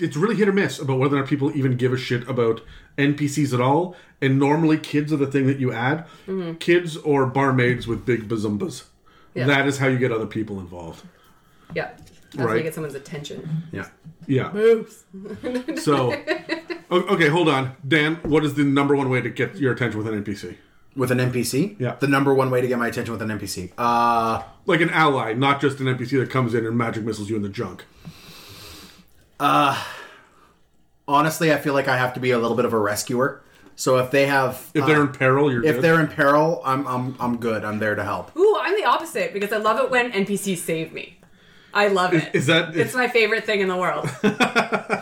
it's really hit or miss about whether or not people even give a shit about NPCs at all. And normally, kids are the thing that you add. Kids or barmaids with big bazumbas. Yeah. That is how you get other people involved. Yeah. That's how Right. you get someone's attention. Yeah. Yeah. Oops. So, okay, hold on, Dan. What is the number one way to get your attention with an NPC? With an NPC? Yeah. The number one way to get my attention with an NPC. Uh, Like an ally, not just an NPC that comes in and magic missiles you in the junk. Honestly, I feel like I have to be a little bit of a rescuer. So if they have. If uh, they're in peril, you're if good. they're in peril, I'm, I'm, I'm good. I'm there to help. Ooh, I'm the opposite because I love it when NPCs save me. I love it. is that- It's my favorite thing in the world.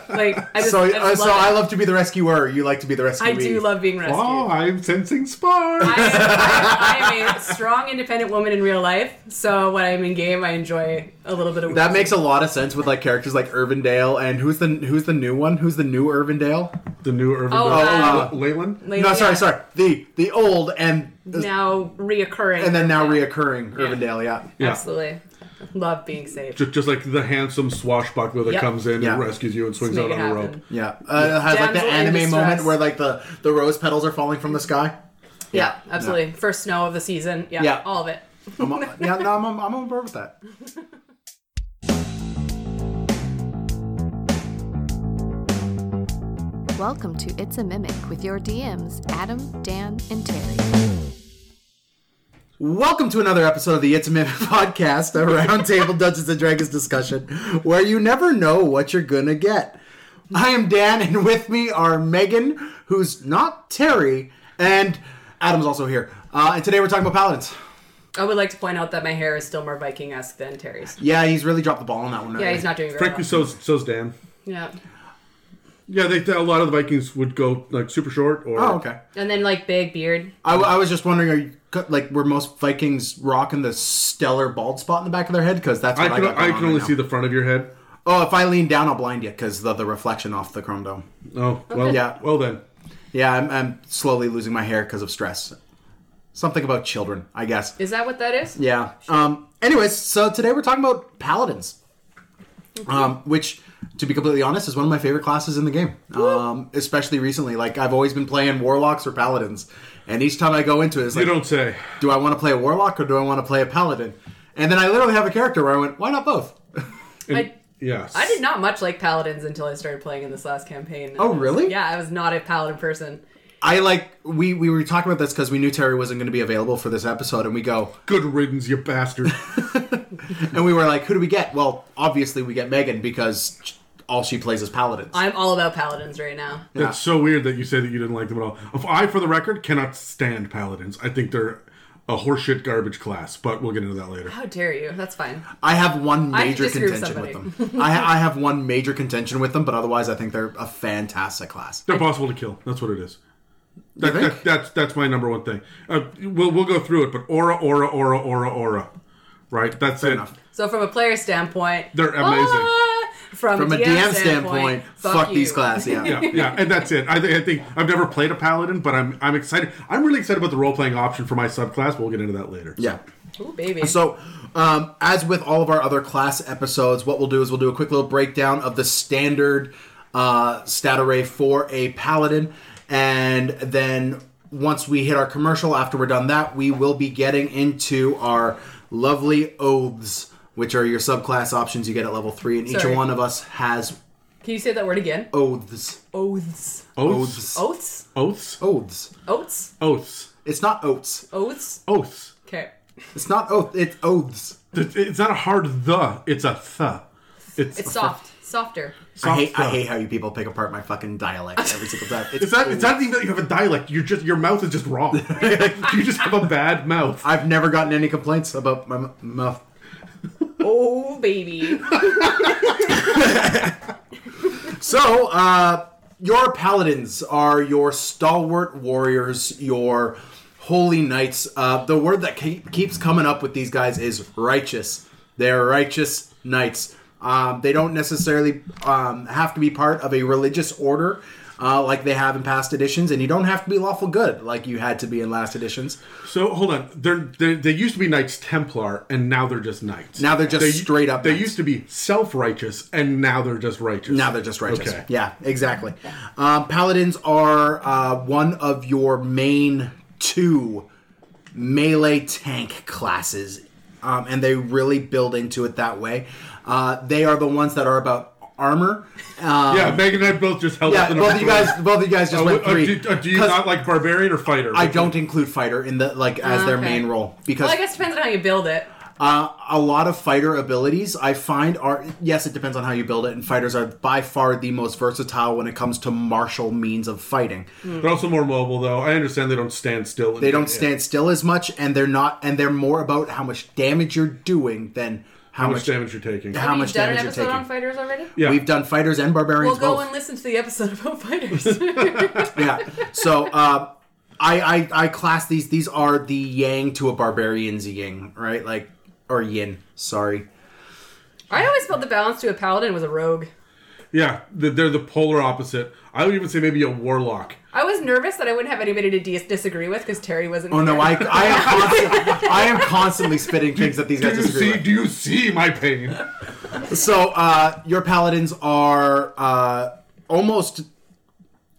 like I just, So, I, uh, just so love I love to be the rescuer. You like to be the rescuer. I do love being rescued. Oh, I'm sensing sparks. I, I, I am a strong, independent woman in real life. So when I'm in game, I enjoy a little bit of That makes a lot of sense with like characters like Irvindale and who's the who's the new one? Who's the new Irvindale? the new Irvin. Oh, uh, uh, Leyland. Like, no, sorry, yeah, sorry. The the old and Now reoccurring. and then now Yeah. reoccurring Irvindale. Yeah. Yeah. Absolutely. Love being saved. Just, just like the handsome swashbuckler that Yep. comes in Yeah. and rescues you and swings out it on a rope. Yeah, uh, it has like the anime moment where like the the rose petals are falling from the sky. Yeah, absolutely. First snow of the season. Yeah, Yeah. all of it. I'm on, yeah, no, I'm on, I'm on board with that. Welcome to It's a Mimic with your DMs, Adam, Dan, and Terry. Welcome to another episode of the It's a Mimic podcast, a roundtable Dungeons and Dragons discussion where you never know what you're gonna get. I am Dan, and with me are Megan, who's not Terry, and Adam's also here. Uh, and today we're talking about paladins. I would like to point out that my hair is still more Viking esque than Terry's. Yeah, he's really dropped the ball on that one. Yeah, he's not doing very Frankly, well. so's, so's Dan. Yeah. Yeah, they, a lot of the Vikings would go like super short or. Oh, okay. And then like big beard. I, I was just wondering, are you like were most Vikings rocking the stellar bald spot in the back of their head? Because that's I what I, can, got I going can on only right see now. the front of your head. Oh, if I lean down, I'll blind you because the the reflection off the chrome dome. Oh, well, Yeah. Well then, Yeah, I'm, I'm slowly losing my hair because of stress. Something about children, I guess. Is that what that is? Yeah. Um. Anyways, so today we're talking about paladins, um, which, to be completely honest, is one of my favorite classes in the game. Um, especially recently, like I've always been playing warlocks or paladins, and each time I go into it, it's you like, don't say. do I want to play a warlock or do I want to play a paladin? And then I literally have a character where I went, why not both? I, Yes. I did not much like paladins until I started playing in this last campaign. Oh, really? Yeah, I was not a paladin person. I like we we were talking about this because we knew Terry wasn't going to be available for this episode, and we go, Good riddance, you bastard. and we were like, who do we get? Well, obviously we get Megan because all she plays is paladins. I'm all about paladins right now. That's so weird that you say that you didn't like them at all. If I, for the record, cannot stand paladins. I think they're a horseshit garbage class, but we'll get into that later. How dare you? That's fine. I have one major disagree with contention with, them. I, I have one major contention with them, but otherwise, I think they're a fantastic class. They're possible to kill. That's what it is. That, that, that's that's my number one thing. Uh, we'll we'll go through it, but aura, aura, aura, aura, aura. Right. That's it. enough. So from a player standpoint, They're amazing. ah, from, From a DM, DM standpoint, fuck, you. these classes. Yeah. yeah, yeah, and that's it. I, think I think I've never played a paladin, but I'm I'm excited. I'm really excited about the role playing option for my subclass. But we'll get into that later. yeah. Ooh, baby. So, um, as with all of our other class episodes, what we'll do is we'll do a quick little breakdown of the standard uh, stat array for a paladin, and then once we hit our commercial, after we're done that, we will be getting into our lovely oaths, which are your subclass options you get at level three, and each one of us has Can you say that word again? oaths. Oaths. Oaths. Oaths? Oaths. Oaths. Oaths? Oaths. It's not oats. Oaths? Oaths. Okay. It's not oath. It's oaths. It's it's not a hard the. It's a th. It's, It's soft. Softer. I hate. I hate how you people pick apart my fucking dialect every single time. It's, It's not. It's not even that you have a dialect. You're just your mouth is just wrong. you just have a bad mouth. I've never gotten any complaints about my m- mouth. Oh, baby. So, uh, your paladins are your stalwart warriors, your holy knights. Uh, the word that keep, keeps coming up with these guys is righteous. They're righteous knights. Um, they don't necessarily um, have to be part of a religious order. Uh, like they have in past editions, and you don't have to be lawful good like you had to be in last editions. So hold on, they're, they're they used to be Knights Templar, and now they're just Knights. Now they're just They- straight up They Knights. used to be self righteous, and now they're just righteous. Now they're just righteous. Okay. Yeah, exactly. Um, paladins are uh, one of your main two melee tank classes, um, and they really build into it that way. Uh, they are the ones that are about armor. Um, Yeah, Megan and I both just held yeah. up the Both of you guys, both of you guys just Uh, went uh, three. do, uh, do you 'Cause not like barbarian or fighter? I don't include fighter in the like as their main role because Well, I guess it depends on how you build it. uh, a lot of fighter abilities I find are yes, it depends on how you build it, and fighters are by far the most versatile when it comes to martial means of fighting. They're also more mobile, though. I understand they don't stand still. They don't stand still as much, and they're not, and they're more about how much damage you're doing than how, How much. much damage you're taking? How Have you much done an damage you're episode on taking. fighters already? Yeah. We've done fighters and barbarians. We'll go both. and listen to the episode about fighters. yeah. So uh, I, I I class these. These are the yang to a barbarian's yin, right? Like or yin. Sorry. I always felt the balance to a paladin was a rogue. Yeah, they're the polar opposite. I would even say maybe a warlock. I was nervous that I wouldn't have anybody to dis- disagree with because Terry wasn't. Oh no. I I am constantly, I am constantly spitting things that these Do guys you disagree see? with. Do you see my pain? So uh, your paladins are uh, almost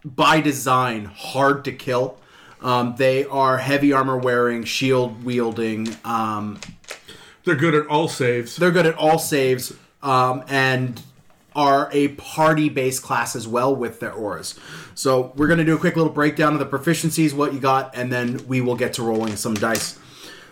by design hard to kill. Um, they are heavy armor wearing, shield wielding. Um, They're good at all saves. they're good at all saves um, and are a party based class as well with their auras. So we're going to do a quick little breakdown of the proficiencies, what you got, and then we will get to rolling some dice.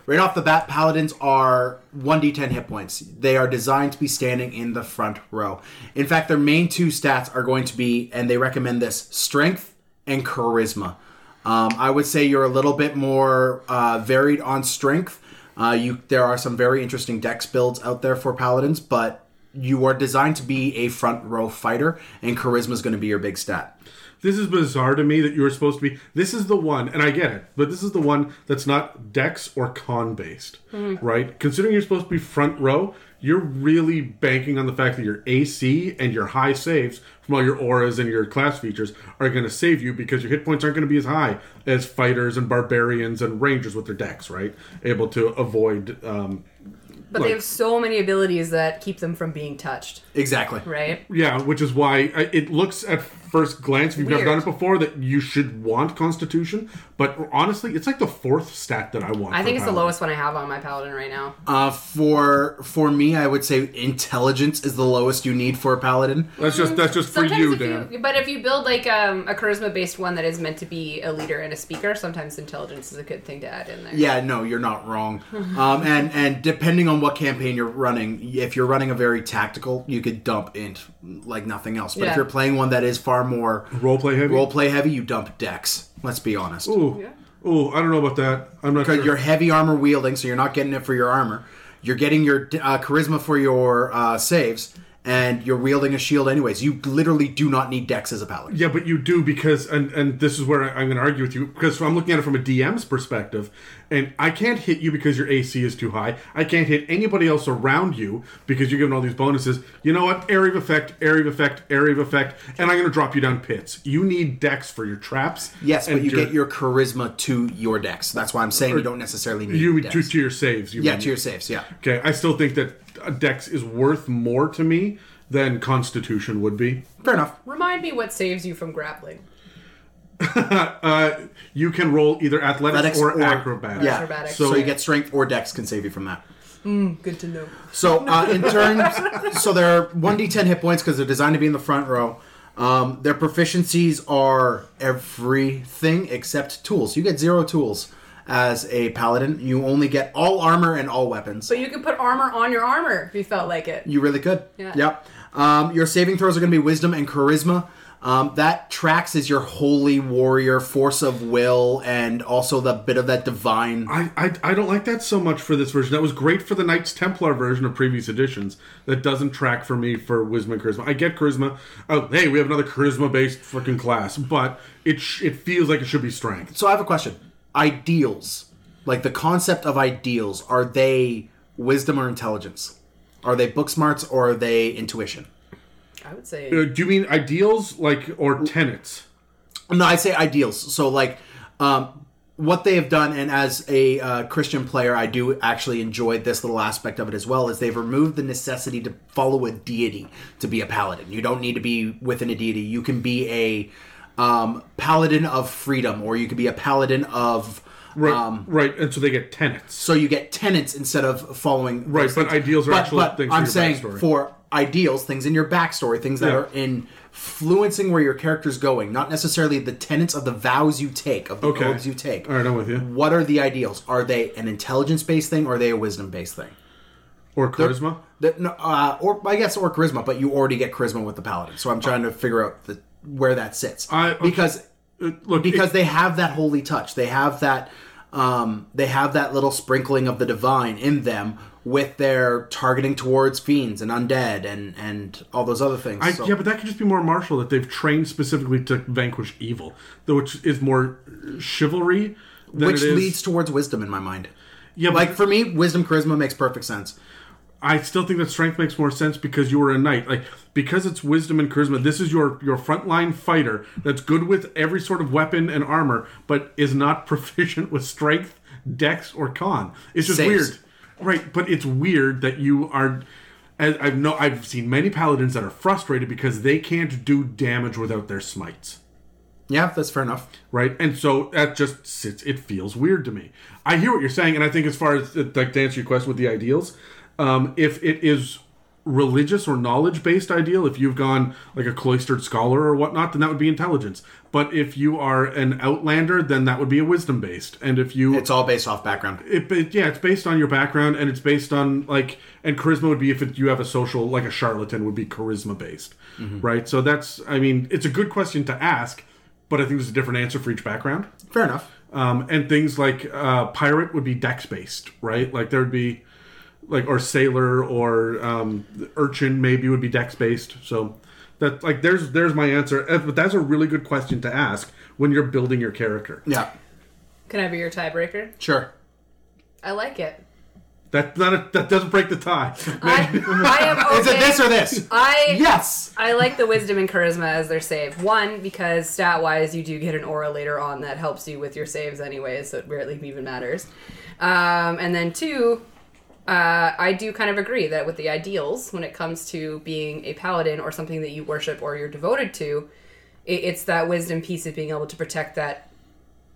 Right off the bat, paladins are 1d10 hit points. They are designed to be standing in the front row. In fact, their main two stats are going to be, and they recommend this, strength and charisma. Um, I would say you're a little bit more uh, varied on strength. Uh, you there are some very interesting dex builds out there for paladins, but you are designed to be a front row fighter, and charisma is going to be your big stat. This is bizarre to me that you were supposed to be. This is the one, and I get it, but this is the one that's not dex or con based, right? Considering you're supposed to be front row, you're really banking on the fact that your AC and your high saves from all your auras and your class features are going to save you because your hit points aren't going to be as high as fighters and barbarians and rangers with their dex, right? Able to avoid. Um, but they have so many abilities that keep them from being touched, Exactly. right? yeah, which is why it looks at first glance, if you've never done it before, that you should want Constitution. But honestly, it's like the fourth stat that I want. I think it's the Paladin. lowest one I have on my paladin right now. Uh, for for me, I would say intelligence is the lowest you need for a paladin. That's just that's just for you, if Dan. you, but if you build like um, a charisma based one that is meant to be a leader and a speaker, sometimes intelligence is a good thing to add in there. Yeah, no, you're not wrong. Um, and and depending on what campaign you're running, if you're running a very tactical, you could dump int like nothing else. But if you're playing one that is far more Roleplay heavy. role play heavy, you dump dex. Let's be honest. Ooh, ooh, I don't know about that. I'm not Because sure. you're heavy armor wielding, so you're not getting it for your armor. You're getting your uh, charisma for your uh, saves, and you're wielding a shield anyways. You literally do not need dex as a paladin. Yeah, but you do because, and and this is where I- I'm going to argue with you because I'm looking at it from a DM's perspective, and I can't hit you because your AC is too high. I can't hit anybody else around you because you're given all these bonuses. You know what? Area of effect, area of effect, area of effect, and I'm going to drop you down pits. You need Dex for your traps. Yes, but you get your charisma to your dex. That's why I'm saying you don't necessarily need you to, to your saves. You yeah, mean. to your saves. Yeah. Okay, I still think that Dex is worth more to me than Constitution would be. Fair enough. Remind me what saves you from grappling. Uh, you can roll either athletics, Athletics or, or- acrobatics. Yeah. Acrobatics. So, So- you get strength or dex can save you from that. Good to know. So uh, in terms, so they're one d10 hit points because they're designed to be in the front row. Um, their proficiencies are everything except tools. You get zero tools as a paladin. You only get all armor and all weapons. So you can put armor on your armor if you felt like it. You really could. Yeah. Yep. Um, your saving throws are going to be wisdom and charisma. Um, that tracks as your holy warrior, force of will, and also the bit of that divine. I, I, I don't like that so much for this version. That was great for the Knights Templar version of previous editions. That doesn't track for me for wisdom and charisma. I get charisma. Oh, hey, we have another charisma based freaking class, but it sh- it feels like it should be strength. So I have a question. Ideals, like the concept of ideals, are they wisdom or intelligence? Are they book smarts or are they intuition? I would say Uh, do you mean ideals like or tenets? No, I say ideals. So like um, what they have done, and as a uh, Christian player, I do actually enjoy this little aspect of it as well. Is they've removed the necessity to follow a deity to be a paladin. You don't need to be within a deity. You can be a um, paladin of freedom, or you could be a paladin of. Right, Um, right, and so they get tenets. so you get tenets instead of following Right, but things. ideals are actual things for I'm saying backstory. for ideals, things in your backstory, things that Yeah. are influencing where your character's going, not necessarily the tenets of the vows you take, of the Okay. oaths you take. All right, I'm with you. What are the ideals? Are they an intelligence based thing or are they a wisdom based thing? Or charisma. Uh, or I guess or charisma, but you already get charisma with the paladin. So I'm trying to figure out the, where that sits I- okay. because Uh, look, because it- they have that holy touch. They have that um, they have that little sprinkling of the divine in them with their targeting towards fiends and undead and and all those other things. I, So- yeah, but that could just be more martial that they've trained specifically to vanquish evil, though, which is more chivalry. Than which leads towards wisdom in my mind. yeah, like for me, wisdom charisma makes perfect sense. I still think that strength makes more sense because you are a knight. Like because it's wisdom and charisma. This is your your frontline fighter that's good with every sort of weapon and armor, but is not proficient with strength, dex, or con. It's just Saves. weird, right? But it's weird that you are. As I've no, I've seen many paladins that are frustrated because they can't do damage without their smites. Yeah, that's fair enough. right? And so that just sits. It feels weird to me. I hear what you're saying, and I think as far as like to answer your question with the ideals, um, if it is religious or knowledge based ideal, if you've gone like a cloistered scholar or whatnot, then that would be intelligence. But if you are an outlander, then that would be a wisdom based. And if you It's all based off background. it, it- yeah, it's based on your background, and it's based on like, and charisma would be if it, you have a social, like a charlatan would be charisma based, right? So that's, I mean, it's a good question to ask, but I think there's a different answer for each background. Fair enough. Um, and things like uh, pirate would be dex based, right? Like there would be, like, or sailor or um, urchin maybe would be dex based. So that like there's there's my answer. But that's a really good question to ask when you're building your character. Yeah, Can I be your tiebreaker? sure. I like it. That not a, that doesn't break the tie. I, I am okay. Is it this or this? I yes. I like the wisdom and charisma as their save. One, because stat wise, you do get an aura later on that helps you with your saves anyways, so it rarely even matters. Um, and then two, uh, I do kind of agree that with the ideals, when it comes to being a paladin or something that you worship or you're devoted to, it, it's that wisdom piece of being able to protect that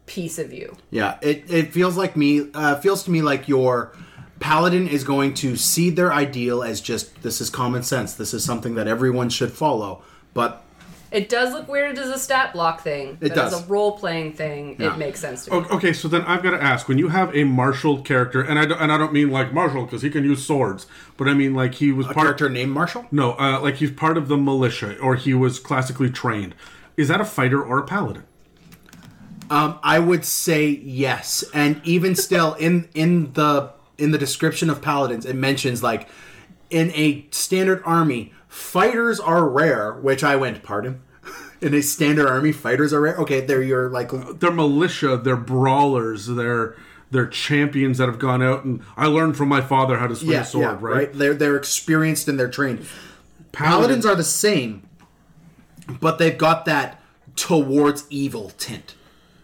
piece of you. Yeah, it, it feels like me uh, feels to me like your paladin is going to see their ideal as just this is common sense. This is something that everyone should follow. But It does look weird as a stat block thing. It but does. As a role playing thing, Yeah. it makes sense to me. Okay, so then I've got to ask: when you have a martial character, and I don't, and I don't mean like martial because he can use swords, but I mean like he was a part. character named Marshall. No, uh, like he's part of the militia, or he was classically trained. Is that a fighter or a paladin? Um, I would say yes, and even still, in in the in the description of paladins, it mentions like in a standard army, fighters are rare. Which I went, pardon. In a standard army, fighters are rare. Okay, they're your like They're militia. They're brawlers. They're they're champions that have gone out and I learned from my father how to swing yeah, a sword. yeah, right? They're they're experienced and they're trained. Paladins are the same, but they've got that towards evil tint,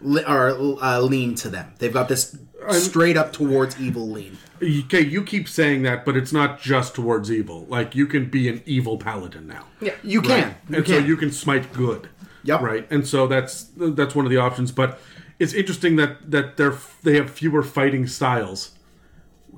or uh, lean to them. They've got this straight up towards evil lean. Okay, you keep saying that, but it's not just towards evil. Like you can be an evil paladin now. Yeah. You can, you and can. so you can smite good. Yep. Right, and so that's that's one of the options. But it's interesting that that they're they have fewer fighting styles,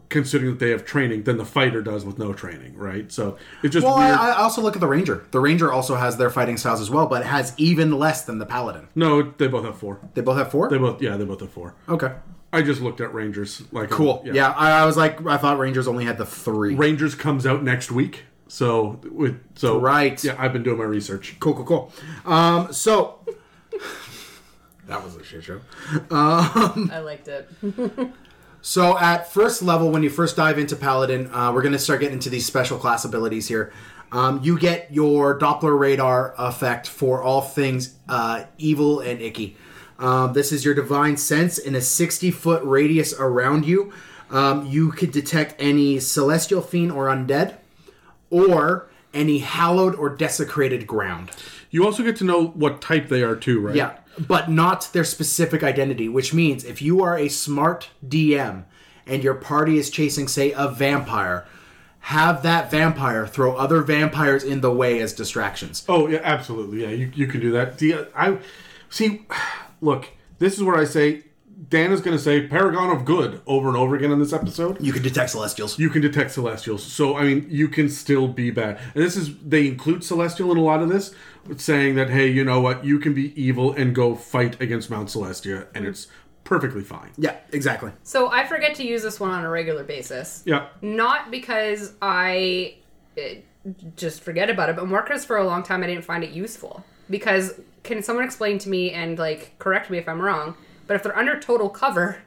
considering that they have training than the fighter does with no training. Right, so it's just Well, I. I also look at the ranger. The ranger also has their fighting styles as well, but it has even less than the paladin. no, they both have four. They both have four. They both yeah, they both have four. okay, I just looked at Rangers. Like cool. Yeah, I, I was like, I thought rangers only had the three. Rangers comes out next week. So with so Right. Yeah, I've been doing my research. Cool, cool, cool. Um, so that was a shit show. I liked it. So at first level, when you first dive into Paladin, uh, we're going to start getting into these special class abilities here. Um, you get your Doppler radar effect for all things uh, evil and icky. Um, this is your divine sense in a 60 foot radius around you. Um, you could detect any celestial fiend or undead. or any hallowed or desecrated ground. You also get to know what type they are too, right? Yeah, but not their specific identity, which means if you are a smart DM and your party is chasing, say, a vampire, have that vampire throw other vampires in the way as distractions. Oh yeah, absolutely. Yeah, you, you can do that. The, I see. Look, this is where I say Dan is going to say Paragon of Good over and over again in this episode. You can detect celestials. You can detect Celestials, so I mean, you can still be bad. And this is they include Celestial in a lot of this, saying that hey, you know what, you can be evil and go fight against Mount Celestia, and it's perfectly fine. yeah, exactly. So I forget to use this one on a regular basis. Yeah. Not because I eh, just forget about it, but more because for a long time I didn't find it useful. Because can someone explain to me and like correct me if I'm wrong? But if they're under total cover,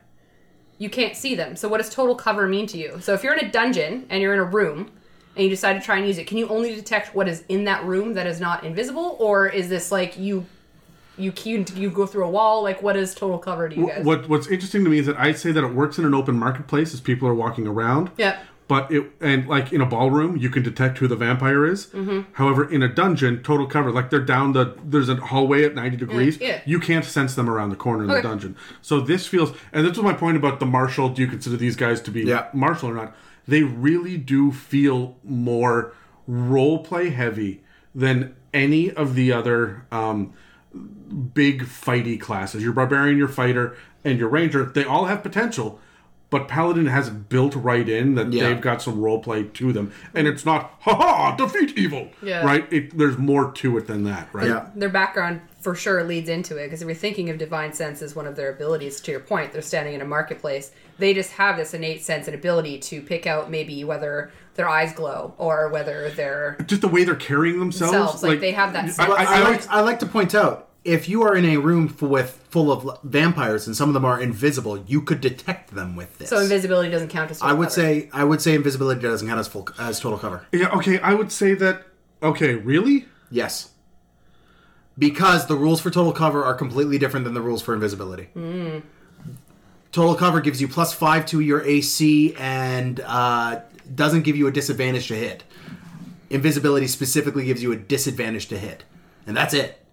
you can't see them. So what does total cover mean to you? So if you're in a dungeon and you're in a room and you decide to try and use it, can you only detect what is in that room that is not invisible, or is this like you? You you, you go through a wall. Like, what is total cover to you guys? What What's interesting to me is that I say that it works in an open marketplace as people are walking around. Yeah. But it and like in a ballroom, you can detect who the vampire is. Mm-hmm. However, in a dungeon, total cover, like they're down the there's a hallway at ninety degrees. yeah. You can't sense them around the corner in Okay. the dungeon. So this feels, and this was my point about the martial. Do you consider these guys to be Yeah. martial or not? They really do feel more role play heavy than any of the other um, big fighty classes. Your barbarian, your fighter, and your ranger, they all have potential, but paladin has it built right in that Yeah. they've got some role play to them, and it's not ha ha defeat evil, Yeah. right? It, there's more to it than that, right? Yeah. their background for sure leads into it because if you're thinking of divine sense as one of their abilities to your point they're standing in a marketplace they just have this innate sense and ability to pick out maybe whether their eyes glow or whether they're Just the way they're carrying themselves, Themselves, like, they have that I, I, I, I like, like I like to point out if you are in a room full with full of vampires and some of them are invisible, you could detect them with this. so invisibility doesn't count as I would cover. say I would say invisibility doesn't count as full as total cover. yeah, okay, I would say that. Okay, really? Yes. Because the rules for total cover are completely different than the rules for invisibility. Total cover gives you plus five to your AC and uh, doesn't give you a disadvantage to hit. Invisibility specifically gives you a disadvantage to hit, and that's it.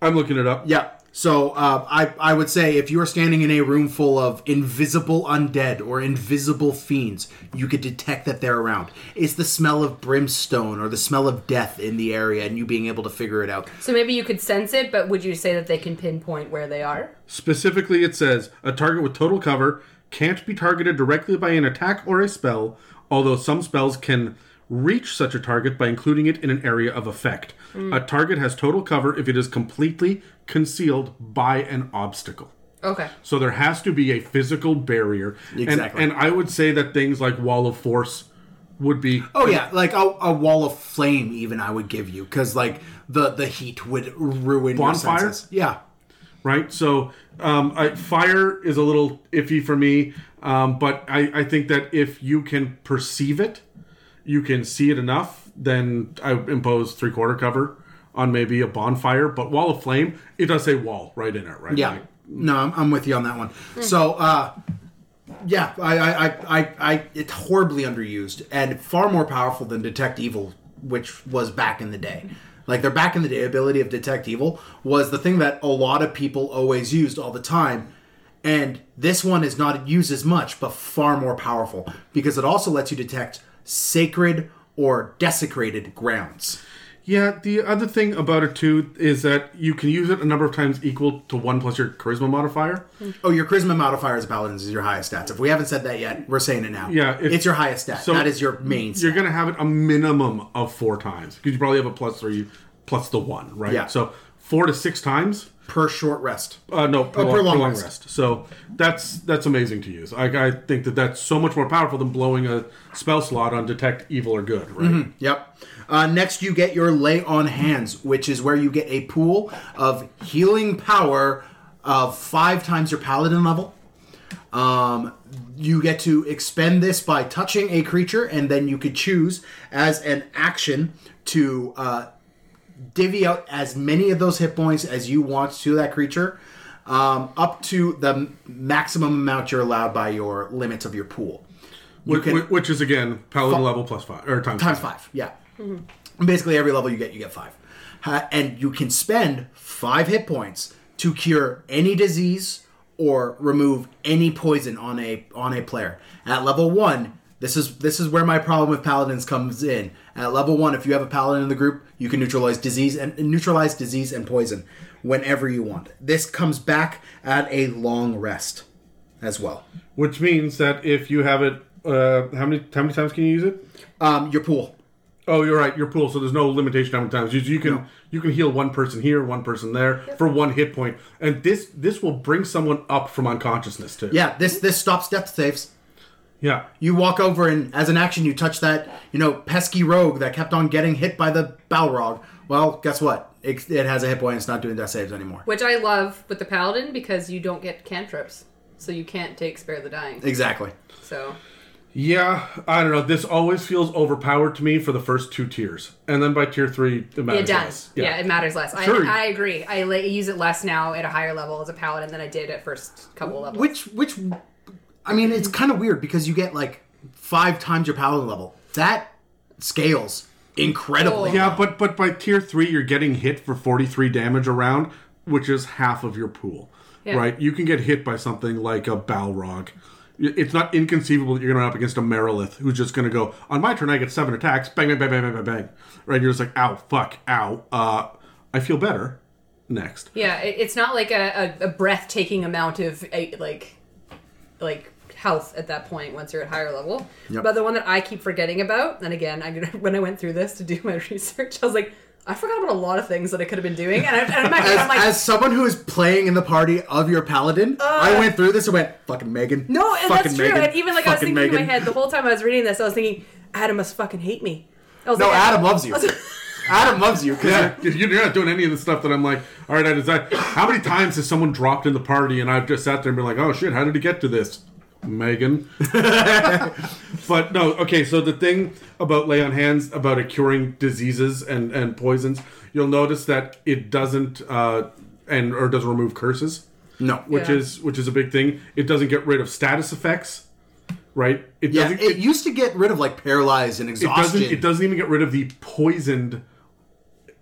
I'm looking it up. Yeah. So uh, I I would say if you are standing in a room full of invisible undead or invisible fiends, you could detect that they're around. It's the smell of brimstone or the smell of death in the area, and you being able to figure it out. so maybe you could sense it but would you say that they can pinpoint where they are Specifically, it says a target with total cover can't be targeted directly by an attack or a spell, although some spells can reach such a target by including it in an area of effect. A target has total cover if it is completely concealed by an obstacle. okay So there has to be a physical barrier. And- Exactly. And, I would say that things like Wall of Force would be. Oh yeah, like a, a wall of flame. Even I would give you because like the the heat would ruin Bonfire? Your senses. Yeah. right? So um, I, fire is a little iffy for me, um, but I, I think that if you can perceive it, you can see it enough, then I impose three quarter cover on maybe a bonfire. But wall of flame, it does say wall right in it, right? Yeah. Like, No, I'm, I'm with you on that one. So, uh, yeah, I, I, I, I, I, it's horribly underused and far more powerful than Detect Evil, which was back in the day. Like their back in the day ability of Detect Evil was the thing that a lot of people always used all the time. And this one is not used as much, but far more powerful because it also lets you detect sacred or desecrated grounds. Yeah, the other thing about it too is that you can use it a number of times equal to one plus your charisma modifier. Oh, your charisma modifier as paladins is your highest stats. If we haven't said that yet, we're saying it now. Yeah, if- it's your highest stat. so that is your main. You're going to have it a minimum of four times because you probably have a plus three plus the one, right? Yeah. So four to six times. Per short rest. Uh, no, per, per long long rest. rest. So that's that's amazing to use. I, I think that that's so much more powerful than blowing a spell slot on detect evil or good, right? Yep. Uh, next, you get your lay on hands, which is where you get a pool of healing power of five times your paladin level. Um, you get to expend this by touching a creature, and then you could choose as an action to uh, divvy out as many of those hit points as you want to that creature, um, up to the maximum amount you're allowed by your limits of your pool. You Wh- can which is again paladin level plus five or times, times five. Yeah. Basically, every level you get, you get five, Ha- and you can spend five hit points to cure any disease or remove any poison on a on a player. At level one, this is this is where my problem with paladins comes in. At level one, if you have a paladin in the group, you can neutralize disease and neutralize disease and poison whenever you want. This comes back at a long rest as well. Which means that if you have it, uh, how many how many times can you use it? Um, your pool. Oh, you're right. Your pool, so there's no limitation how many times you, you can you can heal one person here, one person there for one hit point, and this this will bring someone up from unconsciousness too. Yeah, this this stops death saves. Yeah. You walk over and, as an action, you touch that, you know, pesky rogue that kept on getting hit by the Balrog. Well, guess what? It, it has a hit point. It's not doing death saves anymore. Which I love with the paladin because you don't get cantrips, so you can't take spare the dying. Exactly. So Yeah, I don't know. This always feels overpowered to me for the first two tiers, and then by tier three, it matters it less. does. Yeah. it matters less. Sure. I, I agree. I la- use it less now at a higher level as a paladin than I did at first couple levels. Which, which, I mean, it's kind of weird because you get like five times your paladin level. That scales incredibly. Oh. Yeah, but but by tier three, you're getting hit for 43 damage around, which is half of your pool. Yeah. Right? You can get hit by something like a Balrog. It's not inconceivable that you're going to run up against a Marilith who's just going to go, on my turn, I get seven attacks, bang, bang, bang, bang, bang, bang, bang. Right? You're just like, ow, fuck, ow. Uh, I feel better. Next. Yeah, it, it's not like a, a, a breathtaking amount of like like health at that point once you're at higher level. Yep. But the one that I keep forgetting about, and again, I when I went through this to do my research, I was like, I forgot about a lot of things that I could have been doing, and, I, and I'm, actually, As, I'm like, as someone who is playing in the party of your paladin, uh, I went through this and went, fucking Megan. no, and fucking that's true. Megan, And even like I was fucking thinking in my head the whole time I was reading this, I was thinking, Adam must fucking hate me. I was No, like, Adam loves you. Adam loves you. Yeah, you're you're not doing any of the stuff that I'm like, all right, I decide. How many times has someone dropped in the party and I've just sat there and been like, oh shit, how did he get to this? Megan. but no, okay, so the thing about lay on hands, about it curing diseases and, and poisons, you'll notice that it doesn't uh, and or doesn't remove curses, No. which Yeah. is which is a big thing. It doesn't get rid of status effects, right? It Yeah, doesn't it used to get rid of like paralyzed and it exhaustion. doesn't it doesn't even get rid of the poisoned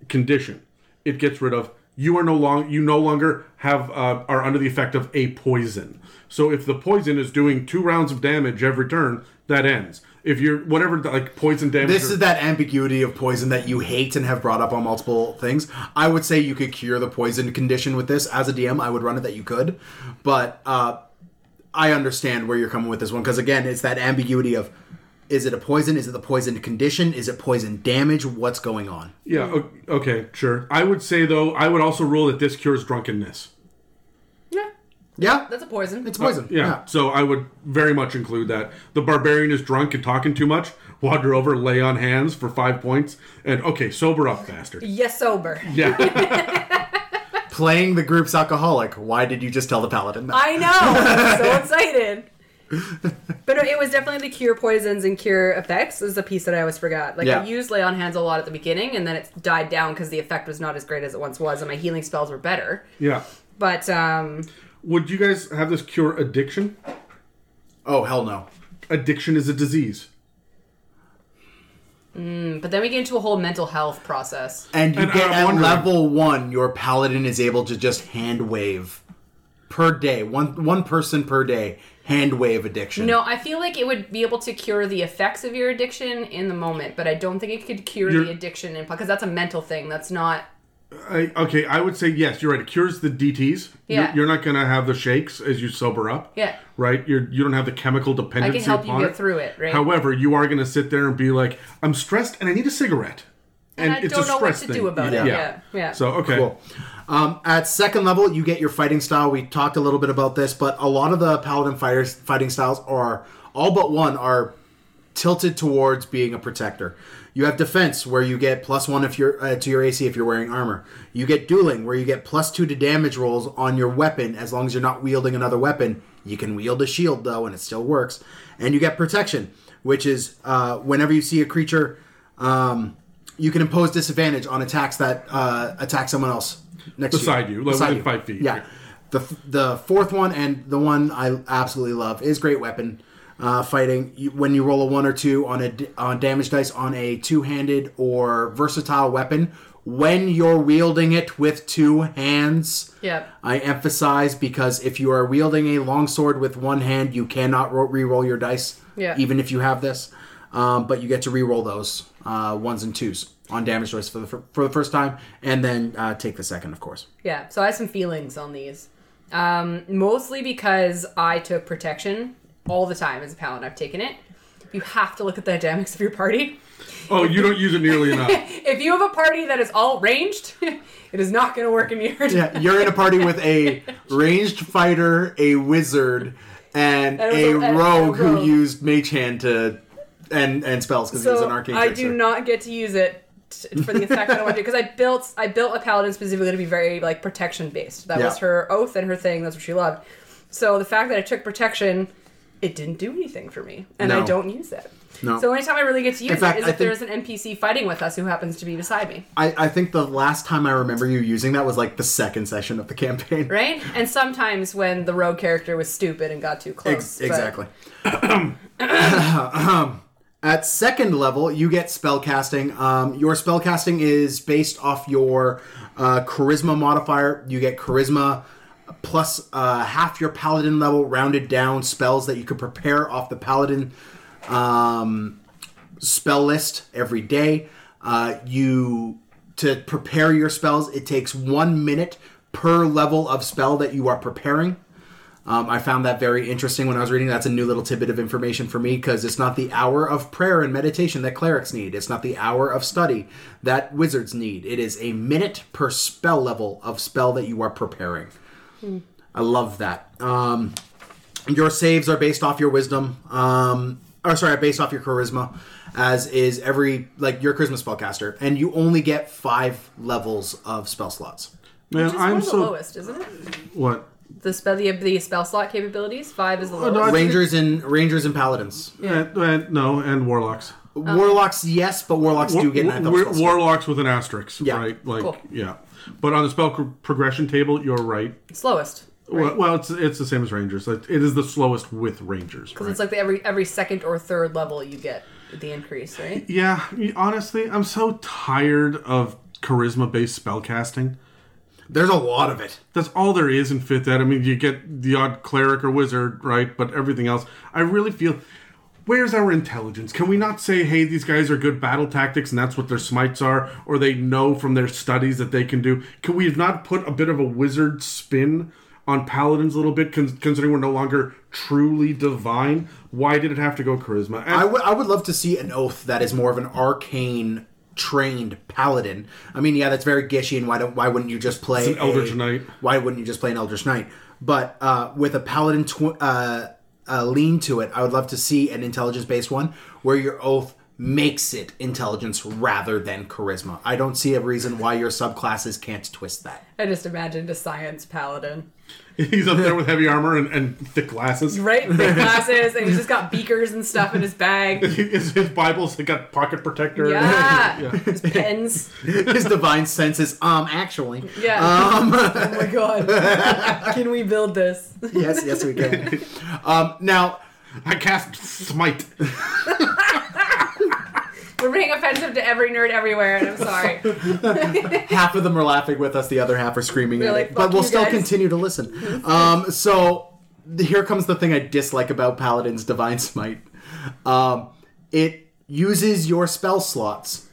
condition it gets rid of you are no long you no longer have uh, are under the effect of a poison so if the poison is doing two rounds of damage every turn that ends if you're whatever like poison damage This or- is that ambiguity of poison that you hate and have brought up on multiple things. I would say you could cure the poison condition with this. As a DM, I would run it that you could. But uh, I understand where you're coming with this one because, again, it's that ambiguity of is it a poison? Is it the poison condition? Is it poison damage? What's going on? yeah okay sure i would say though i would also rule that this cures drunkenness yeah, Yeah, that's a poison. it's poison. yeah. so i would very much include that the barbarian is drunk and talking too much wander over lay on hands for five points and okay sober up bastard yes, sober. yeah Playing the group's alcoholic. Why did you just tell the paladin that? I know. I'm so excited. But it was definitely the cure poisons and cure effects is the piece that I always forgot. Like Yeah. I used lay on hands a lot at the beginning, and then it died down because the effect was not as great as it once was, and my healing spells were better. yeah But um, Would you guys have this cure addiction? oh hell no. Addiction is a disease. Mm, but then we get into a whole mental health process. And you And get I'm at wondering- level one, your paladin is able to just hand wave per day, one one person per day, hand wave addiction. No, I feel like it would be able to cure the effects of your addiction in the moment, but I don't think it could cure You're- the addiction in because that's a mental thing. That's not. I, okay, I would say yes. You're right. It cures the DTS. Yeah. You're, you're not going to have the shakes as you sober up. Yeah. Right. You're you don't have the chemical dependency. I dependency. can help you get it. through it, right? However, you are going to sit there and be like, I'm stressed and I need a cigarette. and I it's don't a know what stress to thing. do about Yeah. it. Yeah, yeah. So okay. Cool. Um, at second level, you get your fighting style. We talked a little bit about this, but a lot of the paladin fighters fighting styles are all but one are tilted towards being a protector. You have defense, where you get plus one if you're uh, to your AC if you're wearing armor. You get dueling, where you get plus two to damage rolls on your weapon as long as you're not wielding another weapon. You can wield a shield though, and it still works. And you get protection, which is uh, whenever you see a creature. Um, you can impose disadvantage on attacks that uh, attack someone else next Beside to you, like within five feet. Yeah. The, the fourth one and the one I absolutely love is Great Weapon. Uh, fighting. When you roll a one or two on a on damage dice on a two handed or versatile weapon, when you're wielding it with two hands. Yep. I emphasize because if you are wielding a longsword with one hand, you cannot ro- re-roll your dice. Yeah. Even if you have this, um, but you get to re-roll those uh, ones and twos on damage dice for the for the first time, and then uh, take the second, of course. Yeah, so I have some feelings on these. Um, mostly because I took protection all the time as a paladin. I've taken it. You have to look at the dynamics of your party. Oh, you don't use it nearly enough. If you have a party that is all ranged, it is not going to work in your Yeah, you're in a party with a ranged fighter, a wizard, and And a a- and a rogue who used mage hand to and and spells because he was an arcane I trickster. do not get to use it t- for the effect I want to because I built I built a paladin specifically to be very like protection based. That was her oath and her thing. That's what she loved. So the fact that I took protection, it didn't do anything for me, and I don't use it. No. So the only time I really get to use fact, it is I if there's an NPC fighting with us who happens to be beside me, I, I think the last time I remember you using that was like the second session of the campaign. right? And sometimes when the rogue character was stupid and got too close. Ex- exactly. At second level, you get spellcasting. Um, your spellcasting is based off your uh, charisma modifier. You get charisma plus uh, half your paladin level rounded down spells that you could prepare off the paladin um, spell list every day. Uh, you to prepare your spells, it takes one minute per level of spell that you are preparing. Um, I found that very interesting when I was reading. That's a new little tidbit of information for me because it's not the hour of prayer and meditation that clerics need. It's not the hour of study that wizards need. It is a minute per spell level of spell that you are preparing. I love that. Um, your saves are based off your wisdom. Um, or sorry, based off your charisma, as is every like your charisma spellcaster, and you only get five levels of spell slots. Man, Which is one I'm of the so lowest, isn't it? what? The spell the, the spell slot capabilities five is the lowest. no, I- Rangers and Rangers and Paladins. Eh, eh, no, and warlocks. Warlocks, yes, but warlocks do get War- ninth level war- spell slots. warlocks with an asterisk, Yeah. right? Like, Cool. yeah. But on the spell pro- progression table, you're right. Slowest. Well, well, it's it's the same as rangers. Like, it is the slowest with rangers. Because right? it's like the every every second or third level you get the increase, right? Yeah, honestly, I'm so tired of charisma based spellcasting. There's a lot of it. That's all there is in fifth ed. I mean, you get the odd cleric or wizard, right? But everything else, I really feel. Where's our intelligence? Can we not say, hey, these guys are good battle tactics and that's what their smites are, or they know from their studies that they can do? Can we not put a bit of a wizard spin on paladins a little bit, con- considering we're no longer truly divine? Why did it have to go charisma? And I would I would love to see an oath that is more of an arcane trained paladin. I mean, yeah, that's very gishy, and why don't why wouldn't you just play an Eldritch a- Knight. Why wouldn't you just play an Eldritch Knight? But uh, with a paladin tw- uh, uh, lean to it, I would love to see an intelligence based one where your oath makes it intelligence rather than charisma. I don't see a reason why your subclasses can't twist that. I just imagined a science paladin. he's up there with heavy armor and, and thick glasses. Right? thick glasses, and he's just got beakers and stuff in his bag. His, his Bibles, they got pocket protector. Yeah. yeah. His pens. His divine senses, um, actually, Yeah. oh my god. Can we build this? yes, yes, we can. um, now, I cast smite. We're being offensive to every nerd everywhere, and I'm sorry. half of them are laughing with us, the other half are screaming at like, it. But "Fuck we'll you still guys." continue to listen. Um, so here comes the thing I dislike about Paladin's Divine Smite. Um, it uses your spell slots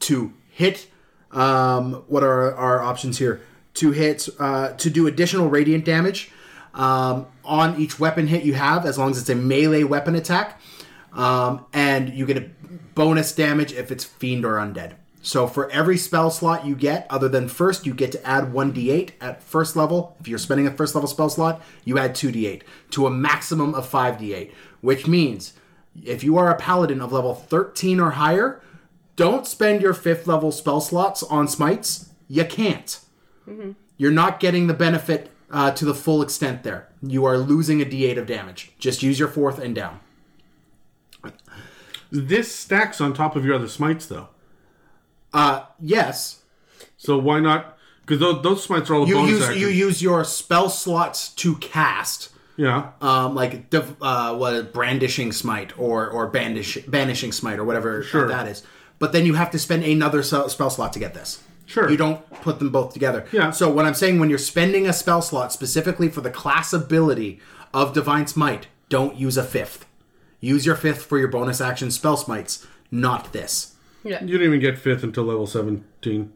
to hit. Um, what are our options here? To hit uh, to do additional radiant damage um, on each weapon hit you have, as long as it's a melee weapon attack, um, and you get a bonus damage if it's fiend or undead. So for every spell slot you get, other than first, you get to add one d8 at first level. If you're spending a first level spell slot, you add two d8 to a maximum of five d8, which means if you are a paladin of level 13 or higher, don't spend your fifth level spell slots on smites. You can't. You're not getting the benefit uh, to the full extent there. You are losing a d8 of damage. Just use your fourth and down. This stacks on top of your other smites, though. Uh, yes, So why not? Because those, those smites are all you use action. you use your spell slots to cast. Yeah. um, like div- uh, what brandishing smite or or bandish banishing smite or whatever Sure. that is. But then you have to spend another spell slot to get this. Sure. You don't put them both together. Yeah. So what I'm saying when you're spending a spell slot specifically for the class ability of divine smite, don't use a fifth. Use your fifth for your bonus action spell smites, not this. Yeah. You didn't even get fifth until level 17.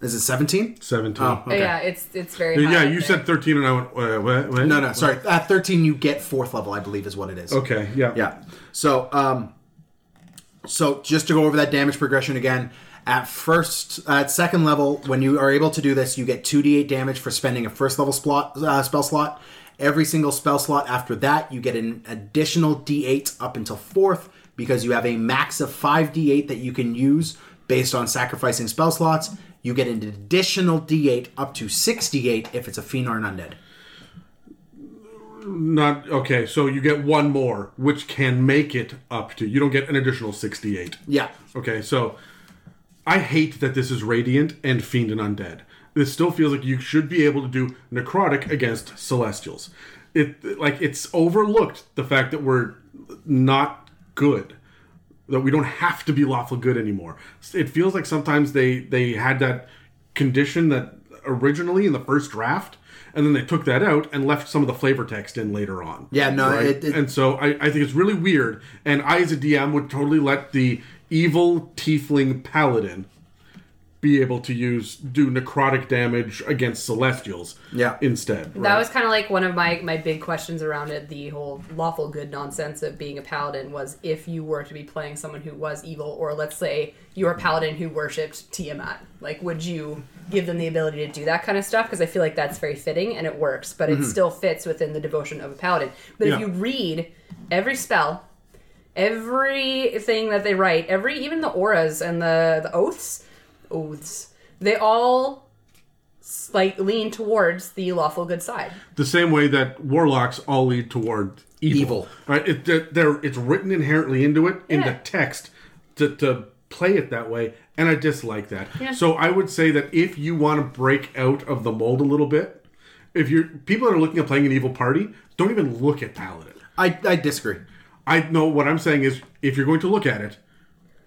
Is it 17? 17. Oh, okay. Yeah, it's it's very high Yeah, you there. said 13 and I went, what? what, what? No, no, sorry. At 13 you get fourth level, I believe is what it is. Okay, yeah. Yeah. So, um, so just to go over that damage progression again, at first, at second level, when you are able to do this, you get two d8 damage for spending a first level slot, uh, spell slot. Every single spell slot after that, you get an additional d8 up until fourth because you have a max of five d8 that you can use based on sacrificing spell slots. You get an additional d8 up to six d8 if it's a fiend or an undead. Not okay. So you get one more, which can make it up to. You don't get an additional sixty-eight. Yeah. Okay, so I hate that this is radiant and fiend and undead. This still feels like you should be able to do necrotic against celestials. It like it's overlooked the fact that we're not good. That we don't have to be lawful good anymore. It feels like sometimes they they had that condition that originally in the first draft, and then they took that out and left some of the flavor text in later on. Yeah, no, it- it- and so I, I think it's really weird. And I, as a DM, would totally let the evil tiefling paladin be able to use do necrotic damage against celestials. Yeah. Instead, That was kind of like one of my, my big questions around it. The whole lawful good nonsense of being a paladin was if you were to be playing someone who was evil, or let's say you're a paladin who worshipped Tiamat, like would you give them the ability to do that kind of stuff? Because I feel like that's very fitting and it works, but it mm-hmm. still fits within the devotion of a paladin. But Yeah. if you read every spell, everything that they write, every even the auras and the the oaths, oaths, they all s- like lean towards the lawful good side. the same way that warlocks all lead toward evil. Evil. Right? It, they're, they're- it's written inherently into it in the text to, to play it that way, and I dislike that. Yeah. So I would say that if you want to break out of the mold a little bit, if you're people that are looking at playing an evil party, don't even look at paladin. I, I disagree. I know what I'm saying is if you're going to look at it,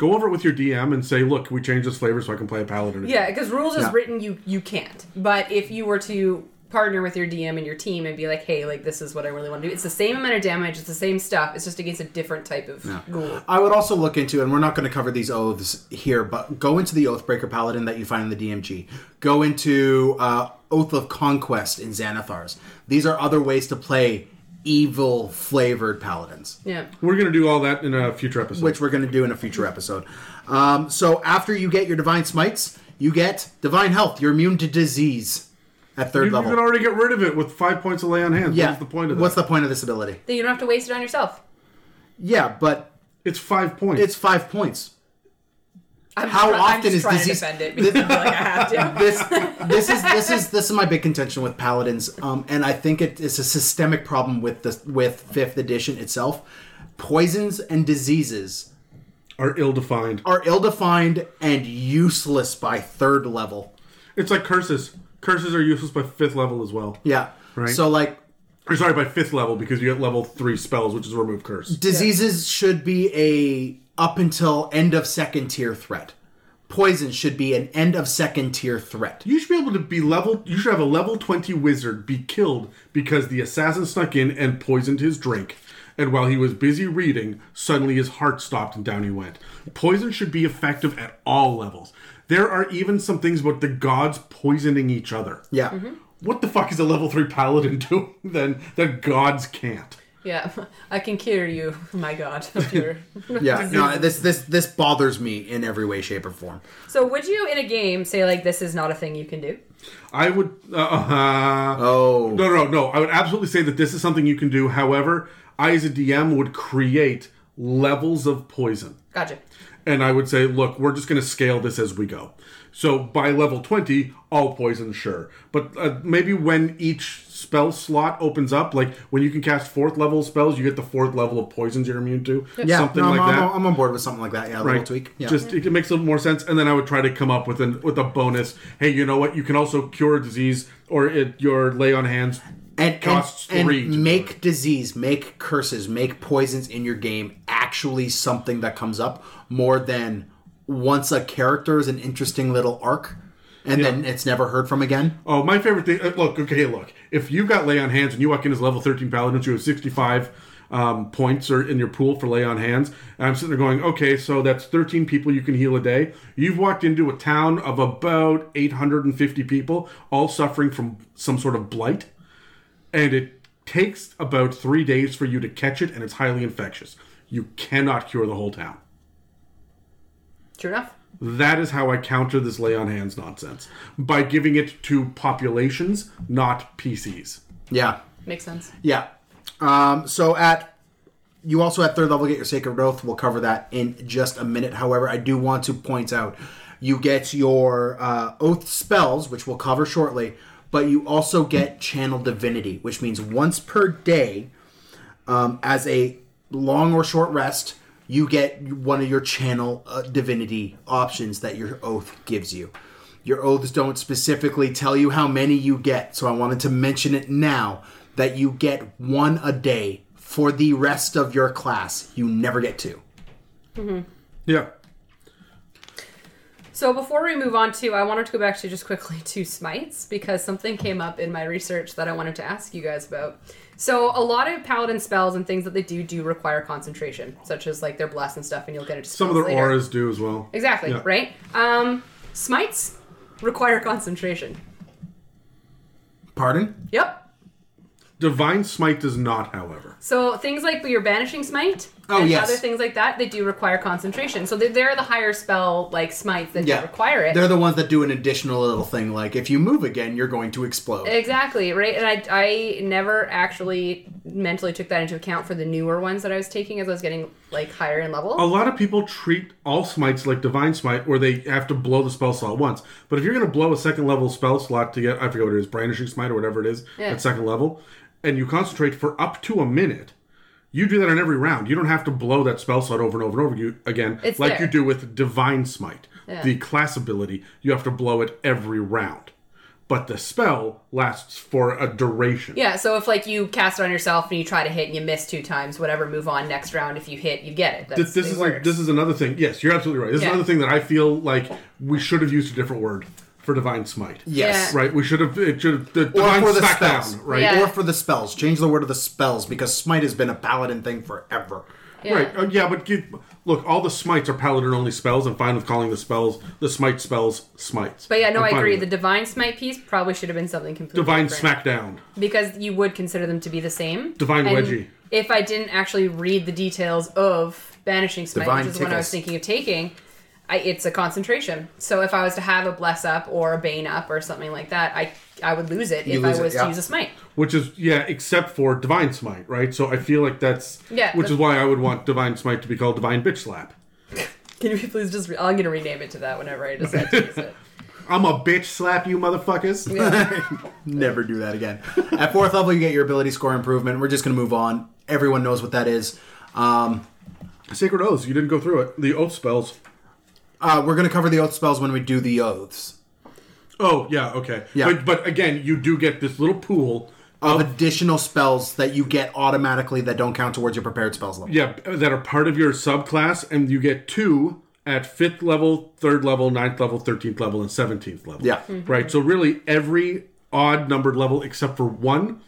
go over it with your DM and say, "Look, we changed this flavor so I can play a paladin." Yeah, because rules is Yeah. written, you you can't. But if you were to partner with your DM and your team and be like, hey, like this is what I really want to do, it's the same amount of damage, it's the same stuff, it's just against a different type of ghoul. I would also look into, and we're not going to cover these oaths here, but go into the Oathbreaker Paladin that you find in the DMG. Go into uh, Oath of Conquest in Xanathars. These are other ways to play evil flavored paladins, Yeah. We're going to do all that in a future episode. which we're going to do in a future episode. Um, so after you get your Divine Smites, you get Divine Health. You're immune to disease at third you, you level. can already get rid of it with five points of lay on hands. yeah. What's the point of that? What's the point of this ability? Then you don't have to waste it on yourself. Yeah, but It's five points. it's five points. I'm How just, I'm often just is trying disease- to defend it because I feel like I have to. this this is this is this is my big contention with paladins um, and i think it is a systemic problem with the with fifth edition itself poisons and diseases are ill defined. are ill-defined and useless by third level It's like curses. Curses are useless by fifth level as well. yeah Right. so like Or sorry, by fifth level because you get level three spells, which is remove curse. diseases should be a up until end of second tier threat poison should be an end of second tier threat You should be able to be level. You should have a level twenty wizard be killed because the assassin snuck in and poisoned his drink, and while he was busy reading, suddenly his heart stopped and down he went. Poison should be effective at all levels. There are even some things about the gods poisoning each other. yeah mm-hmm. What the fuck is a level three paladin doing then that gods can't? Yeah, I can cure you, my god, of yeah no this this this bothers me in every way shape or form So, would you in a game say like this is not a thing you can do? I would. Uh, uh, oh No, no, no. I would absolutely say that this is something you can do. However, I, as a DM, would create levels of poison. Gotcha. And I would say, look, we're just going to scale this as we go. So by level 20, all poison, sure. But uh, maybe when each spell slot opens up, like when you can cast fourth level spells, you get the fourth level of poisons you're immune to. Yeah, Something no, like I'm, that. I'm, I'm on board with something like that. Yeah, a little Right. tweak. Yeah. Just it makes a little more sense, and then I would try to come up with an with a bonus. Hey, you know what? You can also cure disease, or it, your lay on hands and, costs and, three and do make disease, make curses, make poisons in your game actually something that comes up more than once a character is an interesting little arc, and then it's never heard from again. Oh, my favorite thing. uh, Look, okay, look. If you've got lay on hands and you walk in as level 13 paladin, you have 65 um, points or in your pool for lay on hands. And I'm sitting there going, okay, so that's 13 people you can heal a day. You've walked into a town of about 850 people, all suffering from some sort of blight, and it takes about three days for you to catch it, and it's highly infectious. You cannot cure the whole town. Sure enough. That is how I counter this lay on hands nonsense by giving it to populations, not PCs. Yeah, Makes sense. yeah. Um, so at you also at third level get your sacred oath. We'll cover that in just a minute. However, I do want to point out you get your uh, oath spells, which we'll cover shortly, but you also get channel divinity, which means once per day, um, as a long or short rest, you get one of your channel uh, divinity options that your oath gives you. Your oaths don't specifically tell you how many you get, so I wanted to mention it now that you get one a day for the rest of your class. You never get two. Yeah. So before we move on to, I wanted to go back to just quickly to smites because something came up in my research that I wanted to ask you guys about. So a lot of paladin spells and things that they do do require concentration, such as like their bless and stuff, and you'll get into Some of their later. auras do as well. Exactly, Yeah. right? Um, smites require concentration. Pardon? Yep. Divine Smite does not, however. So things like your banishing smite Oh, and yes. other things like that, they do require concentration. So they're, they're the higher spell like smites that Yeah. require it. They're the ones that do an additional little thing like if you move again, you're going to explode. Exactly, right? And I, I never actually mentally took that into account for the newer ones that I was taking as I was getting like higher in level. A lot of people treat all smites like Divine Smite, where they have to blow the spell slot once. But if you're going to blow a second level spell slot to get, I forget what it is, Brandishing Smite or whatever it is, Yeah. at second level, and you concentrate for up to a minute, you do that on every round. You don't have to blow that spell slot over and over and over you- again, It's like there. you do with Divine Smite. Yeah. The class ability, you have to blow it every round. But the spell lasts for a duration. yeah, so if like you cast it on yourself and you try to hit and you miss two times, whatever, move on next round. If you hit, you get it. That's, This, this it is like this is another thing. Yes, you're absolutely right. This Yeah. is another thing that I feel like we should have used a different word for divine smite. yes. Yeah. Right. We should have. It should have the Or divine for the smackdown. spells. Right. Yeah. Or for the spells. Change the word of the spells because smite has been a paladin thing forever. Yeah. Right. Uh, yeah, but give, look, all the smites are paladin only spells. I'm fine with calling the spells the smite spells smites. But yeah, no, I'm I agree. The divine smite piece probably should have been something completely divine different. smackdown. because you would consider them to be the same. Divine And wedgie. If I didn't actually read the details of banishing smite, Divine which is what I was thinking of taking, I, it's a concentration. So if I was to have a bless up or a bane up or something like that, I I would lose it You if lose I it, was yeah. to use a smite. Which is yeah, except for divine smite, right? So I feel like that's Yeah, Which but- is why I would want divine smite to be called divine bitch slap. Can you please just? Re- I'm gonna rename it to that whenever I decide to use it. I'm a bitch slap you motherfuckers. Never do that again. At fourth level, you get your ability score improvement. We're just going to move on. Everyone knows what that is. Um, Sacred oaths. You didn't go through it. The oath spells. Uh, we're going to cover the oath spells when we do the oaths Oh yeah, okay. Yeah. But but again, you do get this little pool of additional spells that you get automatically that don't count towards your prepared spells level. Yeah, that are part of your subclass, and you get two at fifth level, third level, ninth level, thirteenth level, and seventeenth level. Yeah. Right. So really, every odd numbered level except for one,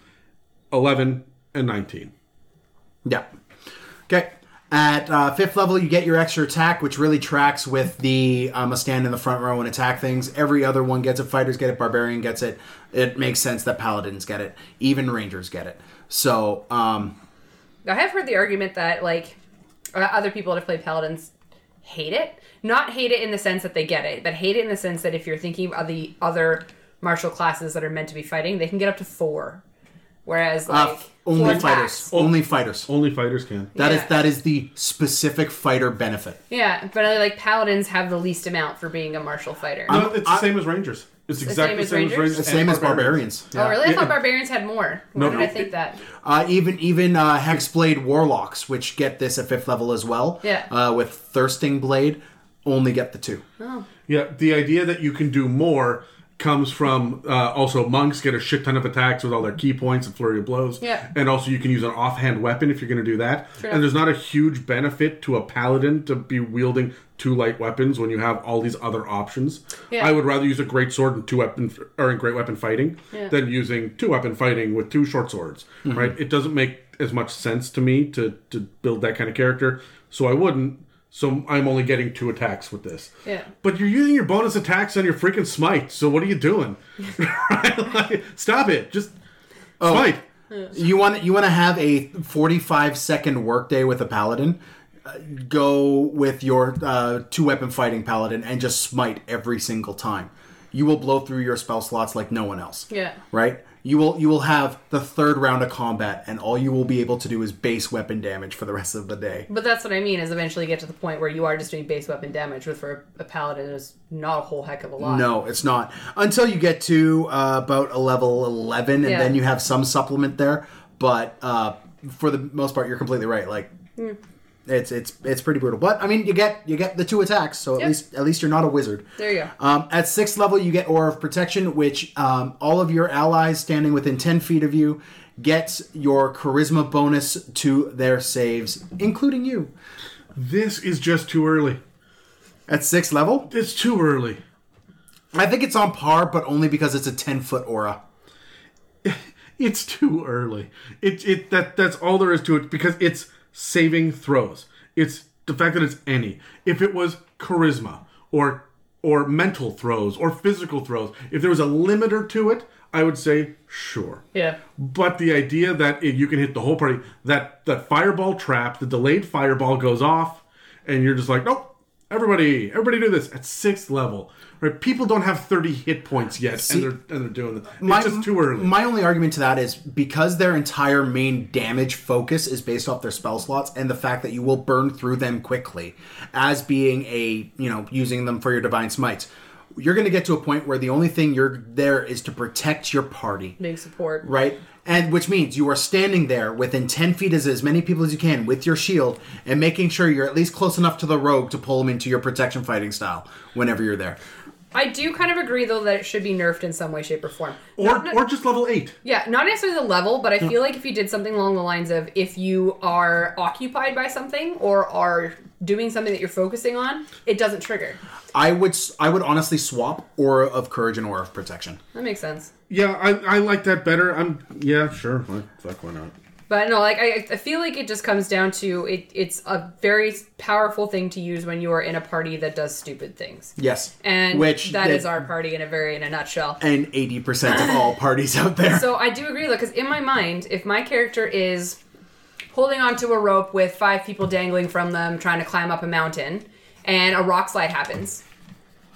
11, and nineteen. Yeah. Okay. At uh, fifth level, you get your extra attack, which really tracks with the um, a stand in the front row and attack things. Every other one gets it. Fighters get it. Barbarian gets it. It makes sense that paladins get it. Even rangers get it. So, um, I have heard the argument that like uh, other people that have played paladins hate it. Not hate it in the sense that they get it, but hate it in the sense that if you're thinking of the other martial classes that are meant to be fighting, they can get up to four. Whereas uh, like only fighters. attacks. Only fighters. Only fighters can. That is Yeah. that is the specific fighter benefit. Yeah, but uh, like paladins have the least amount for being a martial fighter. No, it's the same as rangers. It's exactly the as same as Rangers? rangers. The same as barbarians. oh, really? I thought barbarians had more. Why No, did no. I think that? Uh, even even uh, hexblade warlocks, which get this at fifth level as well. Yeah. Uh, with thirsting blade, only get the two. Oh, Yeah, the idea that you can do more comes from uh, also monks get a shit ton of attacks with all their ki points and flurry of blows. Yeah. And also you can use an offhand weapon if you're going to do that. True. And there's not a huge benefit to a paladin to be wielding two light weapons when you have all these other options. Yeah. I would rather use a great sword and two weapon or in great weapon fighting Yeah. than using two weapon fighting with two short swords. Right? It doesn't make as much sense to me to to build that kind of character. So I wouldn't. So I'm only getting two attacks with this. Yeah. But you're using your bonus attacks on your freaking smite. So what are you doing? Like, stop it. Just smite. You want you want to have a 45 second workday with a paladin? Uh, Go with your uh, two weapon fighting paladin and just smite every single time. You will blow through your spell slots like no one else. Yeah. Right? You will you will have the third round of combat and all you will be able to do is base weapon damage for the rest of the day. But that's what I mean is eventually get to the point where you are just doing base weapon damage, which for a paladin is not a whole heck of a lot. No, it's not. Until you get to uh, about a level 11 and Yeah. then you have some supplement there, but uh, for the most part you're completely right. Like Hmm. It's it's it's pretty brutal. But I mean, you get you get the two attacks, so at Yep. least at least you're not a wizard. There you go. Um, at sixth level, you get Aura of Protection, which um, all of your allies standing within 10 feet of you gets your charisma bonus to their saves, including you. This is just too early. At sixth level, It's too early. I think it's on par, but only because it's a 10 foot aura. It's too early. It it that that's all there is to it because it's saving throws. It's the fact that it's any. If it was charisma or or mental throws or physical throws, if there was a limiter to it, I would say sure. Yeah. But the idea that it, you can hit the whole party, that that fireball trap, the delayed fireball goes off, and you're just like, nope, everybody, everybody do this at sixth level. Right? People don't have thirty hit points yet, and they're and they're doing it. It's just too early. My only argument to that is because their entire main damage focus is based off their spell slots and the fact that you will burn through them quickly as being a, you know, using them for your divine smites. You're going to get to a point where the only thing you're there is to protect your party, Big support. right? And which means you are standing there within 10 feet as as many people as you can with your shield and making sure you're at least close enough to the rogue to pull them into your protection fighting style whenever you're there. I do kind of agree though that it should be nerfed in some way, shape, or form. or Not- not- or just level eight. Yeah, not necessarily the level, but I feel like if you did something along the lines of if you are occupied by something or are doing something that you're focusing on, it doesn't trigger. I would I would honestly swap Aura of Courage and Aura of Protection. That makes sense. Yeah, I, I like that better. I'm yeah, sure. Fuck, why not? But no, like I, I feel like it just comes down to it. It's a very powerful thing to use when you are in a party that does stupid things, Yes, and which that is our party in a very in a nutshell. and eighty percent of all parties out there. So I do agree though, because in my mind, if my character is holding onto a rope with five people dangling from them, trying to climb up a mountain, and a rock slide happens.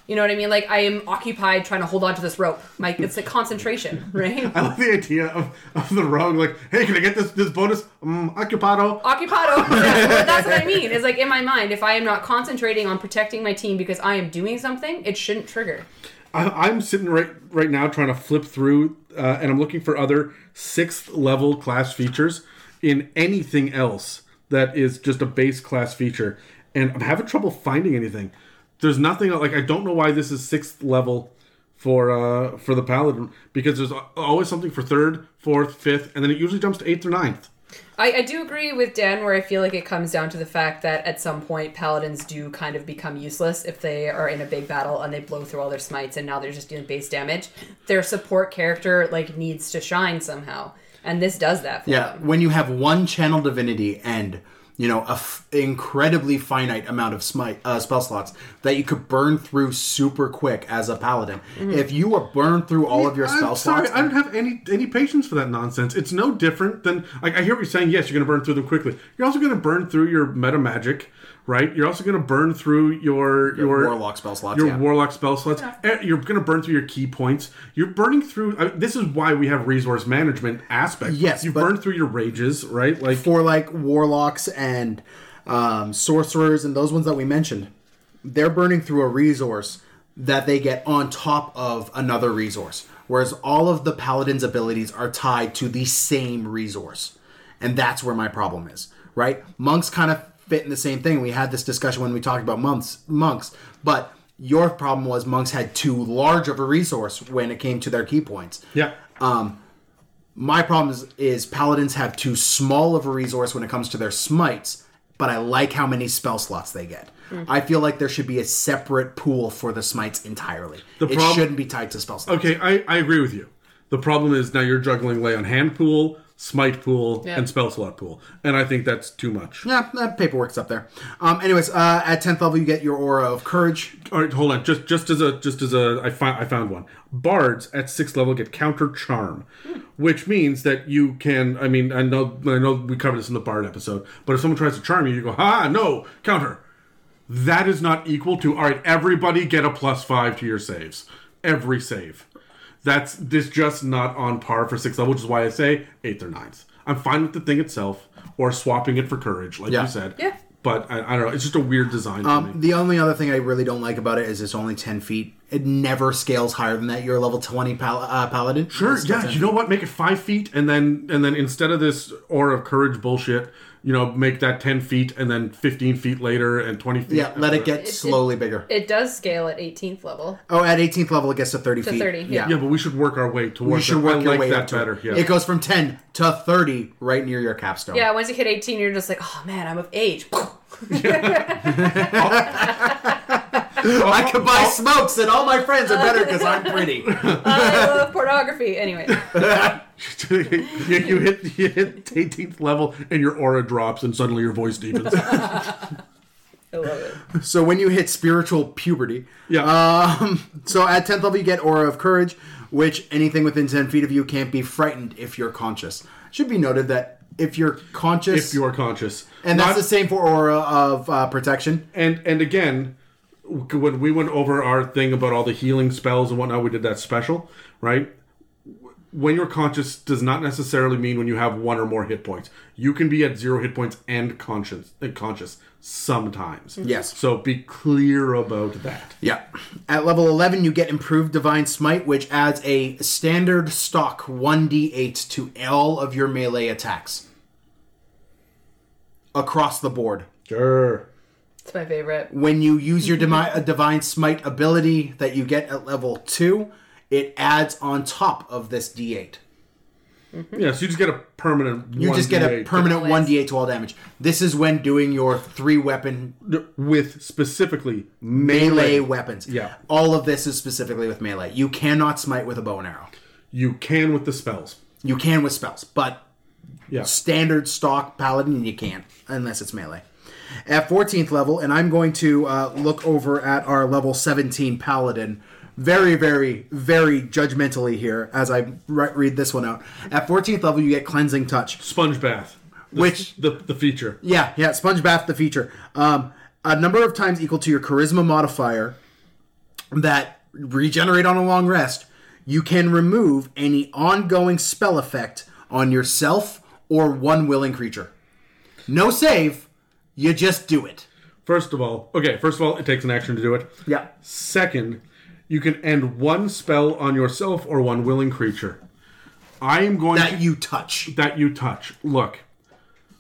You know what I mean? Like I am occupied trying to hold onto this rope. Like it's a concentration, right? I like the idea of, of the rogue like, hey, can I get this this bonus? Um, occupado. Occupado. Yeah, that's what I mean. It's like in my mind, if I am not concentrating on protecting my team because I am doing something, it shouldn't trigger. I, I'm sitting right right now trying to flip through, uh, and I'm looking for other sixth level class features in anything else that is just a base class feature, and I'm having trouble finding anything. There's nothing like I don't know why this is sixth level for uh for the paladin because there's always something for third, fourth, fifth, and then it usually jumps to eighth or ninth. I, I do agree with Dan where I feel like it comes down to the fact that at some point paladins do kind of become useless if they are in a big battle and they blow through all their smites and now they're just doing base damage. Their support character like needs to shine somehow. And this does that for yeah, them. when you have one channel divinity and you know a f- incredibly finite amount of smite uh, spell slots that you could burn through super quick as a paladin. If you were burned through all of your spell I'm sorry, slots, I don't have any any patience for that nonsense. It's no different than like I hear what you're saying. Yes, you're going to burn through them quickly. You're also going to burn through your meta magic, right? You're also going to burn through your your, warlock spell slots, Your yeah. warlock spell slots. Eh, You're going to burn through your ki points. You're burning through. I this is why we have resource management aspect. Yes, you burn through your rages, right? Like for like warlocks and um, sorcerers and those ones that we mentioned, they're burning through a resource that they get on top of another resource. Whereas all of the paladin's abilities are tied to the same resource. And that's where my problem is, right? Monks kind of fit in the same thing. We had this discussion when we talked about monks, monks, but your problem was monks had too large of a resource when it came to their ki points. Yeah. Um, my problem is, is paladins have too small of a resource when it comes to their smites, but I like how many spell slots they get. I feel like there should be a separate pool for the smites entirely. The it prob- shouldn't be tied to spell slots. Okay, I, I agree with you. The problem is now you're juggling lay on hand pool, smite pool, Yeah. and spell slot pool, and I think that's too much. Yeah, that paperwork's up there. Um, anyways, uh, at tenth level, you get your aura of courage. All right, hold on. Just just as a just as a I found I found one. Bards at sixth level get counter charm, which means that you can. I mean, I know I know we covered this in the bard episode, but if someone tries to charm you, you go, ha, no, counter. That is not equal to all right. Everybody get a plus five to your saves. Every save. That's this just not on par for sixth level, which is why I say eighth or ninth. I'm fine with the thing itself or swapping it for courage, like Yeah. you said. Yeah. But I, I don't know. It's just a weird design to me. The only other thing I really don't like about it is it's only ten feet. It never scales higher than that. You're a level twenty pal- uh, paladin. Sure, yeah. 10 You know what? Make it five feet, and then and then instead of this aura of courage bullshit, you know, make that ten feet, and then fifteen feet later, and twenty feet. Yeah, let it get It- slowly bigger. It does scale at 18th level. Oh, at 18th level, it gets to 30 To feet. 30, yeah. Yeah, but we should work our way towards. You should that. work I your like way that up better. Yeah. it goes from 10 to 30 right near your capstone. Yeah, once you hit 18, you're just like, oh man, I'm of age. I could buy smokes and all my friends are better because I'm pretty. I love pornography. Anyway, you, you hit you hit 18th level, and your aura drops, and suddenly your voice deepens. I love it. so when you hit spiritual puberty, yeah. um, so at 10th level you get Aura of Courage, which anything within 10 feet of you can't be frightened if you're conscious. Should be noted that if you're conscious, if you're conscious, and Not- that's the same for Aura of uh, Protection. and and again when we went over our thing about all the healing spells and whatnot we did that special right when you're conscious does not necessarily mean when you have one or more hit points you can be at zero hit points and conscious and conscious sometimes mm-hmm. Yes. so be clear about that Yeah. At level 11, you get Improved Divine Smite, which adds a standard stock 1d8 to all of your melee attacks. Across the board. sure It's my favorite. When you use your demi- a Divine Smite ability that you get at level 2, it adds on top of this d8. Mm-hmm. yeah so you just get a permanent You just get a 1d8 permanent 1d8 to all damage. This is when doing your three weapon with specifically melee melee weapons. Yeah. All of this is specifically with melee. You cannot smite with a bow and arrow. you can with the spells You can with spells, but yeah standard stock paladin you can't unless it's melee at 14th level and i'm going to uh, look over at our level 17 paladin. Very very very judgmentally here as i re- read this one out. At 14th level you get cleansing touch. Sponge bath. The- Which- the the feature. Yeah yeah sponge bath the feature. Um, a number of times equal to your charisma modifier that regenerate on a long rest you can remove any ongoing spell effect on yourself or one willing creature. No save you just do it. First of all okay first of all it takes an action to do it. Yeah. Second, you can end one spell on yourself or one willing creature. I am going that to you touch. That you touch. Look,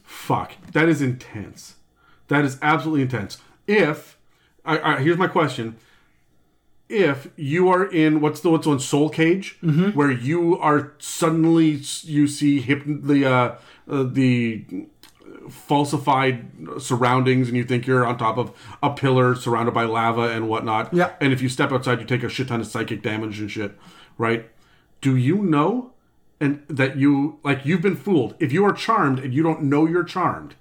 fuck, that is intense. That is absolutely intense. If, I, I, here's my question: If you are in what's the what's on Soul Cage, where you are suddenly you see hip the uh, uh, the falsified surroundings and you think you're on top of a pillar surrounded by lava and whatnot. Yeah. And if you step outside, you take a shit ton of psychic damage and shit, right? Do you know and that you like you've been fooled? If you are charmed and you don't know you're charmed,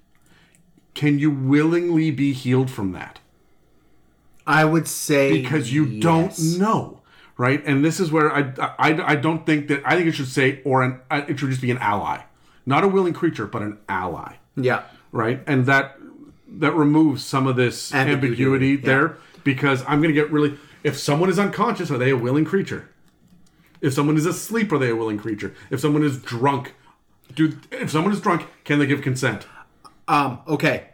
can you willingly be healed from that? i would say Because you yes. don't know, right? And this is where I, I I don't think that I think it should say or an it should just be an ally, not a willing creature, but an ally yeah right? And that that removes some of this Ambiguity, ambiguity, yeah. there because I'm going to get really. If someone is unconscious, are they a willing creature? If someone is asleep, are they a willing creature? If someone is drunk, do if someone is drunk, can they give consent? um okay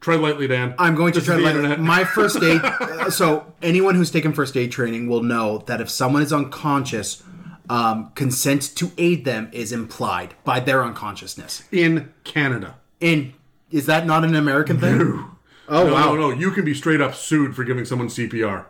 Tread lightly, Dan. I'm going to This is try to the let internet. my first aid. so anyone who's taken first aid training will know that if someone is unconscious, um, consent to aid them is implied by their unconsciousness. in Canada. In is that not an American thing? Oh no, wow! no, no. You can be straight up sued for giving someone CPR.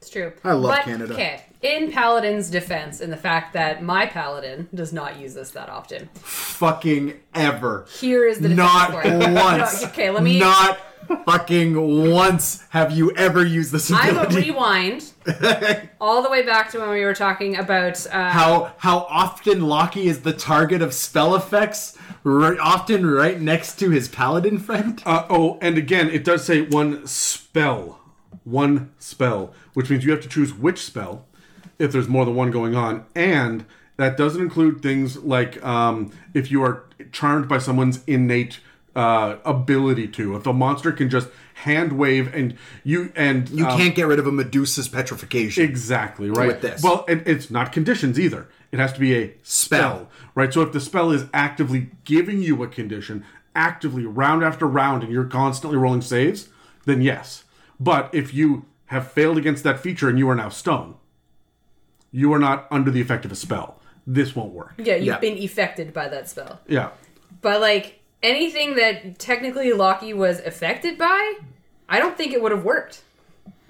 It's true. I love but, Canada. Okay, in Paladin's defense, in the fact that my Paladin does not use this that often, Fucking ever. here is the defense Not for it. once. No, okay, let me. Not fucking once have you ever used this I will ability. rewind all the way back to when we were talking about uh, how how often Loki is the target of spell effects, right, often right next to his paladin friend. Uh, oh, and again, it does say one spell. One spell, which means you have to choose which spell if there's more than one going on. And that doesn't include things like um, if you are charmed by someone's innate uh, ability to. If a monster can just hand wave and you and You um, can't get rid of a Medusa's petrification. Exactly right. With this. well, and it's not conditions either. It has to be a spell, Spell. right? So if the spell is actively giving you a condition, actively round after round, and you're constantly rolling saves, then yes. But if you have failed against that feature and you are now stone, you are not under the effect of a spell. This won't work. yeah, you've Yeah. been affected by that spell. Yeah. But like anything that technically Loki was affected by, I don't think it would have worked,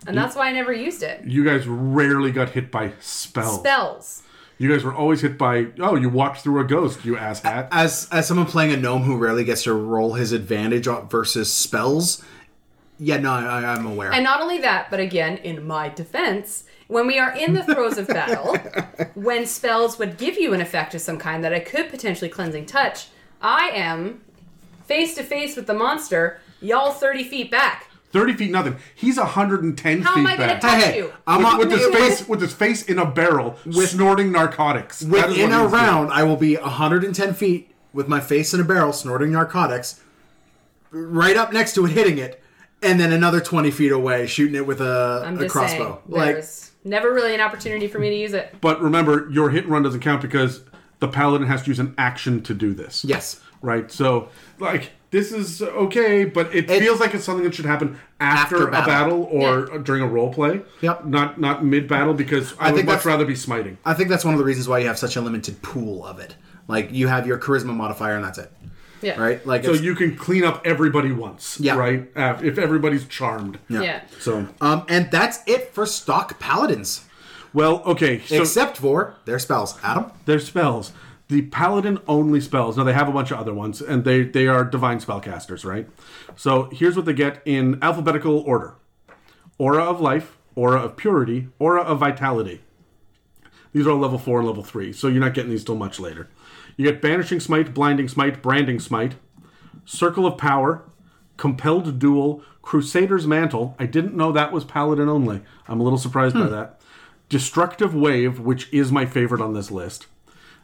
and that's why I never used it. You guys rarely got hit by spells. Spells. You guys were always hit by, oh, you walked through a ghost, you asshat. As as someone playing a gnome who rarely gets to roll his advantage on- versus spells, yeah, no, I, I'm aware. And not only that, but again, in my defense, when we are in the throes of battle, when spells would give you an effect of some kind that I could potentially cleansing touch, I am face to face with the monster, y'all 30 feet back. 30 feet nothing. He's 110 How feet am I gonna back. touch Hey, hey, you? I'm with, on, with his face with his face in a barrel, snorting narcotics. That is Within what a he's doing. round, I will be 110 feet with my face in a barrel, snorting narcotics, right up next to it, hitting it, and then another 20 feet away, shooting it with a, I'm a just crossbow. saying, Like, there's never really an opportunity for me to use it. But remember, your hit and run doesn't count because the paladin has to use an action to do this. yes. Right. So, like, this is okay, but it, It- feels like it's something that should happen after, After a battle. battle or Yeah. during a role play. Yep. Not not mid battle because I, I would think much that's- rather be smiting. I think that's one of the reasons why you have such a limited pool of it. Like, you have your charisma modifier, and that's it. Yeah. Right? Like, So you can clean up everybody once. Yeah. Right. Uh, if everybody's charmed. Yeah. So um, and that's it for stock paladins, well, okay. So except for their spells. Adam? their spells. The paladin only spells. Now they have a bunch of other ones, and they they are divine spellcasters, right? So here's what they get in alphabetical order: aura of life, aura of purity, aura of vitality. These are all level four and level three, so you're not getting these till much later. You get banishing smite, blinding smite, branding smite, circle of power, compelled duel, crusader's mantle. I didn't know that was paladin only. I'm a little surprised by hmm. that. Destructive wave, which is my favorite on this list.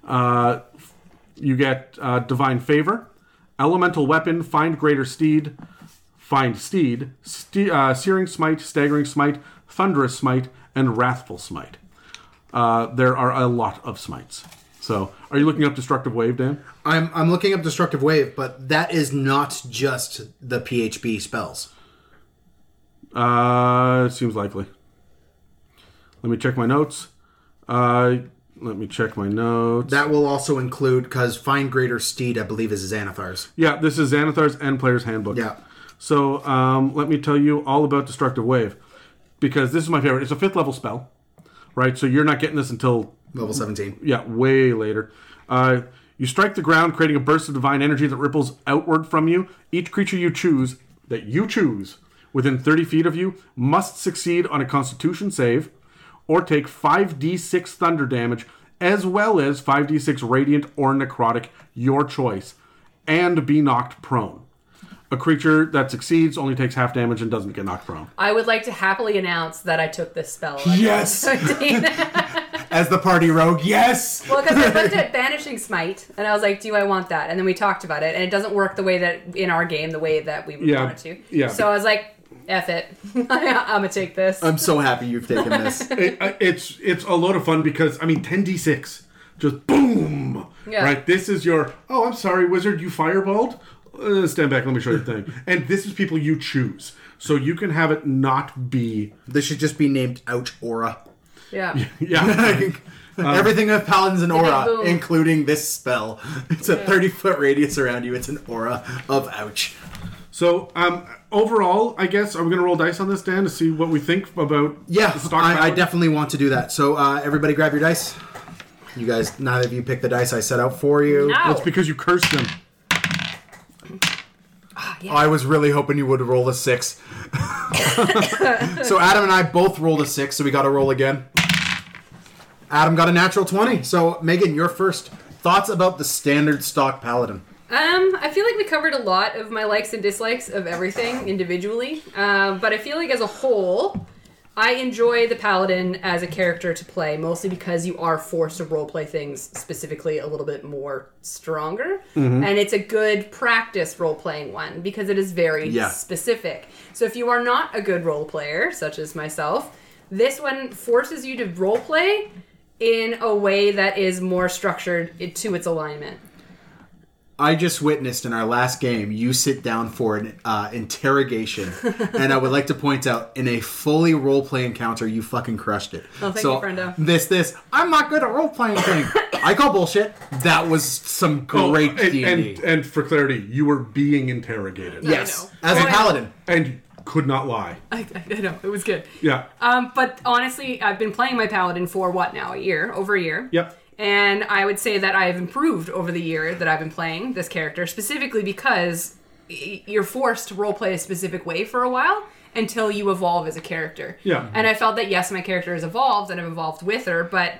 Uh, you get uh, divine favor, elemental weapon, find greater steed, find steed, ste- uh, searing smite, staggering smite, thunderous smite, and wrathful smite. Uh, there are a lot of smites. So, are you looking up destructive wave, Dan? I'm, I'm looking up Destructive Wave, but that is not just the PHB spells. Uh, seems likely. Let me check my notes. Uh, let me check my notes. That will also include, because Find Greater Steed, I believe, is Xanathar's. Yeah, this is Xanathar's End Player's Handbook. Yeah. So um, let me tell you all about Destructive Wave, because this is my favorite. It's a fifth level spell, right? So you're not getting this until Level 17. yeah, way later. Uh, you strike the ground, creating a burst of divine energy that ripples outward from you. Each creature you choose, that you choose, within 30 feet of you, must succeed on a Constitution save, or take 5d6 thunder damage, as well as 5d6 radiant or necrotic, your choice, and be knocked prone. A creature that succeeds only takes half damage and doesn't get knocked prone. I would like to happily announce that I took this spell. Yes! As the party rogue, yes! Well, because I looked at Banishing Smite, and I was like, do I want that? And then we talked about it, and it doesn't work the way that, in our game, the way that we would Yeah, want it to. yeah. So I was like, F it. I'm going to take this. I'm so happy you've taken this. it, uh, it's it's a load of fun because I mean 10d6 just boom Yeah. right this is your oh I'm sorry wizard you fireballed uh, stand back let me show you the thing and this is people you choose so you can have it not be this should just be named Ouch Aura. yeah. yeah Everything with Paladin's an aura, including this spell. It's a 30 foot radius around you. It's an aura of ouch. So, um, overall, I guess are we going to roll dice on this, Dan, to see what we think about Yeah, the stock I, I definitely want to do that. So uh, everybody, grab your dice. You guys, neither of you pick the dice I set out for you. No. It's because you cursed them. I was really hoping you would roll a six. so Adam and I both rolled a six, so we got to roll again. Adam got a natural twenty. So Megan, your first thoughts about the standard stock paladin? Um, I feel like we covered a lot of my likes and dislikes of everything individually, um, but I feel like as a whole, I enjoy the paladin as a character to play, mostly because you are forced to roleplay things specifically a little bit more stronger, and it's a good practice role playing one because it is very Yeah. specific. So if you are not a good role player, such as myself, this one forces you to role play in a way that is more structured to its alignment. I just witnessed in our last game you sit down for an uh, interrogation, and I would like to point out in a fully role play encounter you fucking crushed it. Oh, thank so, you, Brenda. This, this, I'm not good at role playing thing. I call bullshit. That was some Oh, great and, D&D. and, and for clarity, you were being interrogated. yes, as know. a paladin. And could not lie. I, I know it was good. Yeah. Um, but honestly, I've been playing my paladin for what now? A year, over a year. Yep. And I would say that I have improved over the year that I've been playing this character, specifically because you're forced to roleplay a specific way for a while until you evolve as a character. Yeah. And I felt that yes, my character has evolved and I've evolved with her, but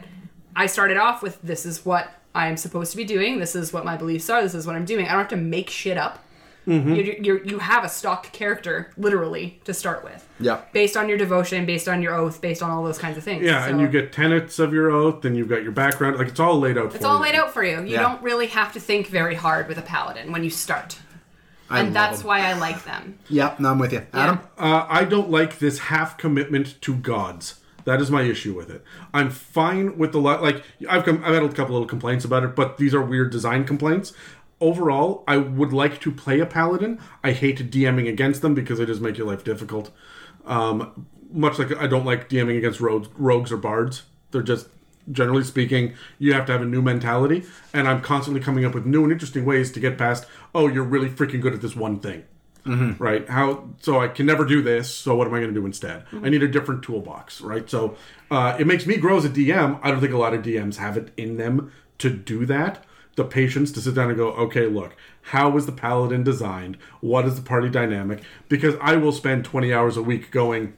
I started off with this is what I'm supposed to be doing. This is what my beliefs are. This is what I'm doing. I don't have to make shit up. Mm-hmm. You, you you have a stock character literally to start with. Yeah. Based on your devotion, based on your oath, based on all those kinds of things. Yeah, and you get tenets of your oath, and you've got your background. Like, it's all laid out for It's all you. laid out for you. You Yeah. don't really have to think very hard with a paladin when you start. I and love that's them. why I like them. Yep, no, I'm with you. Adam? Uh, I don't like this half commitment to gods. That is my issue with it. I'm fine with the like. I've come, I've had a couple little complaints about it, but these are weird design complaints. Overall, I would like to play a paladin. I hate DMing against them because they just make your life difficult. Um, much like I don't like DMing against rogues, rogues or bards. They're just generally speaking, you have to have a new mentality, and I'm constantly coming up with new and interesting ways to get past. Oh, you're really freaking good at this one thing right how so i can never do this so what am i going to do instead i need a different toolbox right so uh, it makes me grow as a dm i don't think a lot of dms have it in them to do that the patience to sit down and go okay look how was the paladin designed what is the party dynamic because i will spend 20 hours a week going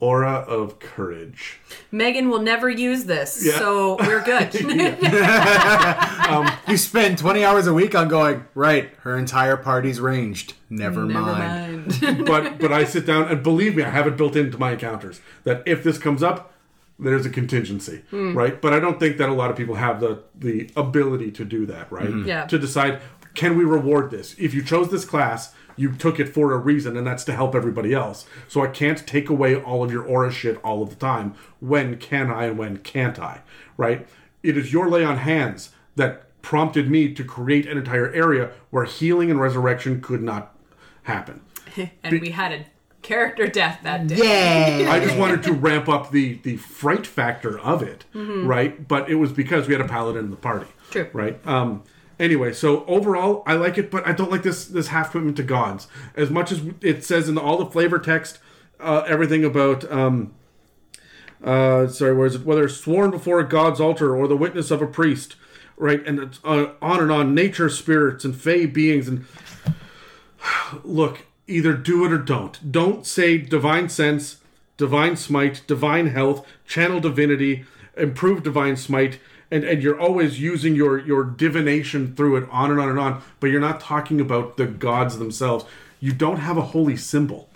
aura of courage Megan will never use this, Yeah. so we're good. Um, you spend 20 hours a week on going, right, her entire party's ranged. Never, Never mind. mind. but but I sit down and believe me, I have it built into my encounters that if this comes up, there's a contingency, hmm. right? But I don't think that a lot of people have the the ability to do that, right? Mm-hmm. Yeah. To decide can we reward this? If you chose this class, you took it for a reason, and that's to help everybody else. So I can't take away all of your aura shit all of the time. When can I and when can't I? Right? It is your lay on hands that prompted me to create an entire area where healing and resurrection could not happen. and we had a character death that day. Yeah. I just wanted to ramp up the the fright factor of it, right? But it was because we had a paladin in the party, True. right? Um. Anyway, so overall, I like it, but I don't like this this half commitment to gods as much as it says in all the flavor text, uh, everything about um. Uh, sorry, where is it? Whether sworn before a god's altar or the witness of a priest, right? And it's, uh, on and on. Nature spirits and fey beings and look, either do it or don't. Don't say divine sense, divine smite, divine health, channel divinity, improve divine smite, and, and you're always using your, your divination through it on and on and on, but you're not talking about the gods themselves. You don't have a holy symbol.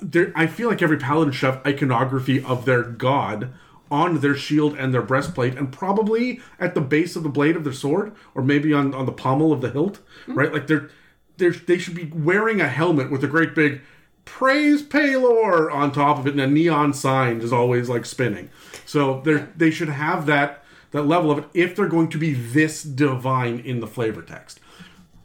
There, I feel like every paladin should have iconography of their god on their shield and their breastplate, and probably at the base of the blade of their sword, or maybe on, on the pommel of the hilt, hmm. right? Like they're they should be wearing a helmet with a great big praise Pelor on top of it, and a neon sign is always like spinning. So they they should have that that level of it if they're going to be this divine in the flavor text.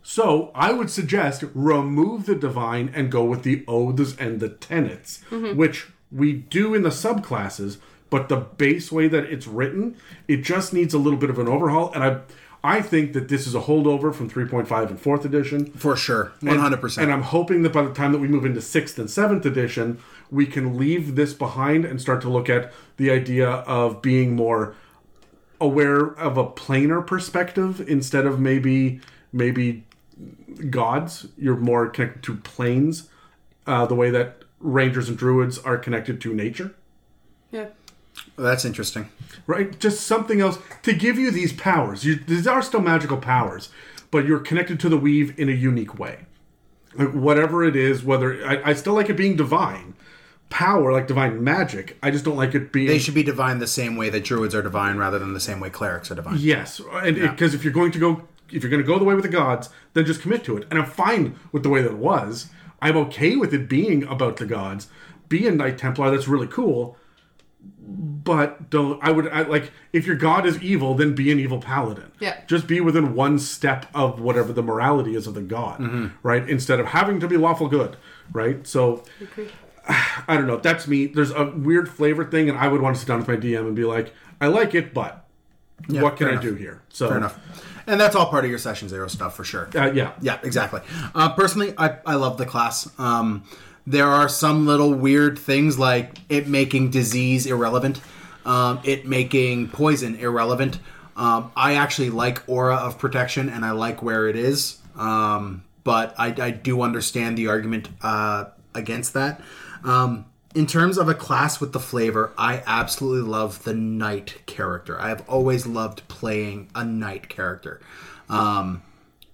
So I would suggest remove the divine and go with the oaths and the tenets, mm-hmm. which we do in the subclasses, but the base way that it's written, it just needs a little bit of an overhaul. And I I think that this is a holdover from 3.5 and 4th edition. For sure. 100%. And I'm hoping that by the time that we move into 6th and 7th edition, we can leave this behind and start to look at the idea of being more aware of a planar perspective instead of maybe maybe gods. You're more connected to planes, uh, the way that rangers and druids are connected to nature. Yeah. That's interesting. right? Just something else to give you these powers. You, these are still magical powers, but you're connected to the weave in a unique way. Like whatever it is, whether I, I still like it being divine power, like divine magic. I just don't like it being. They should be divine the same way that druids are divine rather than the same way clerics are divine. Yes, and because if you're going to go, if you're going to go the way with the gods, then just commit to it. And I'm fine with the way that it was. I'm okay with it being about the gods. Be a Knight Templar. That's really cool. But don't. I would I, like if your god is evil, then be an evil paladin. Yeah. Just be within one step of whatever the morality is of the god, right? Instead of having to be lawful good, right? So. I don't know. That's me. There's a weird flavor thing, and I would want to sit down with my DM and be like, "I like it, but Yeah, what can I enough. do here?" So Fair enough. And that's all part of your session zero stuff for sure. Uh, yeah, Yeah, exactly. Uh, personally, I, I love the class. Um, there are some little weird things like it making disease irrelevant, um, it making poison irrelevant. Um, I actually like aura of protection and I like where it is, um, but I, I do understand the argument uh, against that. Um, in terms of a class with the flavor, I absolutely love the knight character. I have always loved playing a knight character. Um,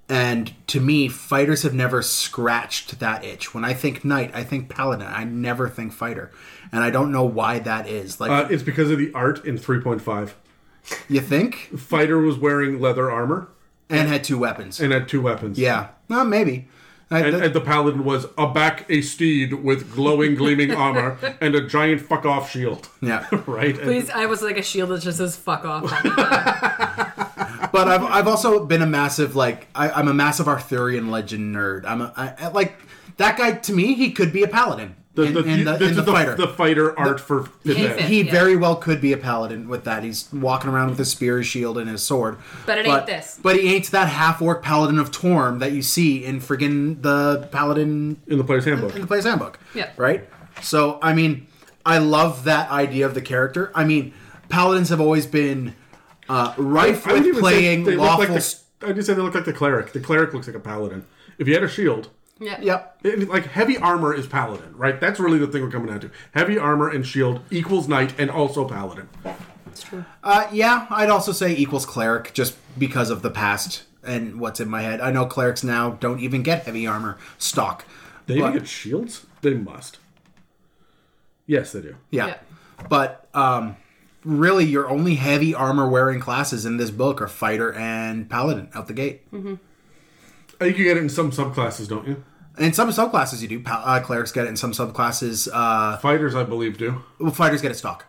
and to me, fighters have never scratched that itch. When I think knight, I think paladin. I never think fighter, and I don't know why that is. Like uh, it's because of the art in 3.5. you think, Fighter was wearing leather armor and had two weapons. and had two weapons. yeah, well, maybe. I, And, th- and the paladin was aback a steed with glowing, gleaming armor and a giant fuck off shield. yeah, Right? And- Please, I was like a shield that just says "fuck off." on it. but I've I've also been a massive like I, I'm a massive Arthurian legend nerd. I'm a, I, I- like that guy to me. He could be a paladin the, in, the, in the, this in the the, fighter. the fighter art for He he Yeah. very well could be a paladin with that. He's walking around with his spear, his shield, and his sword. But it ain't this. But he ain't that half orc paladin of Torm that you see in friggin' the paladin in the player's handbook. in the player's handbook. Yeah. Right? So, I mean, I love that idea of the character. I mean, paladins have always been uh, rife I would with even say playing they look lawful. like the, I'd just say they look like the cleric. The cleric looks like a paladin. If he had a shield, yeah. yep. it- like heavy armor is paladin, right? That's really the thing we're coming down to. Heavy armor and shield equals knight and also paladin. It's true. Uh, yeah, I'd also say equals cleric just because of the past and what's in my head. I know clerics now don't even get heavy armor stock. They But- even get shields? They must. Yes, they do. Yeah. Yeah. But um, really, your only heavy armor wearing classes in this book are fighter and paladin out the gate. I think you can get it in some subclasses, don't you? In some subclasses, you do. Uh, clerics get it. In some subclasses, uh, Fighters, I believe, do. well, fighters get it stock.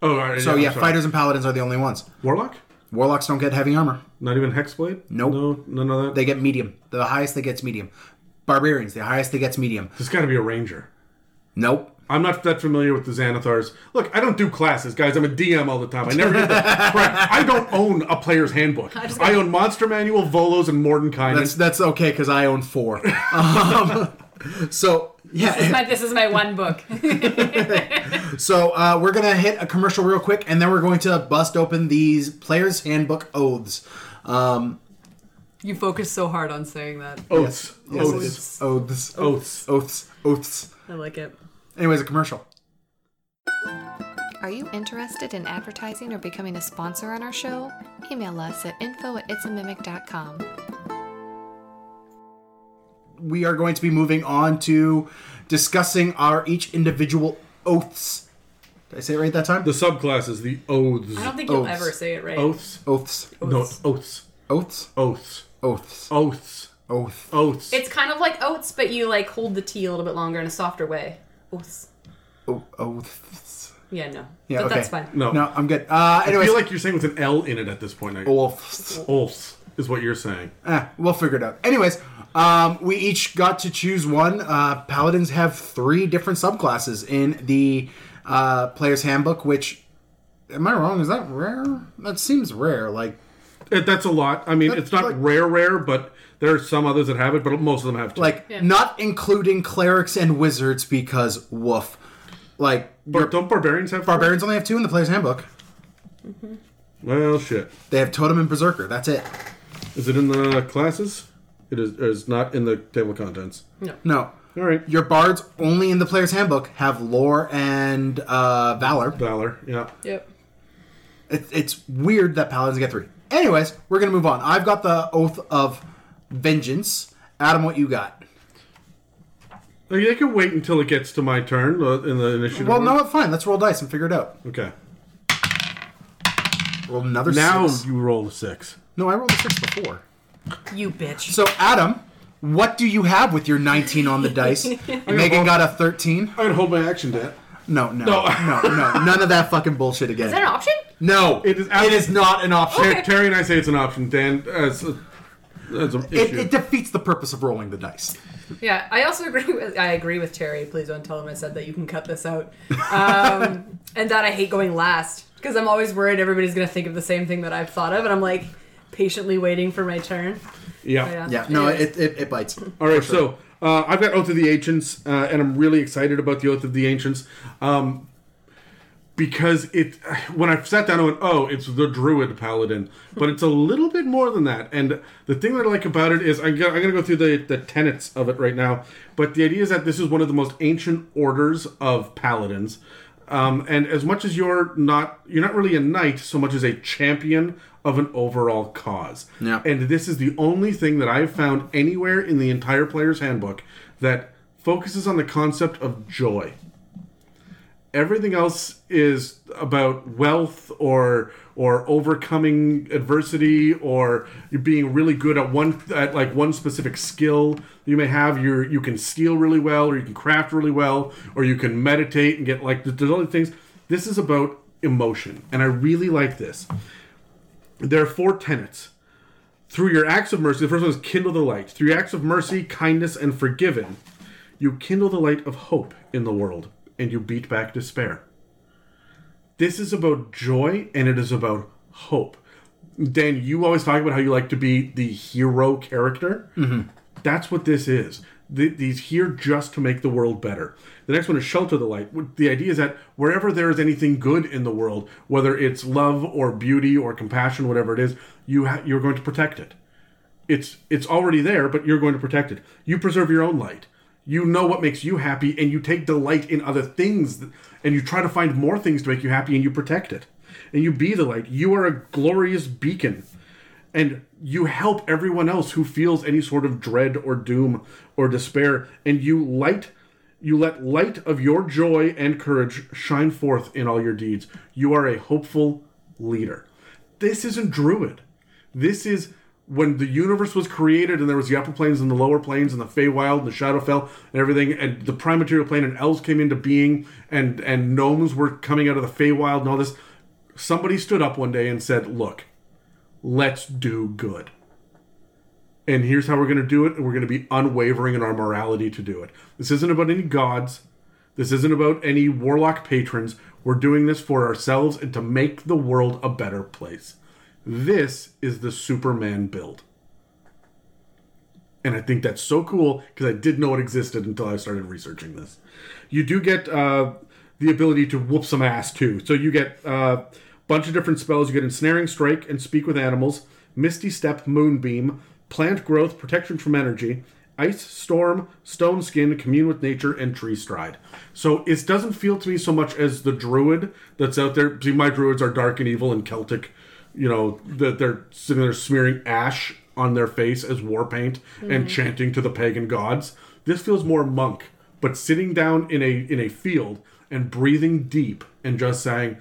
Oh, all right, So I'm yeah, fighters and paladins are the only ones. Warlock? Warlocks don't get heavy armor. Not even Hexblade? Nope. No, none of that. They get medium. The highest they get's medium. Barbarians, the highest they get's medium. There's got to be a ranger. Nope. I'm not that familiar with the Xanathars. Look, I don't do classes, guys. I'm a DM all the time. I never did that. right. I don't own a player's handbook. I, just- own Monster Manual, Volos, and Mordenkainen. That's that's okay because I own four. um, so yeah, My- this is my one book. so uh, we're gonna hit a commercial real quick, and then we're going to bust open these players' handbook oaths. Um, you focus so hard on saying that. Oaths. yes, Oaths. it's oaths, Oaths. oaths, oaths. I like it. Anyways, a commercial. Are you interested in advertising or becoming a sponsor on our show? Email us at info at itsamimic.com. We are going to be moving on to discussing our each individual oaths. Did I say it right that time? The subclasses, the oaths. I don't think you'll Oaths. ever say it right. Oaths? oaths, No, Oaths. oaths. oaths, Oaths. oaths, Oaths. oath, Oaths. It's kind of like oats, but you like hold the T a little bit longer in a softer way. Oaths. o- oaths. Yeah, no. Yeah, but okay. that's fine. no. No, I'm good. Uh, I anyways, feel like you're saying with an L in it at this point. Now. oaths. Oaths is what you're saying. Eh, we'll figure it out. Anyways, um, we each got to choose one. Uh, paladins have three different subclasses in the uh, player's handbook. Which, am I wrong? Is that rare? That seems rare. Like, Uh, That's a lot. I mean, That's it's not like- rare, rare, but there are some others that have it, but most of them have two. Like Yeah. not including clerics and wizards because woof. Like Bar- don't barbarians have? barbarians only have two in the player's handbook. Well, shit. They have totem and berserker. That's it. Is it in the classes? It is. It is not in the table of contents. No. No. All right. Your bards only in the player's handbook have lore and uh, valor. Valor. Yeah. Yep. It, it's weird that paladins get three. Anyways, we're gonna move on. I've got the oath of vengeance. Adam, what you got? Like, I can wait until it gets to my turn uh, in the initiative. Well, order. no, fine. Let's roll dice and figure it out. Okay. Roll another Now six. you roll a six. No, I rolled a six before. You bitch. So, Adam, what do you have with your 19 on the dice? Megan got a 13. I'd hold my action, Dan. No, no, no, no, no, None of that fucking bullshit again. Is that an option? no, It is It is not an option. Ter- Terry and I say it's an option. Dan, as a, as an It, issue. it defeats the purpose of rolling the dice. Yeah, I also agree with I agree with Terry. Please don't tell him I said that. You can cut this out. Um, and that I hate going last because I'm always worried everybody's gonna think of the same thing that I've thought of, and I'm like patiently waiting for my turn. yeah. Oh, yeah. Yeah, no, it, it, it bites. All right, so uh, I've got Oath of the Ancients, uh, and I'm really excited about the Oath of the Ancients um, because it. When I sat down, I went, "Oh, it's the Druid Paladin," but it's a little bit more than that. And the thing that I like about it is, I'm gonna, I'm gonna go through the the tenets of it right now. But the idea is that this is one of the most ancient orders of paladins. Um, and as much as you're not, you're not really a knight so much as a champion of an overall cause. Yeah. And this is the only thing that I've found anywhere in the entire player's handbook that focuses on the concept of joy. Everything else is about wealth or or overcoming adversity or you're being really good at one at like one specific skill. You may have you you can steal really well or you can craft really well or you can meditate and get like there's other things. This is about emotion and i really like this. There are four tenets. Through your acts of mercy, the first one is kindle the light. Through your acts of mercy, kindness, and forgiving, you kindle the light of hope in the world, and you beat back despair. This is about joy, and it is about hope. Dan, you always talk about how you like to be the hero character. Mm-hmm. That's what this is. Th- These here just to make the world better. The next one is shelter the light. The idea is that wherever there is anything good in the world, whether it's love or beauty or compassion, whatever it is, you ha- you're going to protect it. It's it's already there, but you're going to protect it. You preserve your own light. You know what makes you happy, and you take delight in other things, and you try to find more things to make you happy, and you protect it. And you be the light. You are a glorious beacon. And you help everyone else who feels any sort of dread or doom or despair. And you light you let light of your joy and courage shine forth in all your deeds. You are a hopeful leader. This isn't druid. This is when the universe was created and there was the upper planes and the lower planes and the Feywild and the Shadowfell and everything and the prime material plane and elves came into being and and gnomes were coming out of the Feywild and all this somebody stood up one day and said look let's do good. And here's how we're going to do it, and we're going to be unwavering in our morality to do it. This isn't about any gods. This isn't about any warlock patrons. We're doing this for ourselves and to make the world a better place. This is the Superman build. And I think that's so cool because I didn't know it existed until I started researching this. You do get uh, the ability to whoop some ass too. So you get a uh, bunch of different spells. You get Ensnaring Strike and Speak with Animals, Misty Step, Moonbeam, Plant Growth, Protection from Energy, Ice Storm, Stone Skin, Commune with Nature, and Tree Stride. So it doesn't feel to me so much as the Druid that's out there. See, my Druids are dark and evil and Celtic. You know that they're sitting there smearing ash on their face as war paint and mm. chanting to the pagan gods. This feels more monk, but sitting down in a in a field and breathing deep and just saying,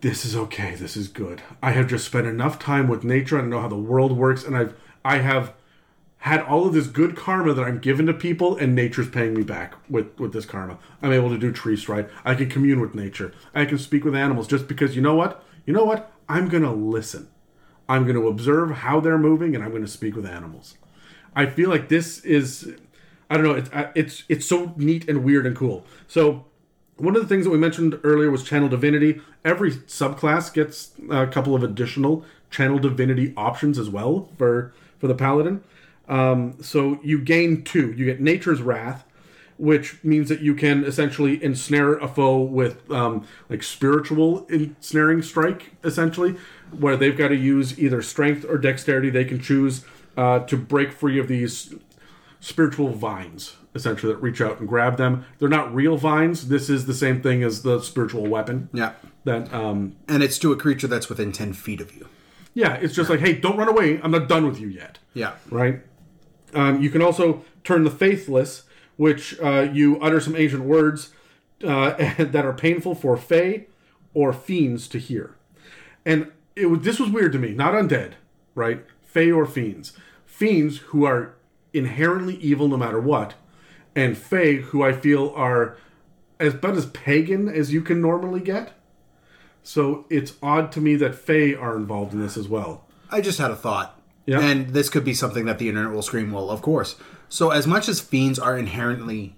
"This is okay. This is good. I have just spent enough time with nature. I know how the world works, and I've I have." had all of this good karma that I'm giving to people, and nature's paying me back with with this karma. I'm able to do tree stride. I can commune with nature. I can speak with animals just because you know what? You know what? I'm gonna listen. I'm gonna observe how they're moving, and I'm gonna speak with animals. I feel like this is, I don't know. It's uh, it's it's so neat and weird and cool. So. One of the things that we mentioned earlier was channel divinity. Every subclass gets a couple of additional channel divinity options as well for for the paladin. Um, so you gain two. You get Nature's Wrath, which means that you can essentially ensnare a foe with um, like spiritual ensnaring strike, essentially, where they've got to use either strength or dexterity. They can choose uh, to break free of these spiritual vines, essentially, that reach out and grab them. They're not real vines. This is the same thing as the spiritual weapon. Yeah. That um, And it's to a creature that's within 10 feet of you. yeah, it's just like, hey, don't run away. I'm not done with you yet. Yeah. right? Um, you can also turn the faithless, which uh, you utter some ancient words uh, that are painful for Fey or fiends to hear. And it was, this was weird to me. Not undead, right? Fey or fiends. Fiends who are inherently evil no matter what, and Fey who I feel are as about as pagan as you can normally get. So it's odd to me that Fey are involved in this as well. I just had a thought. Yeah. And this could be something that the internet will scream, well, of course. So, as much as fiends are inherently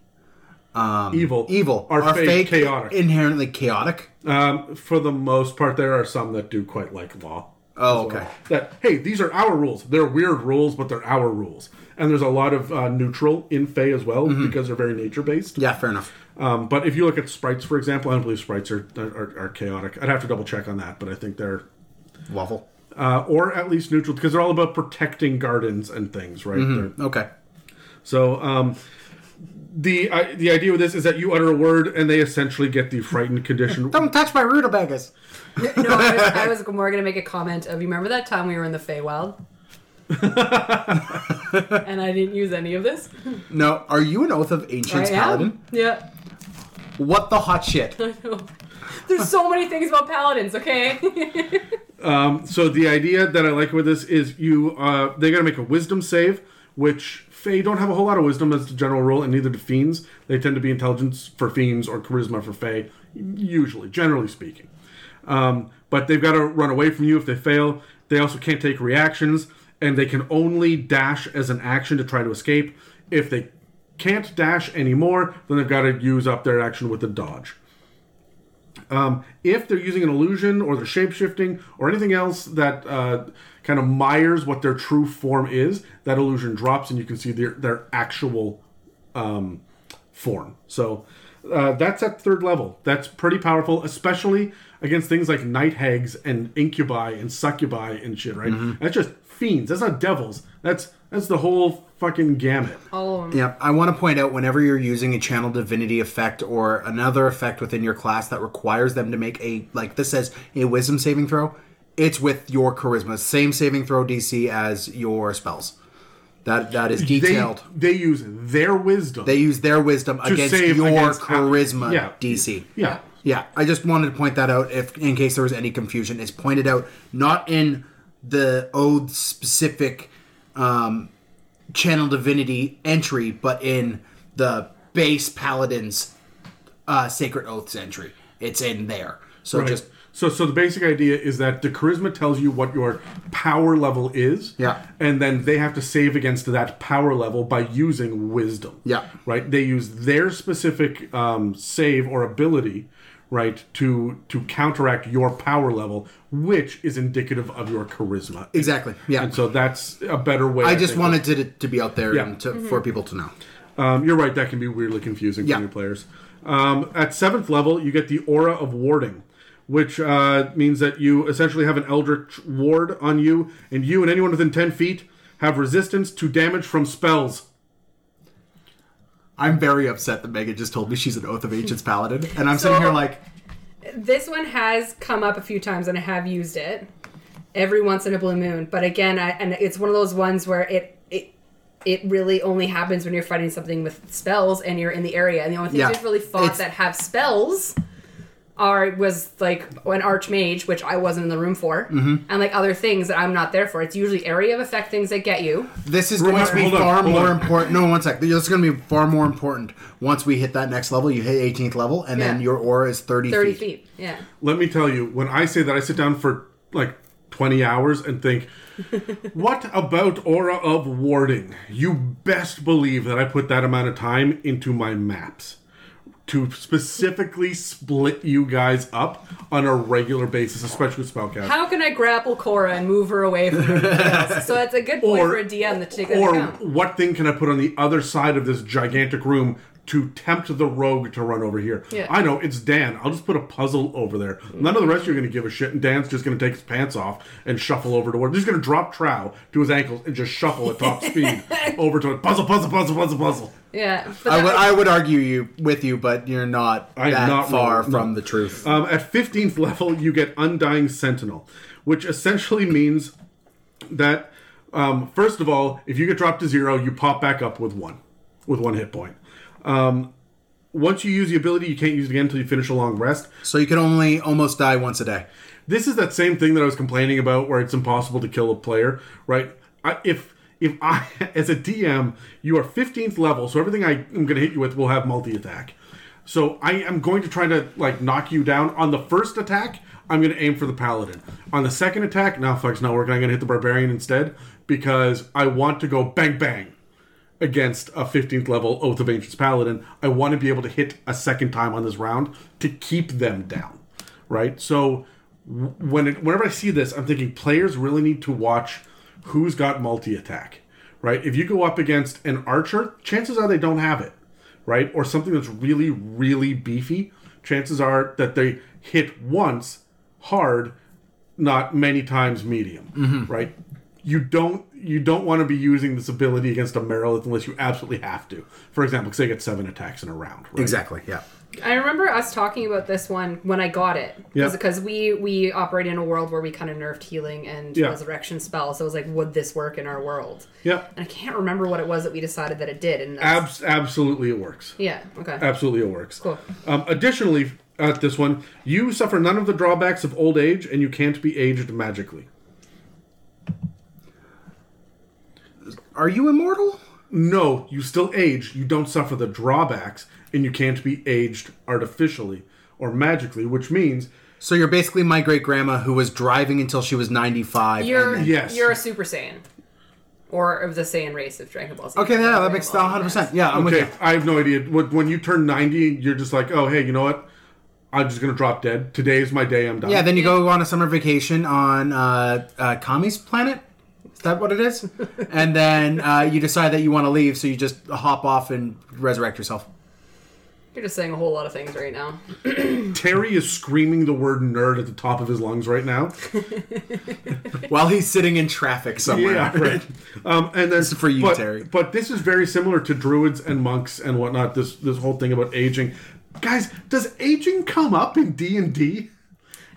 Evil, evil, are, Fey fake chaotic. inherently chaotic? Um, for the most part, there are some that do quite like law. Oh, as well. okay. That hey, these are our rules. They're weird rules, but they're our rules. And there's a lot of uh, neutral in Fey as well because they're very nature based. Mm-hmm. Yeah, fair enough. Um, but if you look at sprites, for example, I don't believe sprites are, are, are chaotic. I'd have to double check on that, but I think they're lawful. uh, or at least neutral because they're all about protecting gardens and things, right? Mm-hmm. Okay. So um, the I, the idea with this is that you utter a word and they essentially get the frightened condition. Don't touch my rutabagas. no, I was, I was more gonna make a comment of you remember that time we were in the Feywild? and I didn't use any of this. No, are you an Oath of Ancients I paladin? Yeah. What the hot shit? I know. There's so many things about paladins, okay? so the idea that I like with this is you uh, they got to make a wisdom save, which Fae don't have a whole lot of wisdom as the general rule, and neither do fiends. They tend to be intelligence for fiends or charisma for Fae, usually, generally speaking. Um, but they've got to run away from you if they fail. They also can't take reactions, and they can only dash as an action to try to escape. If they can't dash anymore, then they've got to use up their action with a dodge. Um, if they're using an illusion or they're shapeshifting or anything else that uh, kind of mires what their true form is, that illusion drops and you can see their, their actual um, form. So uh, that's at third level. That's pretty powerful, especially against things like night hags and incubi and succubi and shit, right? That's just fiends. That's not devils. That's that's the whole fucking gamut. All of them. Yeah, I want to point out whenever you're using a channel divinity effect or another effect within your class that requires them to make a like this says a wisdom saving throw, it's with your charisma, same saving throw DC as your spells. That that is detailed. They, they use their wisdom. They, use their wisdom against your against- charisma yeah. DC. yeah. Yeah, I just wanted to point that out if in case there was any confusion. It's pointed out not in the oath specific um, channel divinity entry, but in the base paladin's uh, sacred oaths entry. It's in there. So Right. just so so the basic idea is that the charisma tells you what your power level is. Yeah. And then they have to save against that power level by using wisdom. Yeah. Right? They use their specific um, save or ability, right, to to counteract your power level, which is indicative of your charisma. exactly. Yeah. And so that's a better way. I just think, wanted to to be out there Yeah. and to, for people to know. Um, you're right. That can be weirdly confusing for new players. Um, at seventh level, you get the aura of warding, which uh, means that you essentially have an eldritch ward on you, and you and anyone within ten feet have resistance to damage from spells. I'm very upset that Megan just told me she's an Oath of Ancients paladin, and I'm So- sitting here like, This one has come up a few times, and I have used it every once in a blue moon. But again, I, and it's one of those ones where it it it really only happens when you're fighting something with spells and you're in the area. And the only things Yeah. we've really fought It's- that have spells are was like an archmage, which I wasn't in the room for, Mm-hmm. and like other things that I'm not there for. It's usually area of effect things that get you. This is Remember- going to be hold on, far more on. important. No, one sec. This is going to be far more important once we hit that next level. You hit 18th level, and then your aura is 30, Thirty feet. feet. Yeah. Let me tell you, when I say that, I sit down for like 20 hours and think, what about aura of warding? You best believe that I put that amount of time into my maps. To specifically split you guys up on a regular basis, especially with spellcast. How can I grapple Cora and move her away from else? So that's a good point Or- for a DM to take that or account. what thing can I put on the other side of this gigantic room to tempt the rogue to run over here? Yeah. I know it's Dan. I'll just put a puzzle over there. None of the rest of you are going to give a shit, and Dan's just going to take his pants off and shuffle over to where he's going to drop Trow to his ankles and just shuffle at top speed over to it. Puzzle, puzzle, puzzle, puzzle, puzzle. Yeah, I would was- I would argue you with you, but you're not I am that not far wrong, no. from the truth. Um, at 15th level, you get Undying Sentinel, which essentially means that, um, first of all, if you get dropped to zero, you pop back up with one, with one hit point. Um, once you use the ability, you can't use it again until you finish a long rest. So you can only almost die once a day. This is that same thing that I was complaining about, where it's impossible to kill a player, right? I, if if I, as a DM, you are 15th level, so everything I am going to hit you with will have multi attack. So I am going to try to like knock you down on the first attack. I'm going to aim for the paladin. On the second attack, now fuck's not working. I'm going to hit the barbarian instead because I want to go bang bang against a 15th level Oath of Ancients Paladin. I want to be able to hit a second time on this round to keep them down, right? So when it, whenever I see this, I'm thinking players really need to watch who's got multi attack, right? If you go up against an archer, chances are they don't have it, right? Or something that's really, really beefy, chances are that they hit once hard, not many times medium, mm-hmm. right? You don't you don't want to be using this ability against a Marilith unless you absolutely have to. For example, because they get seven attacks in a round. Right? Exactly. Yeah. I remember us talking about this one when I got it. Yeah. Because we we operate in a world where we kind of nerfed healing and Yeah. resurrection spells. So I was like, would this work in our world? Yeah. And I can't remember what it was that we decided that it did. And that's- Abs- absolutely, it works. yeah, okay, Absolutely, it works. cool. Um, additionally, at this one, you suffer none of the drawbacks of old age, and you can't be aged magically. Are you immortal? No, you still age. You don't suffer the drawbacks, and you can't be aged artificially or magically, which means So you're basically my great grandma who was driving until she was 95. You're and then- Yes. you're a Super Saiyan, or of the Saiyan race of Dragon Ball Z. okay, yeah, that Dragon makes Ball, 100. percent Yeah, I'm okay, with you. I have no idea. When when you turn ninety, you're just like, oh hey, you know what? I'm just gonna drop dead. Today is my day. I'm done. Yeah, then you go on a summer vacation on uh, uh, Kami's planet. Is that what it is? and then uh, you decide that you want to leave, so you just hop off and resurrect yourself. You're just saying a whole lot of things right now. Terry is screaming the word nerd at the top of his lungs right now. While he's sitting in traffic somewhere. Yeah, right. Um, and then is for you, but, Terry. But this is very similar to druids and monks and whatnot. This this whole thing about aging, guys. Does aging come up in D and D?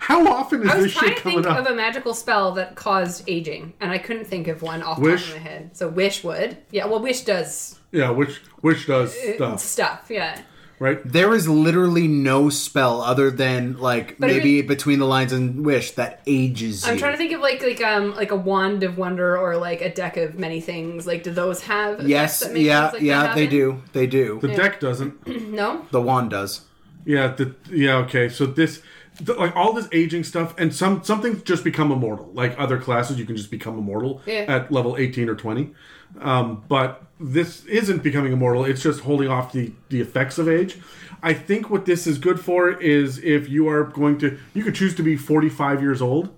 How often is I was this trying shit to coming think up? of a magical spell that caused aging, and I couldn't think of one off the Wish? top of my head. So Wish would. Yeah, well, Wish does yeah, which which does uh, stuff, stuff. Yeah. right? There is literally no spell other than like But maybe even- between the lines and wish that ages you. I'm trying to think of like like um like a wand of wonder or like a deck of many things. Like, do those have? effects Yes, that make yeah, things like yeah, that they happen? do. They do. The deck doesn't. No. The wand does. Yeah, the, yeah, okay. So this, the, like all this aging stuff, and some some things just become immortal. Like other classes, you can just become immortal Yeah. at level eighteen or twenty. Um, but this isn't becoming immortal. It's just holding off the the effects of age. I think what this is good for is if you are going to, you could choose to be forty five years old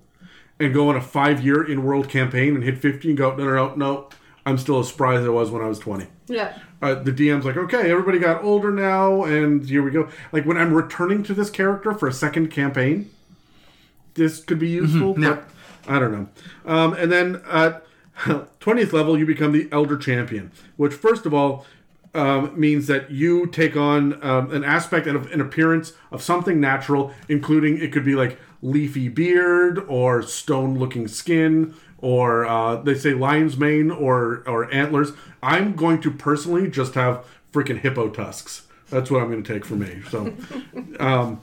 and go on a five year in world campaign and hit fifty and go no no no no. I'm still as spry as I was when I was twenty Yeah. uh, the DM's like, okay, everybody got older now, and here we go. Like when I'm returning to this character for a second campaign, this could be useful, yeah. but I don't know. Um, and then at 20th level, you become the Elder Champion, which first of all um, means that you take on um, an aspect and an appearance of something natural, including it could be like leafy beard or stone-looking skin or uh, they say lion's mane or or antlers. I'm going to personally just have freaking hippo tusks. That's what I'm going to take for me. So, um,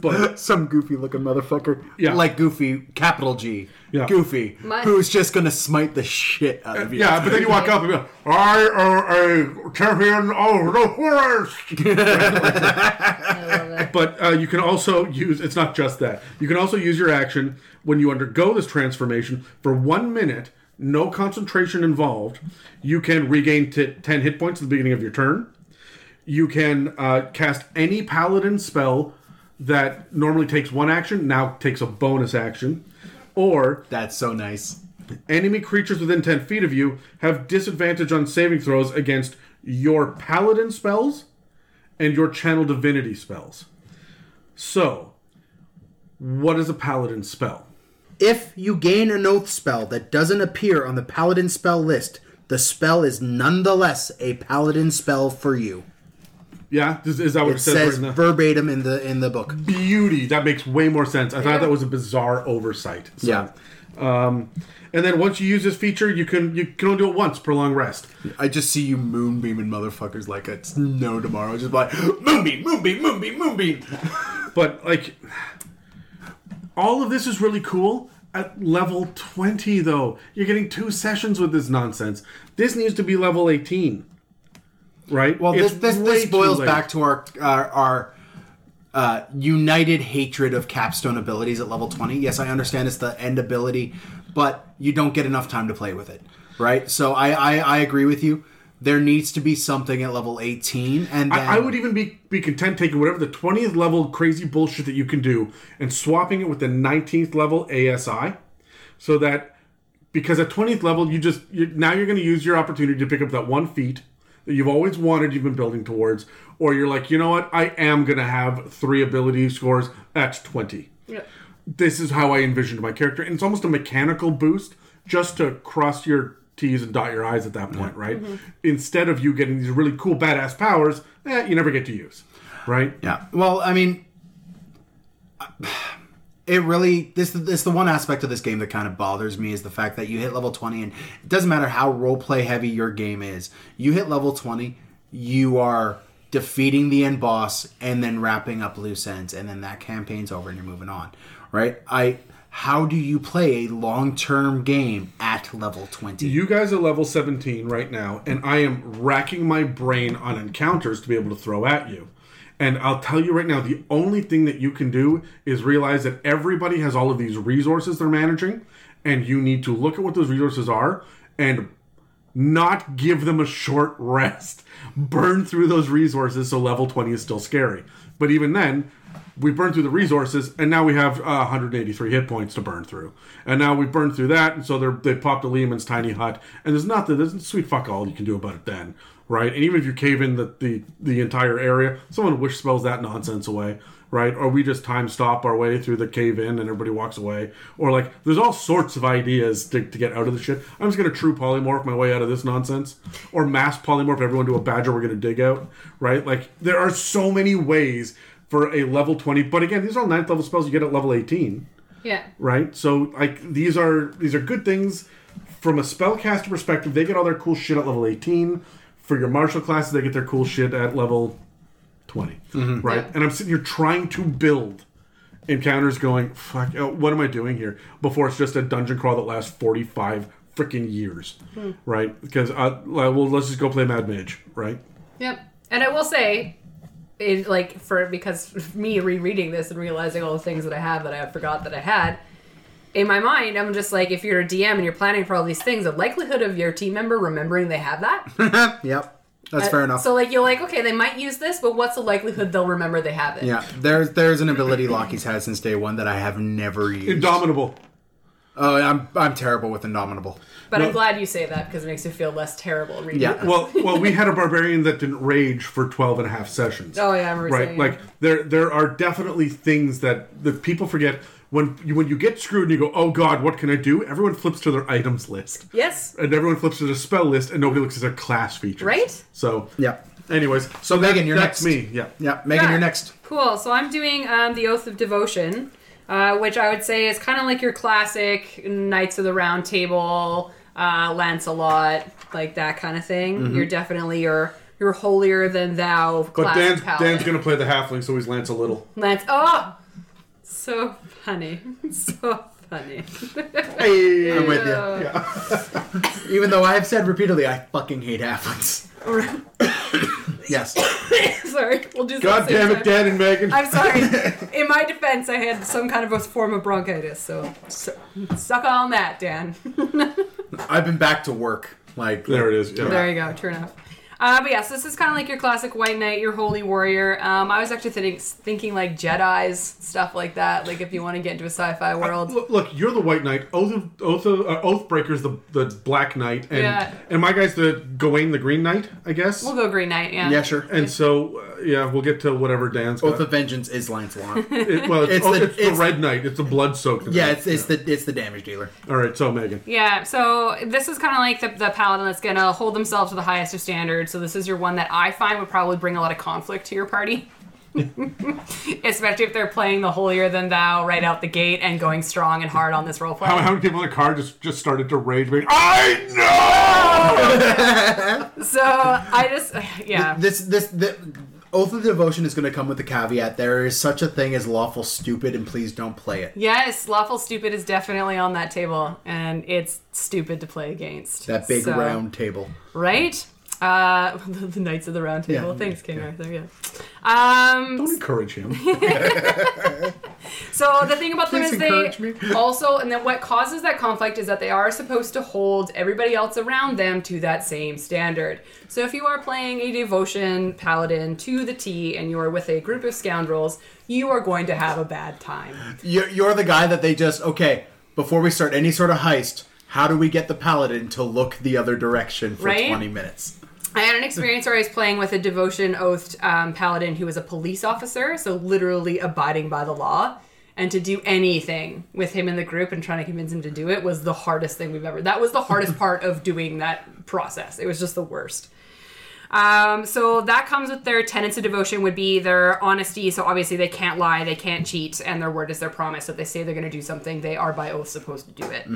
but Some goofy looking motherfucker. Yeah. Like Goofy, capital G. Yeah. Goofy. My- Who's just gonna smite the shit out of you. yeah, but then you walk up and be like, I am a champion of the forest. I. But uh, you can also use, it's not just that. You can also use your action when you undergo this transformation for one minute, no concentration involved. You can regain t- 10 hit points at the beginning of your turn. You can uh, cast any paladin spell that normally takes one action, now takes a bonus action. Or That's so nice. enemy creatures within 10 feet of you have disadvantage on saving throws against your paladin spells and your channel divinity spells. So, what is a paladin spell? If you gain an oath spell that doesn't appear on the paladin spell list, the spell is nonetheless a paladin spell for you. Yeah, is, is that what it, It says, says right verbatim in the in the book. beauty? That makes way more sense. I Yeah. thought that was a bizarre oversight. So, Yeah. Um, and then once you use this feature, you can you can only do it once per long rest. I just see you moonbeaming motherfuckers like it's no tomorrow. Just like moonbeam, moonbeam, moonbeam, moonbeam. But like, all of this is really cool. At level twenty, though, you're getting two sessions with this nonsense. This needs to be level eighteen, right? Well, this It's this, way this boils back to our our, our uh, united hatred of capstone abilities at level twenty. Yes, I understand it's the end ability, but you don't get enough time to play with it, right? So I I, I agree with you. There needs to be something at level eighteen, and then I, I would even be be content taking whatever the twentieth level crazy bullshit that you can do and swapping it with the nineteenth level ASI, so that because at twentieth level you just you, now you're going to use your opportunity to pick up that one feat that you've always wanted, you've been building towards, or you're like, you know what, I am going to have three ability scores at twenty. Yeah. This is how I envisioned my character, and it's almost a mechanical boost just to cross your T's and dot your I's at that point, right? Mm-hmm. Instead of you getting these really cool badass powers that you never get to use, right? Yeah. Well, I mean, it really this this the one aspect of this game that kind of bothers me is the fact that you hit level 20 and it doesn't matter how role play heavy your game is. You hit level 20, you are defeating the end boss and then wrapping up loose ends and then that campaign's over and you're moving on. Right? I how do you play a long-term game at level 20? You guys are level 17 right now, and I am racking my brain on encounters to be able to throw at you. And I'll tell you right now, the only thing that you can do is realize that everybody has all of these resources they're managing, and you need to look at what those resources are and not give them a short rest. Burn through those resources so level 20 is still scary. But even then, we burned through the resources, and now we have uh, 183 hit points to burn through. And now we've burned through that, and so they popped a Leomund's tiny hut, and there's nothing, there's sweet fuck all you can do about it then, right? And even if you cave in the, the, the entire area, someone wish spells that nonsense away, right? Or we just time stop our way through the cave in and everybody walks away. Or like, there's all sorts of ideas to, to get out of the shit. I'm just gonna true polymorph my way out of this nonsense, or mass polymorph everyone to a badger we're gonna dig out, right? Like, there are so many ways for a level 20. But again, these are all ninth level spells you get at level 18 Yeah. right? So like these are these are good things from a spellcaster perspective. They get all their cool shit at level eighteen. For your martial classes, they get their cool shit at level 20 right? Yeah. And I'm sitting here trying to build encounters, going, "Fuck, oh, what am I doing here?" Before it's just a dungeon crawl that lasts forty five freaking years, right? Because uh, well, let's just go play Mad Mage, right? Yep. And I will say, it, like for because me rereading this and realizing all the things that I have that I forgot that I had. In my mind, I'm just like, if you're a DM and you're planning for all these things, the likelihood of your team member remembering they have that. yep. That's fair uh, enough. So like you're like, okay, they might use this, but what's the likelihood they'll remember they have it? yeah, there's there's an ability Lockie's had since day one that I have never used. Indomitable. Oh, I'm I'm terrible with Indomitable. But No. I'm glad you say that because it makes me feel less terrible reading. Yeah. it. Well, well, we had a barbarian that didn't rage for 12 and a half sessions. Oh, yeah, I remember right. saying Like it. there, there are definitely things that that people forget when you when you get screwed and you go, oh god, what can I do? Everyone flips to their items list, Yes. and everyone flips to their spell list, and nobody looks at their class features. Right? So, Yeah. anyways, So Megan, you're that's next. me. Yeah. Yeah, Megan, Yeah. you're next. Cool. So I'm doing um, the Oath of Devotion, uh, which I would say is kind of like your classic Knights of the Round Table, uh, Lancelot, like that kind of thing. Mm-hmm. You're definitely your your holier than thou But class Dan's. Dan's gonna play the halfling, so he's Lance a little. Lance. Oh, so funny, so funny. Hey, I'm with you. Even though I have said repeatedly, I fucking hate halflings. yes. sorry, we'll do. God damn it, Dan and Megan. I'm sorry. In my defense, I had some kind of a form of bronchitis, so, so suck on that, Dan. I've been back to work. Like there it is. Yeah. There you go. True enough. Uh, but yes, this is kind of like your classic white knight, your holy warrior. Um, I was actually think, thinking like Jedi's stuff like that. Like if you want to get into a sci-fi world. Look, look, you're the White Knight. Oath of Oath of uh, Oathbreaker's the the Black Knight, and Yeah. and my guy's the Gawain the Green Knight, I guess. We'll go Green Knight. Yeah. Yeah, sure. and so uh, yeah, we'll get to whatever Dan's got. Oath of Vengeance is Lancelot. It- well, it's, It's oh, the- it's the Red Knight. It's the blood soaked. yeah, it's, it's the it's the damage dealer. all right. So Megan, Yeah, so this is kind of like the, the paladin that's going to hold themselves to the highest of standards. So this is your one that I find would probably bring a lot of conflict to your party. Especially if they're playing the holier than thou right out the gate and going strong and hard on this role play. how, how many people in the car just just started to rage? Being, I know. So I just, uh, yeah. This this the Oath of Devotion is going to come with the caveat: there is such a thing as lawful stupid, and please don't play it. Yes, lawful stupid is definitely on that table, and it's stupid to play against. That big So- round table. right? Uh, the, the Knights of the Round Table. Yeah. Thanks, King Arthur. Yeah. Um, Don't encourage him. So the thing about them is they me. also, and then what causes that conflict is that they are supposed to hold everybody else around them to that same standard. So if you are playing a devotion paladin to the T and you are with a group of scoundrels, you are going to have a bad time. You're, you're the guy that they just okay before we start any sort of heist. How do we get the paladin to look the other direction for Right? 20 minutes? I had an experience where I was playing with a devotion oathed um, paladin who was a police officer, so literally abiding by the law. And to do anything with him in the group and trying to convince him to do it was the hardest thing we've ever. That was the hardest part of doing that process. It was just the worst. Um, so that comes with their tenets of devotion would be their honesty. So obviously they can't lie, they can't cheat, and their word is their promise. So if they say they're going to do something, they are by oath supposed to do it.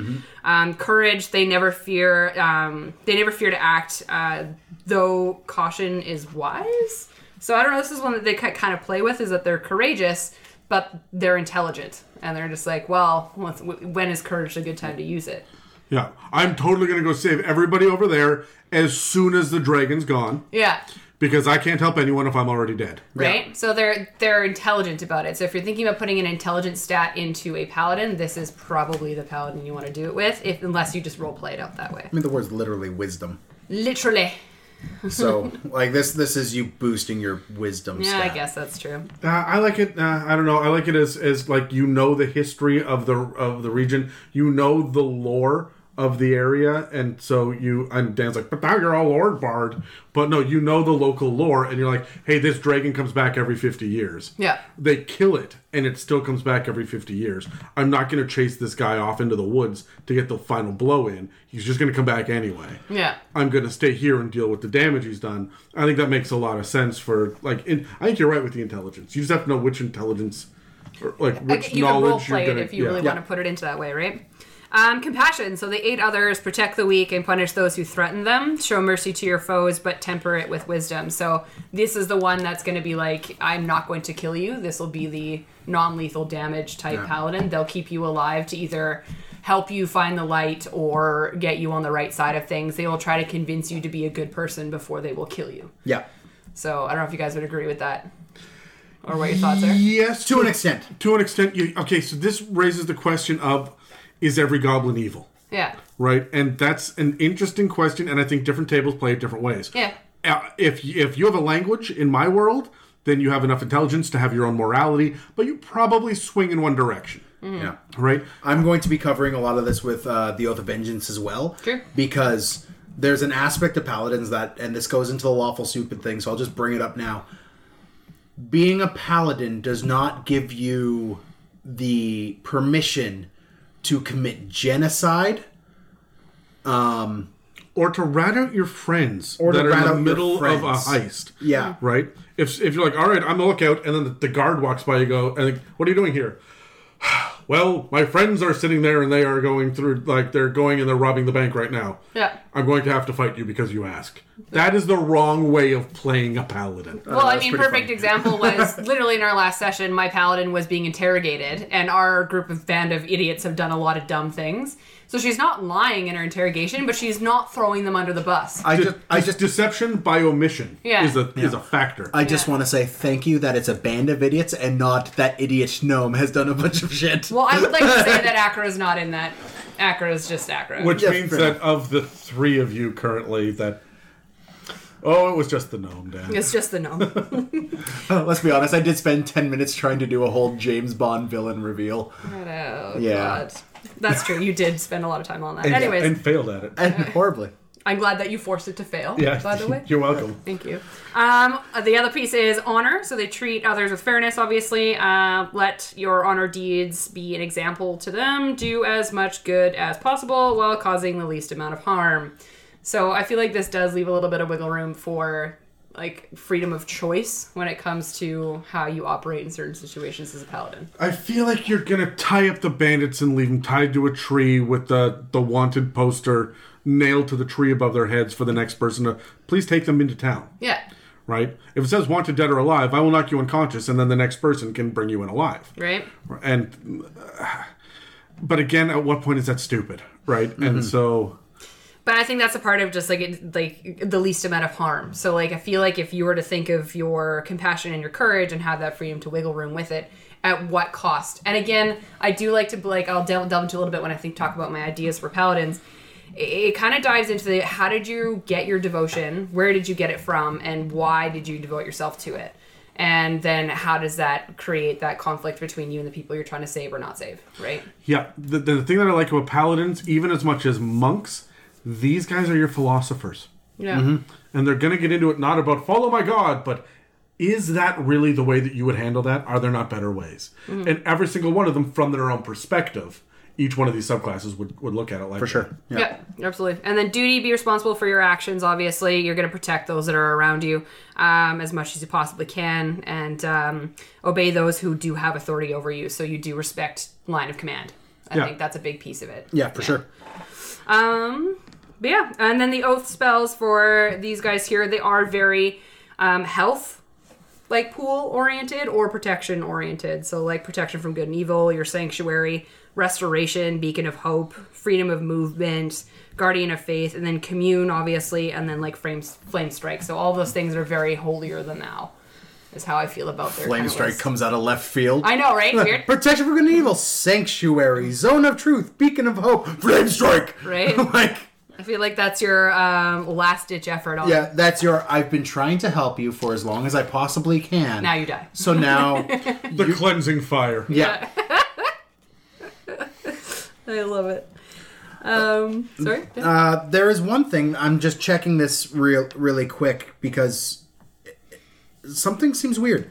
Um, courage, they never fear. Um, they never fear to act, uh, though caution is wise. So I don't know. This is one that they kind of play with is that they're courageous, but they're intelligent, and they're just like, well, when is courage a good time to use it? Yeah, I'm totally gonna go save everybody over there as soon as the dragon's gone Yeah. because I can't help anyone if I'm already dead. right? So they're they're intelligent about it. So if you're thinking about putting an intelligence stat into a paladin, this is probably the paladin you want to do it with, if unless you just role play it out that way. I mean, the word's literally wisdom. Literally. So, like this, this is you boosting your wisdom. Yeah, I guess that's true. Uh, I like it. Uh, I don't know. I like it as as like you know the history of the of the region. You know the lore of the area, and so you and Dan's like, but now you're all Lore Bard. But no, you know the local lore, and you're like, hey, this dragon comes back every fifty years. Yeah. They kill it, and it still comes back every fifty years. I'm not going to chase this guy off into the woods to get the final blow in. He's just going to come back anyway. Yeah. I'm going to stay here and deal with the damage he's done. I think that makes a lot of sense for like. In, I think you're right with the intelligence. You just have to know which intelligence, or like which you can role knowledge you're play going it to. if you really yeah. want to put it into that way, right? Um, compassion. So they aid others, protect the weak, and punish those who threaten them. Show mercy to your foes, but temper it with wisdom. So this is the one that's going to be like, I'm not going to kill you. This will be the non-lethal damage type Yeah. paladin. They'll keep you alive to either help you find the light or get you on the right side of things. They will try to convince you to be a good person before they will kill you. Yeah, So I don't know if you guys would agree with that, or what your thoughts are. Yes, to an extent. To an extent, you okay. So this raises the question of, is every goblin evil? Yeah. Right, and that's an interesting question, and I think different tables play it different ways. Yeah. Uh, if if you have a language in my world, then you have enough intelligence to have your own morality, but you probably swing in one direction. Yeah. Right? I'm going to be covering a lot of this with uh, the Oath of Vengeance as well. Sure. Because there's an aspect of paladins that, and this goes into the lawful stupid thing, so I'll just bring it up now. Being a paladin does not give you the permission to commit genocide. Um, Or to rat out your friends Or to that are rat in out the middle of a heist. yeah. Right? If, if you're like, all right, I'm the lookout, and then the, the guard walks by, you go, and like, what are you doing here? Well, my friends are sitting there and they are going through, like, they're going and they're robbing the bank right now. Yeah. I'm going to have to fight you because you ask. That is the wrong way of playing a paladin. Uh, well, I that's mean, perfect funny. example was literally in our last session. My paladin was being interrogated, and our group of band of idiots have done a lot of dumb things. So she's not lying in her interrogation, but she's not throwing them under the bus. I De- just, I just, deception by omission Yeah. is a is a factor. I just Yeah. want to say thank you that it's a band of idiots and not that idiot gnome has done a bunch of shit. well, I would like to say that Acra is not in that. Acra is just Acra. Which Yeah, means fair that of the three of you currently, that Oh, it was just the gnome, Dan. It's just the gnome. Oh, let's be honest. I did spend ten minutes trying to do a whole James Bond villain reveal, oh, Yeah. God. That's true. You did spend a lot of time on that. And- Anyways, And failed at it. and horribly. I'm glad that you forced it to fail. Yeah. By the way. You're welcome. Thank you. Um, the other piece is honor. So they treat others with fairness, obviously. Uh, let your honor deeds be an example to them. Do as much good as possible while causing the least amount of harm. So I feel like this does leave a little bit of wiggle room for like freedom of choice when it comes to how you operate in certain situations as a paladin. I feel like you're gonna tie up the bandits and leave them tied to a tree with the the wanted poster nailed to the tree above their heads for the next person to please take them into town. Yeah. Right? If it says wanted dead or alive, I will knock you unconscious, and then the next person can bring you in alive. Right. And, uh, but again, at what point is that stupid? Right? And so, But I think that's a part of just like it, like the least amount of harm. So like I feel like if you were to think of your compassion and your courage and have that freedom to wiggle room with it, at what cost? And again, I do like to like I'll delve, delve into a little bit when I think talk about my ideas for paladins. It, it kind of dives into the how did you get your devotion? Where did you get it from? And why did you devote yourself to it? And then how does that create that conflict between you and the people you're trying to save or not save? Right? yeah, the, the thing that I like about paladins, even as much as monks, these guys are your philosophers. Yeah. and they're going to get into it not about follow my god but is that really the way that you would handle that are there not better ways and every single one of them from their own perspective each one of these subclasses would, would look at it like For sure. that. Yeah. Yeah. absolutely. And then duty, be responsible for your actions. Obviously, you're going to protect those that are around you um, as much as you possibly can, and um, obey those who do have authority over you. So you do respect line of command. I Yeah. think that's a big piece of it. Yeah, for sure. Um, but yeah, and then the oath spells for these guys here, they are very um, health like pool oriented or protection oriented. So like protection from good and evil, your sanctuary, restoration, beacon of hope, freedom of movement, guardian of faith, and then commune obviously, and then like flame flame strike. So all those things are very holier than thou. Is how I feel about their Flame strike list. comes out of left field. I know, right? Weird, Protection from good and evil, sanctuary, zone of truth, beacon of hope, flame strike. right? like, I feel like that's your um, last ditch effort on. yeah, that's your. I've been trying to help you for as long as I possibly can. Now you die. So now, the cleansing fire yeah, I love it. Um, sorry. uh, there is one thing. I'm just checking this real, really quick because something seems weird.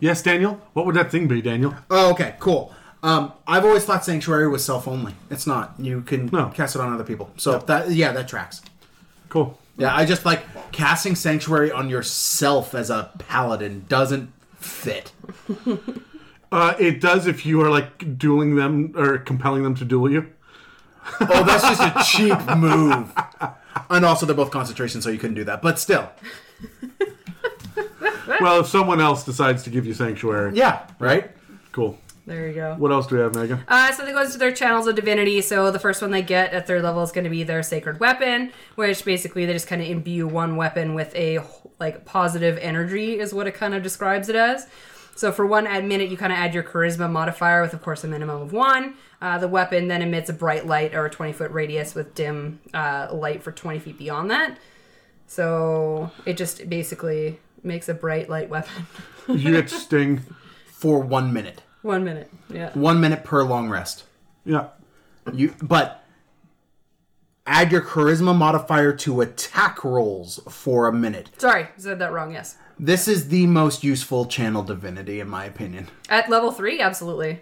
yes daniel what would that thing be daniel Oh, okay, cool. Um, I've always thought sanctuary was self only. It's not. You can No. cast it on other people. So that yeah, that tracks. cool Yeah, I just like casting sanctuary on yourself as a paladin doesn't fit. uh, it does if you are like dueling them or compelling them to duel you Oh, that's just a cheap move. And also, they're both concentration, so you couldn't do that. But still, well if someone else decides to give you sanctuary yeah, right. cool There you go. what else do we have megan Uh, so that goes to their channels of divinity. So the first one they get at third level is going to be their sacred weapon, which basically they just kind of imbue one weapon with a like positive energy, is what it kind of describes it as. So for one minute, you kind of add your charisma modifier with, of course, a minimum of one. Uh, the weapon then emits a bright light or a 20 foot radius with dim uh, light for 20 feet beyond that. So it just basically makes a bright light weapon. you get sting For one minute, one minute. Yeah. one minute per long rest. yeah You but add your charisma modifier to attack rolls for a minute. Sorry, said that wrong. Yes. This is the most useful channel divinity, in my opinion. At level three, absolutely.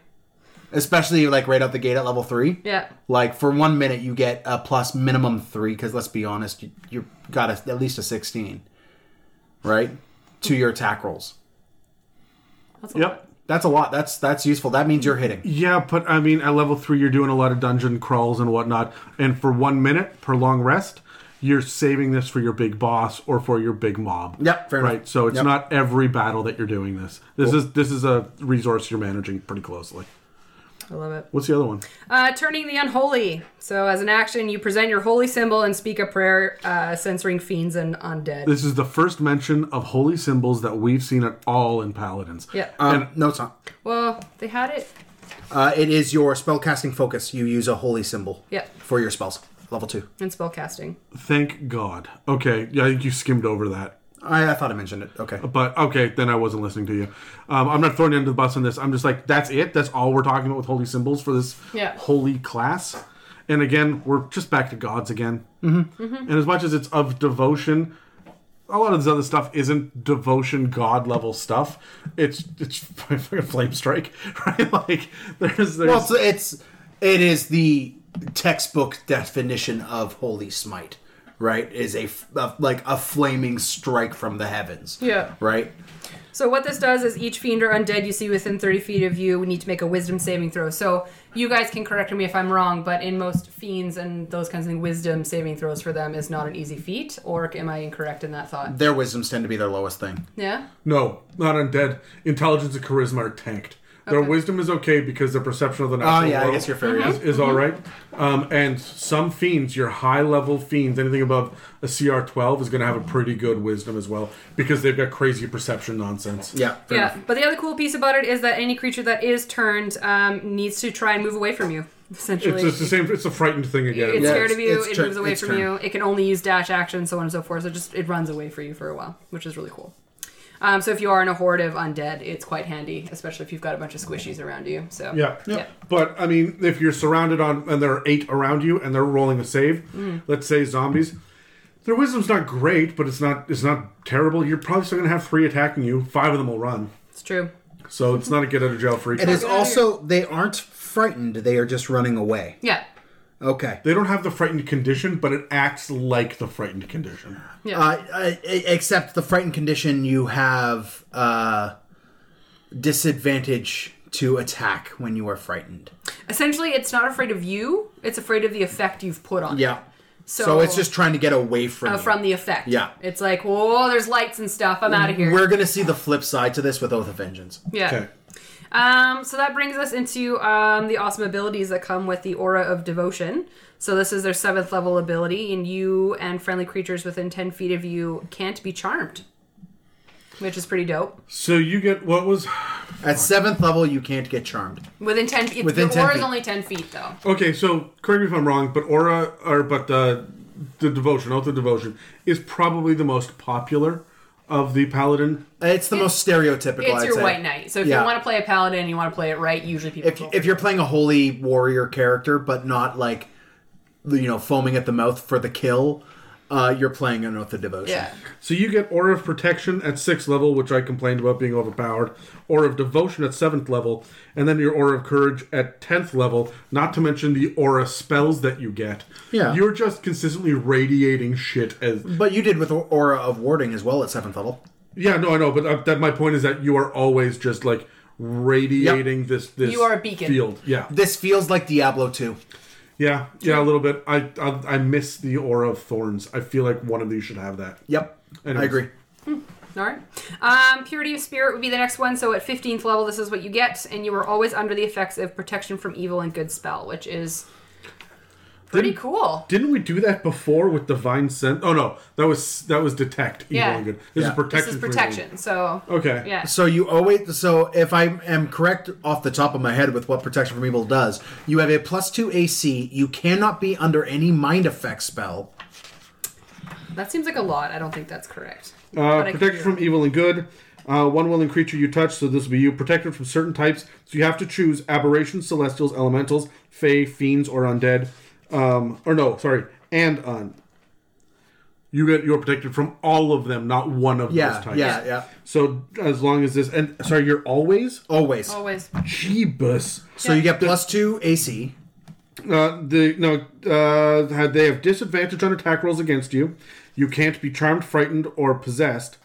Especially like right out the gate at level three. Yeah. Like for one minute, you get a plus minimum three. Because let's be honest, you, you got a, at least a sixteen, right? To your attack rolls. That's a yep That's a lot. That's that's useful. That means you're hitting. Yeah, but I mean, at level three, you're doing a lot of dungeon crawls and whatnot, and for one minute per long rest, you're saving this for your big boss or for your big mob. Yep, fair enough. right. So it's Yep. not every battle that you're doing this. This is this is a resource you're managing pretty closely. I love it. What's the other one? Uh, turning the unholy. So, as an action, you present your holy symbol and speak a prayer, uh, censoring fiends and undead. This is the first mention of holy symbols that we've seen at all in paladins. yeah. Um, no, it's not. well, they had it. Uh, it is your spellcasting focus. You use a holy symbol Yeah. for your spells. level two. and spellcasting. Thank God. Okay, yeah, I think you skimmed over that. I, I thought I mentioned it. Okay. But okay, then I wasn't listening to you. Um, I'm not throwing you under the bus on this. I'm just like, that's it. That's all we're talking about with holy symbols for this Yeah. holy class. And again, we're just back to gods again. Mm-hmm. And as much as it's of devotion, a lot of this other stuff isn't devotion god level stuff. It's it's fucking flame strike, right? Like there's there's Well, it's, it's it is the textbook definition of holy smite, right? Is a like a flaming strike from the heavens. Yeah. Right. So what this does is each fiend or undead you see within 30 feet of you we need to make a wisdom saving throw. So you guys can correct me if I'm wrong, but in most fiends and those kinds of things, wisdom saving throws for them is not an easy feat. Or am I incorrect in that thought? Their wisdoms tend to be their lowest thing. Yeah. no, not undead. Intelligence and charisma are tanked. Their wisdom is okay because their perception of the natural Oh yeah, I world guess you're fair. is, is all right. Um, and some fiends, your high level fiends, anything above a CR twelve is going to have a pretty good wisdom as well because they've got crazy perception nonsense. Yeah. fair yeah. enough. But the other cool piece about it is that any creature that is turned um, needs to try and move away from you. Essentially, It's, it's the same. It's a frightened thing again. It's Yeah, scared it's- of you. it's It turn- moves away it's from turn. you. It can only use dash action, so on and so forth. So just it runs away for you for a while, which is really cool. Um, so if you are in a horde of undead, it's quite handy, especially if you've got a bunch of squishies around you. So Yeah. yeah, But I mean, if you're surrounded on and there are eight around you and they're rolling a save, Mm. let's say zombies, their wisdom's not great, but it's not it's not terrible. You're probably still gonna have three attacking you. Five of them will run. it's true. So it's not a get out of jail free. It card. is also they aren't frightened; they are just running away. Yeah, Okay. They don't have the frightened condition, but it acts like the frightened condition. yeah. Uh, except the frightened condition, you have uh, disadvantage to attack when you are frightened. Essentially, it's not afraid of you; it's afraid of the effect you've put on. it. Yeah. So, So, it's just trying to get away from uh, from the effect. Yeah. It's like, whoa, there's lights and stuff. I'm out of here. We're gonna see the flip side to this with Oath of Vengeance. yeah. Okay. Um, so that brings us into um, the awesome abilities that come with the Aura of Devotion. So this is their seventh level ability, and you and friendly creatures within ten feet of you can't be charmed, which is pretty dope. So you get what was At seventh level, you can't get charmed. Within ten, feet, Within the 10 aura is feet. only ten feet though. okay. So correct me if I'm wrong, but aura or but the the devotion, oath of devotion, is probably the most popular of the paladin. It's the most stereotypical. It's I'd your say. white knight. So if Yeah. you want to play a paladin, you want to play it right. Usually people. If go if you're playing a holy warrior character, but not like you know foaming at the mouth for the kill, uh, you're playing an Oath of Devotion. yeah, So you get Aura of Protection at sixth level, which I complained about being overpowered. Aura of Devotion at seventh level, and then your Aura of Courage at tenth level. Not to mention the Aura spells that you get. Yeah. you're just consistently radiating shit as. But you did with Aura of Warding as well at seventh level. Yeah, no, I know, but uh, that my point is that you are always just like radiating this this. You are a beacon. field. Yeah, This feels like Diablo 2. Yeah, yeah, a little bit. I I, I miss the Aura of Thorns. I feel like one of these should have that. Yep. I Anyways. agree. All right. Um, Purity of Spirit would be the next one. So at 15th level, this is what you get, and you are always under the effects of Protection from Evil and Good Spell, which is pretty Didn't- cool. Didn't we do that before with divine sense? Oh no, that was that was detect evil Yeah. and good. This Yeah. is protection. This is protection. So Okay. yeah, So you always so if I am correct off the top of my head with what protection from evil does, you have a plus two AC. You cannot be under any mind effect spell. that seems like a lot. I don't think that's correct. Uh, But protection from evil and good. Uh, one willing creature you touch, so this will be you. Protected from certain types, so you have to choose aberrations, celestials, elementals, fey, fiends, or undead. Um, or no, sorry, and on. You get you're protected from all of them, not one of Yeah, those types. yeah, yeah. So as long as this, and sorry, you're always Always. Always. Jeebus. So you get plus two AC. Uh, the no, uh, had- they have disadvantage on attack rolls against you. You can't be charmed, frightened, or possessed.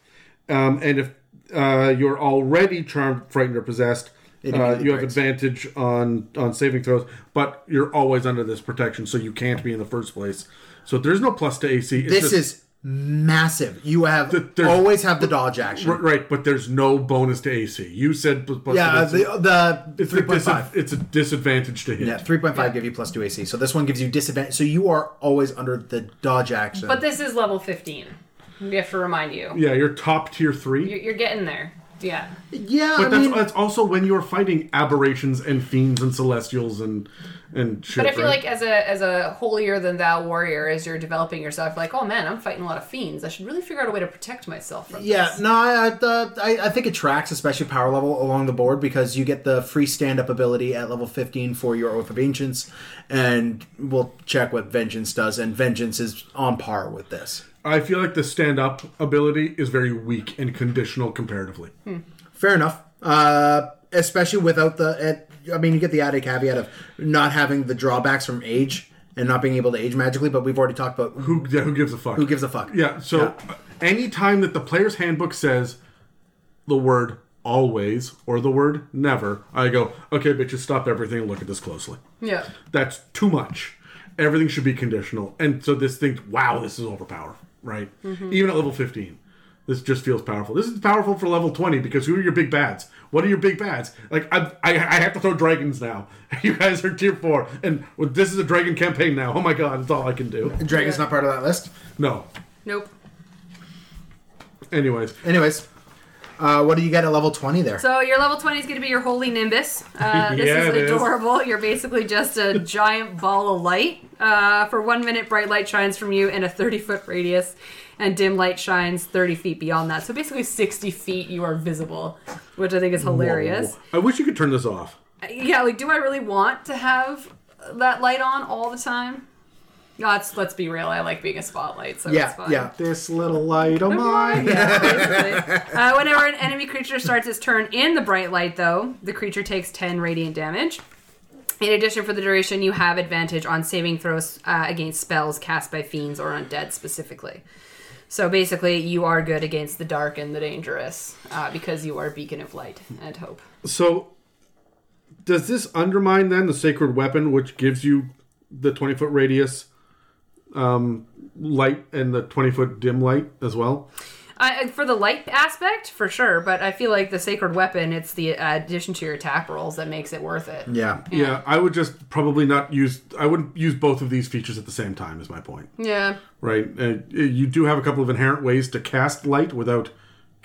Um, and if uh, you're already charmed, frightened, or possessed, It uh, immediately you have breaks. advantage on on saving throws. But you're always under this protection, so you can't be in the first place. So there's no plus to AC. It's This just- is massive. You have The- always have the dodge action. R- right, but there's no bonus to AC. You said plus plus yeah, to the the it's, a three point dis- five. it's a disadvantage to hit. Yeah, three point five give you plus two AC. So this one gives you disadvantage. So you are always under the dodge action. But this is level 15. We have to remind you. Yeah, you're top tier three. You're, you're getting there. Yeah. Yeah, But I that's, mean, that's also when you're fighting aberrations and fiends and celestials and and shit. But I feel right? like as a as a holier than thou warrior, as you're developing yourself, like, oh man, I'm fighting a lot of fiends. I should really figure out a way to protect myself from Yeah, this. no, I, I, the, I, I think it tracks, especially power level along the board, because you get the free stand up ability at level 15 for your Oath of Ancients, and we'll check what Vengeance does, and Vengeance is on par with this. I feel like the stand up ability is very weak and conditional comparatively. Fair enough. Uh, especially without the. It, I mean, you get the added caveat of not having the drawbacks from age and not being able to age magically, but we've already talked about who, yeah, who gives a fuck? who gives a fuck. Yeah, so Yeah. anytime that the player's handbook says the word always or the word never, I go, okay, bitches, stop everything and look at this closely. Yeah. That's too much. Everything should be conditional. And so this thing, wow, this is overpowered, right? Mm-hmm. Even at level 15. This just feels powerful. This is powerful for level 20 because who are your big bads? What are your big bads? Like, I, I, I have to throw dragons now. You guys are tier 4. And well, this is a dragon campaign now. Oh my god, it's all I can do. Dragon's not part of that list. No. Nope. Anyways, Anyways, uh, what do you get at level 20 there? So your level 20 is going to be your holy nimbus. Uh, this Yeah, it is is. adorable. You're basically just a giant ball of light. Uh, for one minute, bright light shines from you in a 30 foot radius, and dim light shines 30 feet beyond that. So basically, 60 feet you are visible, which I think is hilarious. I wish you could turn this off. Yeah, like, do I really want to have that light on all the time? Let's let's be real. I like being a spotlight, so yeah, it's fine. yeah. This little light of mine. Yeah, uh, whenever an enemy creature starts its turn in the bright light, though, the creature takes 10 radiant damage. In addition, for the duration, you have advantage on saving throws uh, against spells cast by fiends or undead specifically. So basically, you are good against the dark and the dangerous uh, because you are a beacon of light and hope. So, does this undermine then the sacred weapon, which gives you the 20 foot radius um, light and the 20 foot dim light as well? Uh, for the light aspect, for sure, but I feel like the sacred weapon, it's the uh, addition to your attack rolls that makes it worth it. Yeah. Yeah. I would just probably not use. I wouldn't use both of these features at the same time. Is my point, Yeah. right? Uh, you do have a couple of inherent ways to cast light without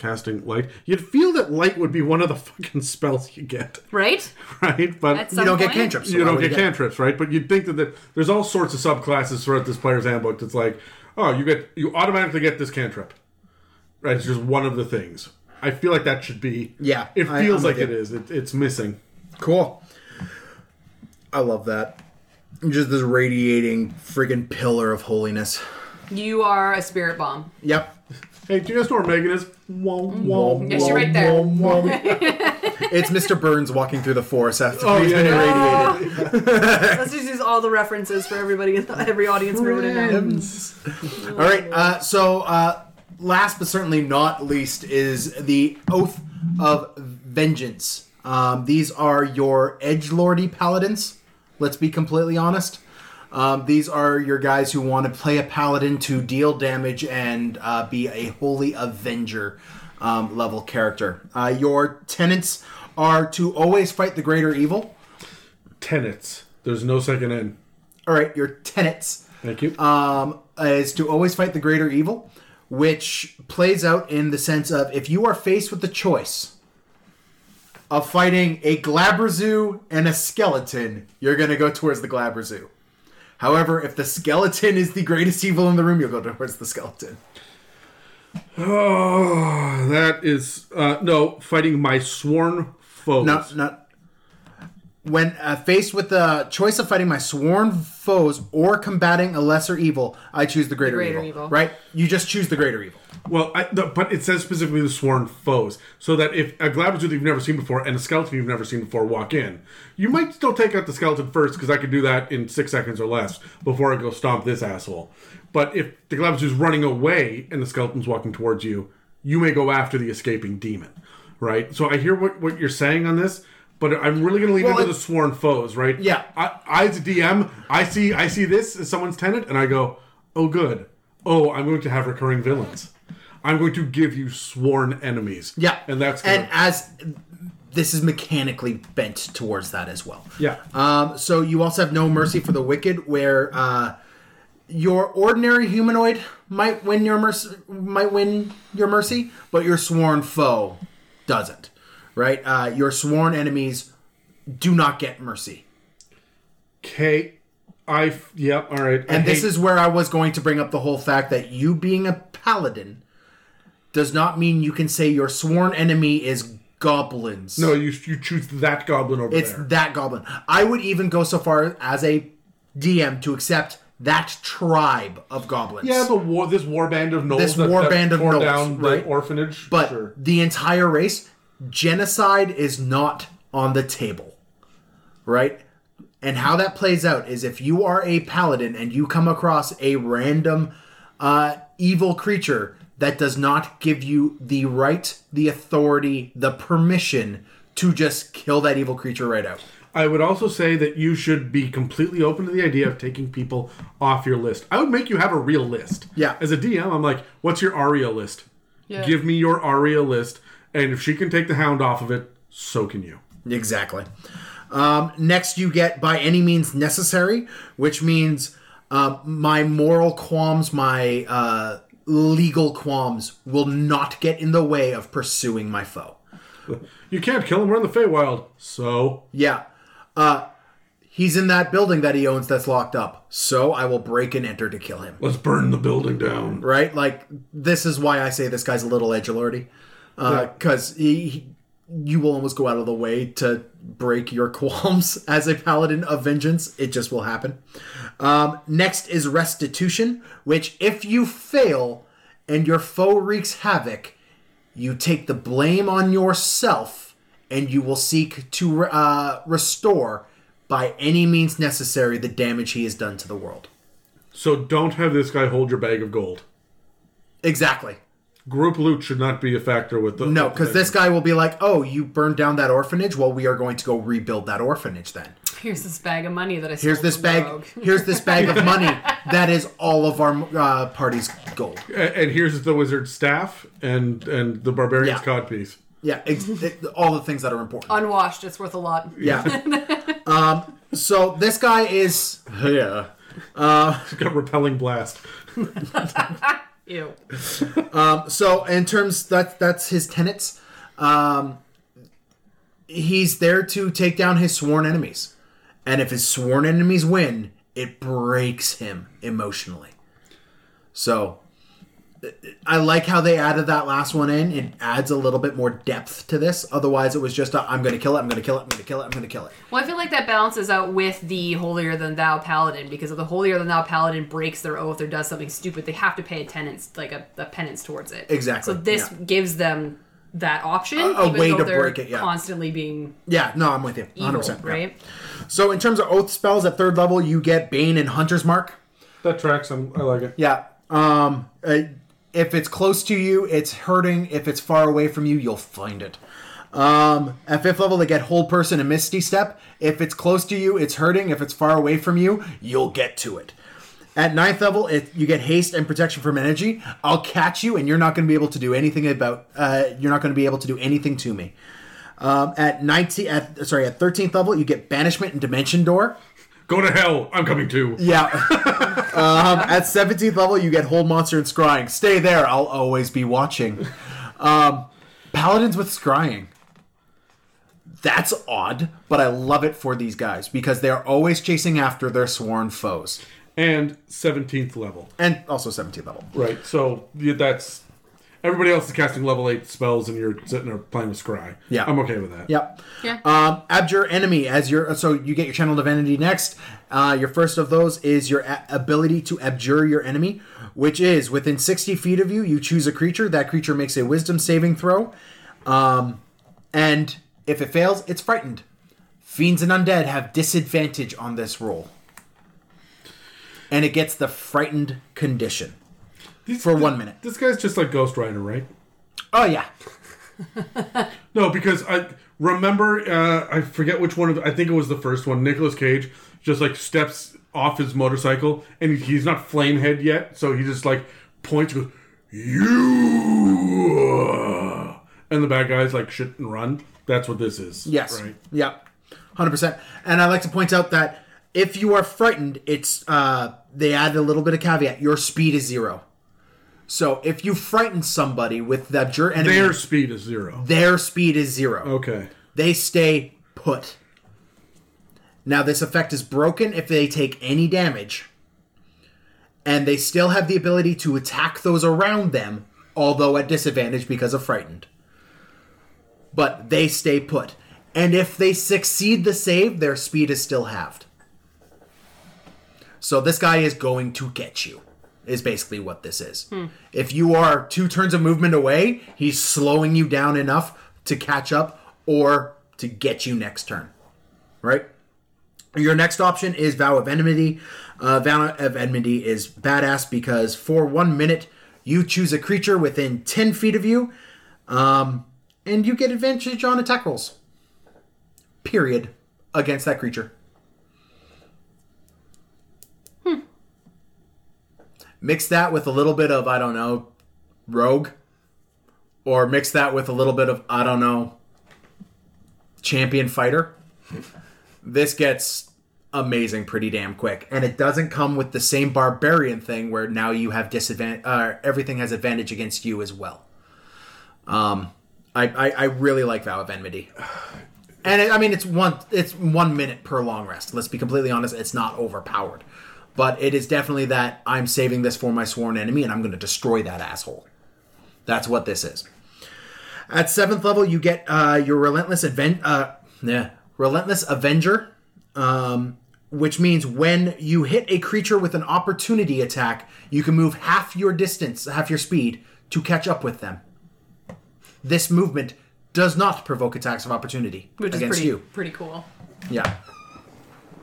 casting light. You'd feel that light would be one of the fucking spells you get, Right? right? But At You don't get point? cantrips. so you why don't would get cantrips, right? But you'd think that the, there's all sorts of subclasses throughout this player's handbook. That's like, oh, you get you automatically get this cantrip, right? It's just one of the things. I feel like that should be. Yeah, it I- feels I'm like with it you. is. It, it's missing. Cool. I love that. Just this radiating friggin' pillar of holiness. You are a spirit bomb. Yep. Hey, do you guys know where Megan is? Wah, wah, Yes, you're right there. It's Mr. Burns walking through the forest after Oh, he's been yeah. irradiated. Let's just use all the references for everybody, in every audience member to know. All right. Uh, so, uh, last but certainly not least is the Oath of Vengeance. Um, these are your edge lordy paladins. Let's be completely honest. Um, these are your guys who want to play a paladin to deal damage and uh, be a holy avenger um, level character. Uh, your tenants are to always fight the greater evil. Tenets. There's no second N. All right, your tenants Thank you. um, is to always fight the greater evil, which plays out in the sense of if you are faced with the choice of fighting a Glabrezu and a skeleton, you're going to go towards the Glabrezu. However, if the skeleton is the greatest evil in the room, you'll go towards the skeleton. oh, that is uh, no fighting my sworn foes. Not, not when uh, faced with the choice of fighting my sworn foes or combating a lesser evil, I choose the greater, greater evil, evil. Right? You just choose the greater evil. Well, I, the, but it says specifically the sworn foes, so that if a Glabrezu that you've never seen before and a skeleton you've never seen before walk in, you might still take out the skeleton first because I could do that in six seconds or less before I go stomp this asshole. But if the Glabrezu's running away and the skeleton's walking towards you, you may go after the escaping demon, right? So I hear what, what you're saying on this, but I'm really going to leave Well, it to it- the sworn foes, right? Yeah. I, I as a DM, I see I see this as someone's tenant, and I go, oh good, oh I'm going to have recurring villains. I'm going to give you sworn enemies. Yeah, and that's and gonna, as this is mechanically bent towards that as well. yeah. Um, so you also have no mercy for the wicked, where uh, your ordinary humanoid might win your mercy, might win your mercy, but your sworn foe doesn't. Right? Uh, your sworn enemies do not get mercy. Okay. I yep. All right. I And this hate- is where I was going to bring up the whole fact that you being a paladin does not mean you can say your sworn enemy is goblins. no. You you choose that goblin over it's there. that goblin. I would even go so far as a DM to accept that tribe of goblins. yeah, the war. This war band of gnolls. This that, war that band of tore gnolls, down right? the orphanage. but sure. the entire race, genocide is not on the table, right? And how that plays out is if you are a paladin and you come across a random uh, evil creature that does not give you the right, the authority, the permission to just kill that evil creature right out. I would also say that you should be completely open to the idea of taking people off your list. I would make you have a real list. Yeah. As a DM, I'm like, what's your Arya list? Yeah. Give me your Arya list, and if she can take the hound off of it, so can you. Exactly. Um, next, you get by any means necessary, which means uh, my moral qualms, my uh, legal qualms will not get in the way of pursuing my foe. You can't kill him. We're in the Feywild. So Yeah. Uh, he's in that building that he owns that's locked up. So I will break and enter to kill him. let's burn the building down. Right? Like, this is why I say this guy's a little edgelordy. Because he, he, you will almost go out of the way to break your qualms as a paladin of vengeance. It just will happen. Um, next is restitution, which if you fail and your foe wreaks havoc, you take the blame on yourself and you will seek to uh, restore by any means necessary the damage he has done to the world. So don't have this guy hold your bag of gold. Exactly. Group loot should not be a factor with the No, because this guy will be like, "Oh, you burned down that orphanage. Well, we are going to go rebuild that orphanage. Then Here's this bag of money that I here's this bag. Rogue. Here's this bag of money. That is all of our uh, party's gold. A- and here's the wizard's staff and and the barbarian's Yeah. codpiece. Yeah, ex- it- all the things that are important. Unwashed, it's worth a lot. Yeah. um. So this guy is yeah. He's got repelling blast. Ew. So in terms that that's his tenets. Um, he's there to take down his sworn enemies, and if his sworn enemies win, it breaks him emotionally. So I like how they added that last one in. It adds a little bit more depth to this. Otherwise, it was just i I'm going to kill it. I'm going to kill it. I'm going to kill it. I'm going to kill it. Well, I feel like that balances out with the holier than thou paladin because if the holier than thou paladin breaks their oath or does something stupid, they have to pay a tenance, like a, a penance towards it. Exactly, So this yeah. gives them that option, A- a even way to they're break it, yeah. constantly being Yeah, no, I'm with you. 100%. evil, yeah. right? So in terms of oath spells at third level, you get Bane and Hunter's Mark. That tracks. I'm, I like it. Yeah. Um, uh, if it's close to you, it's hurting. If it's far away from you, you'll find it. Um, at fifth level, they get Hold Person and Misty Step. If it's close to you, it's hurting. If it's far away from you, you'll get to it. At ninth level, it, you get haste and protection from energy. I'll catch you, and you're not going to be able to do anything about. Uh, you're not going to be able to do anything to me. Um, at 19, at sorry, at thirteenth level, you get banishment and dimension door. Go to hell. I'm coming too. Yeah. um, at 17th level, you get Hold Monster and Scrying. Stay there. I'll always be watching. Um, Paladins with Scrying. That's odd, but I love it for these guys because they're always chasing after their sworn foes. And 17th level. And also 17th level. Right. So yeah, that's everybody else is casting level eight spells, and you're sitting there playing with Scry. Yeah. I'm okay with that. Yep. Yeah. Um, abjure enemy as your so you get your channel divinity next. Uh, your first of those is your a- ability to abjure your enemy, which is within sixty feet of you. You choose a creature. That creature makes a Wisdom saving throw, um, and if it fails, it's frightened. Fiends and undead have disadvantage on this roll, and it gets the frightened condition These- for one minute. This guy's just like Ghost Rider, right? Oh yeah, No, because I remember uh, I forget which one of the, I think it was the first one. Nicolas Cage just like steps off his motorcycle and he's not flamehead yet, so he just like points goes, "You," and the bad guys like shit and run. That's what this is. Yes. Right. Yeah. Hundred percent. And I like to point out that if you are frightened, it's uh they add a little bit of caveat. Your speed is zero. So if you frighten somebody with that your enemy, Their speed is zero. their speed is zero. Okay. They stay put. Now, this effect is broken if they take any damage, and they still have the ability to attack those around them, although at disadvantage because of frightened. But they stay put. And if they succeed the save, their speed is still halved. So this guy is going to get you, is basically what this is. If you are two turns of movement away, he's slowing you down enough to catch up or to get you next turn. Right? Your next option is Vow of Enmity. Uh, Vow of Enmity is badass because for one minute, you choose a creature within 10 feet of you, um, and you get advantage on attack rolls. Period. Against that creature. Mix that with a little bit of, I don't know, rogue. Or mix that with a little bit of, I don't know, champion fighter. this gets amazing pretty damn quick. And it doesn't come with the same barbarian thing where now you have disadvantage, uh, everything has advantage against you as well. Um, I, I, I really like Vow of Enmity. And it, I mean, it's one it's one minute per long rest. Let's be completely honest; it's not overpowered, but it is definitely that I'm saving this for my sworn enemy, and I'm going to destroy that asshole. That's what this is. At seventh level, you get uh, your relentless aven- uh, yeah, relentless avenger, um, which means when you hit a creature with an opportunity attack, you can move half your distance, half your speed, to catch up with them. This movement does not provoke attacks of opportunity Which is against pretty you. pretty cool. Yeah.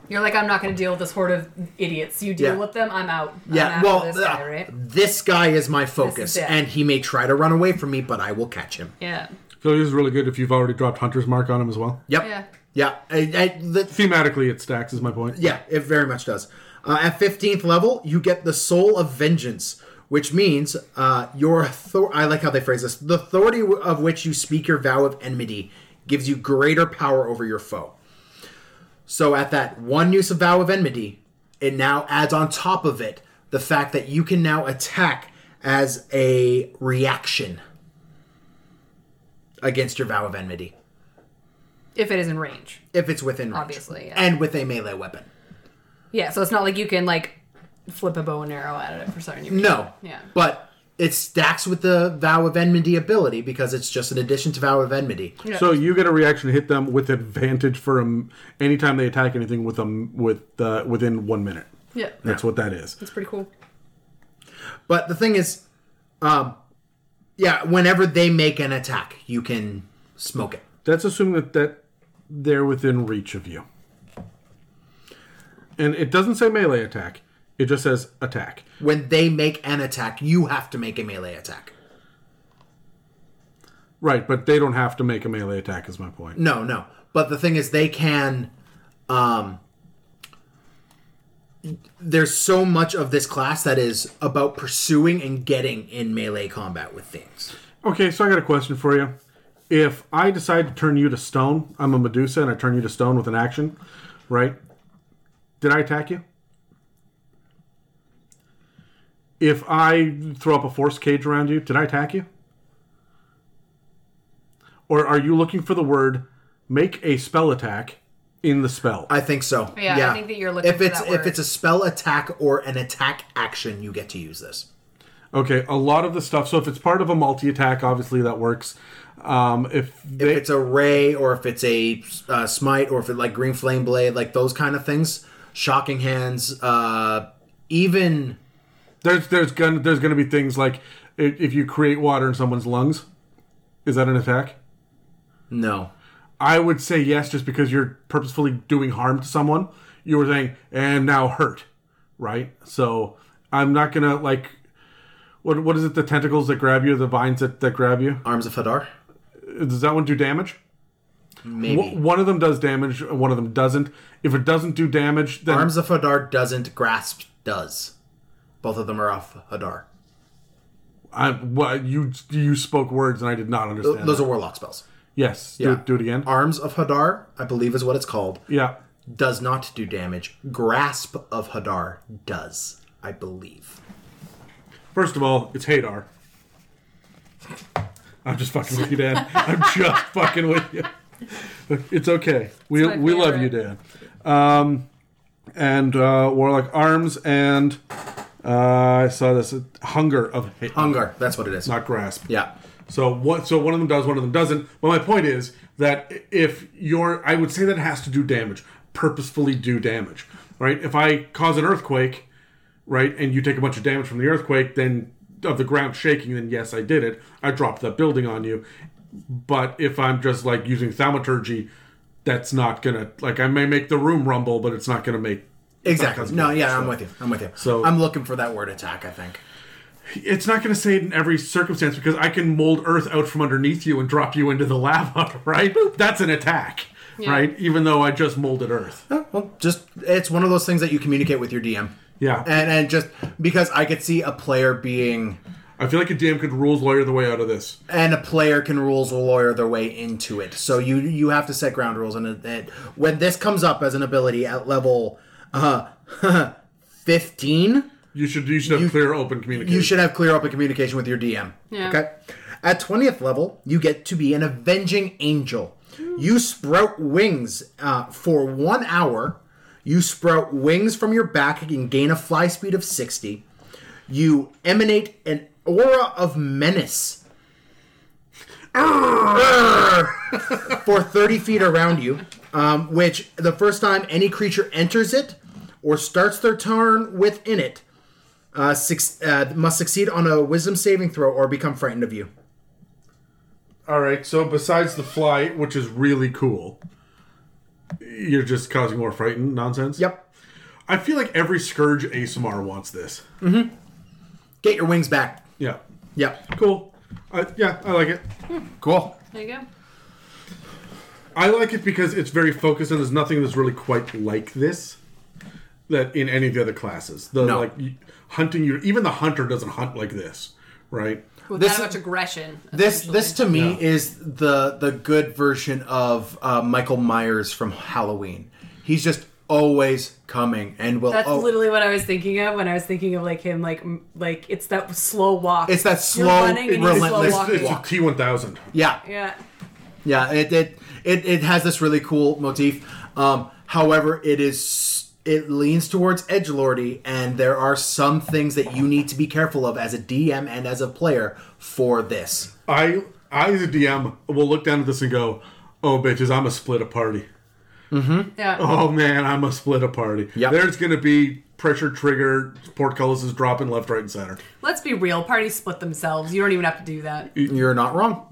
You're like, I'm not going to deal with this horde of idiots. You deal Yeah. with them, I'm out. I'm Yeah, well, this guy, uh, right? this guy is my focus, it. and he may try to run away from me, but I will catch him. Yeah. So feel like this is really good if you've already dropped Hunter's Mark on him as well. Yep. Yeah. Yeah. I, I, the, Thematically, it stacks, is my point. yeah, it very much does. Uh, at 15th level, you get the Soul of Vengeance, which means uh, your author- I like how they phrase this. The authority of which you speak your vow of enmity gives you greater power over your foe. So at that one use of vow of enmity, it now adds on top of it the fact that you can now attack as a reaction against your vow of enmity If it is in range. if it's within range. Obviously, yeah. and with a melee weapon. Yeah, so it's not like you can, like, flip a bow and arrow at it for certain. No. Yeah. But it stacks with the Vow of Enmity ability because it's just an addition to Vow of Enmity. Yeah. So you get a reaction to hit them with advantage for um, anytime they attack anything with them with uh, within one minute. Yeah. That's what that is. It's pretty cool. But the thing is, um, yeah, whenever they make an attack, you can smoke it. That's assuming that, that they're within reach of you. And it doesn't say melee attack. It just says attack. When they make an attack, you have to make a melee attack. Right, but they don't have to make a melee attack. Is my point. No, no. But the thing is, they can. Um, there's so much of this class that is about pursuing and getting in melee combat with things. Okay, so I got a question for you. If I decide to turn you to stone, I'm a Medusa, and I turn you to stone with an action, right? Did I attack you? If I throw up a force cage around you, did I attack you? Or are you looking for the word make a spell attack in the spell? I think so. Yeah, I think that you're looking if for it's that if word. it's a spell attack or an attack action, you get to use this. Okay, a lot of the stuff. So if it's part of a multi attack, obviously that works. Um, if they, If it's a ray or if it's a uh, smite or if it's like green flame blade, like those kind of things, shocking hands, uh, even There's there's gonna there's gonna be things like if you create water in someone's lungs, is that an attack? no. I would say yes, just because you're purposefully doing harm to someone. You were saying and now hurt, right? So I'm not gonna like. What what is it? The tentacles that grab you, the vines that, that grab you. Arms of Hadar, Does that one do damage? maybe. W- one of them does damage. One of them doesn't. If it doesn't do damage, then Arms of Hadar doesn't. Grasp does. Both of them are off Hadar. I, what, you you spoke words and I did not understand. Those that. are warlock spells. yes. Do, Yeah. it- do it again. Arms of Hadar, I believe, is what it's called. Yeah. Does not do damage. Grasp of Hadar does, I believe. First of all, it's Hadar. I'm just fucking with you, Dan. I'm just fucking with you. It's okay. We my we love you, favorite. Dan. Um, and uh, Warlock Arms and uh, I saw this uh, Hunger of Hadar. Hunger. That's what it is. not grasp. Yeah. So what? So one of them does, one of them doesn't. But my point is that if you're, I would say that it has to do damage, purposefully do damage, right? If I cause an earthquake, right, and you take a bunch of damage from the earthquake, then of the ground shaking, then yes, I did it. I dropped that building on you. But if I'm just like using thaumaturgy, that's not gonna like I may make the room rumble, but it's not gonna make Exactly. No, yeah, I'm with you. I'm with you. So- I'm looking for that word attack. I think. it's not going to say it in every circumstance because I can mold earth out from underneath you and drop you into the lava, right? That's an attack, Yeah. right? Even though I just molded earth. Oh, well, just it's one of those things that you communicate with your DM. Yeah. And and just because I could see a player being I feel like a DM could rules lawyer the way out of this. and a player can rules a lawyer their way into it. So you you have to set ground rules, and it, it, when this comes up as an ability at level uh, fifteen, You should you should have clear open communication. you should have clear open communication with your DM. Yeah. Okay. At twentieth level, you get to be an avenging angel. You sprout wings uh, for one hour. You sprout wings from your back and gain a fly speed of sixty. You emanate an aura of menace for 30 feet around you, um, which the first time any creature enters it or starts their turn within it uh, six, uh, must succeed on a wisdom saving throw or become frightened of you. All right. So besides the fly, which is really cool, you're just causing more frightened nonsense. Yep. I feel like every scourge Aasimar wants this. Mm hmm. Get your wings back. Yeah. Yep. Cool. Uh, yeah, I like it. Cool. There you go. I like it because it's very focused and there's nothing that's really quite like this that in any of the other classes. The No. like hunting you even the hunter doesn't hunt like this, right? With This- that much aggression. This this to me Yeah. is the the good version of uh, Michael Myers from Halloween. He's just always coming and will. That's oh, literally what I was thinking of when I was thinking of like him, like like it's that slow walk. It's that You're slow, running and he's slow relentless walking. It's a walk. T one thousand. Yeah, Yeah. Yeah, it it, it, it has this really cool motif. Um, however, it is it leans towards edge lordy, and there are some things that you need to be careful of as a DM and as a player for this. I I as a DM will look down at this and go, Oh bitches, I'm a split a party. Yeah. Oh man, I'm a split a party. Yep. There's gonna be pressure trigger, portcullis is dropping left, right, and center. Let's be real. Parties split themselves. You don't even have to do that. You're not wrong.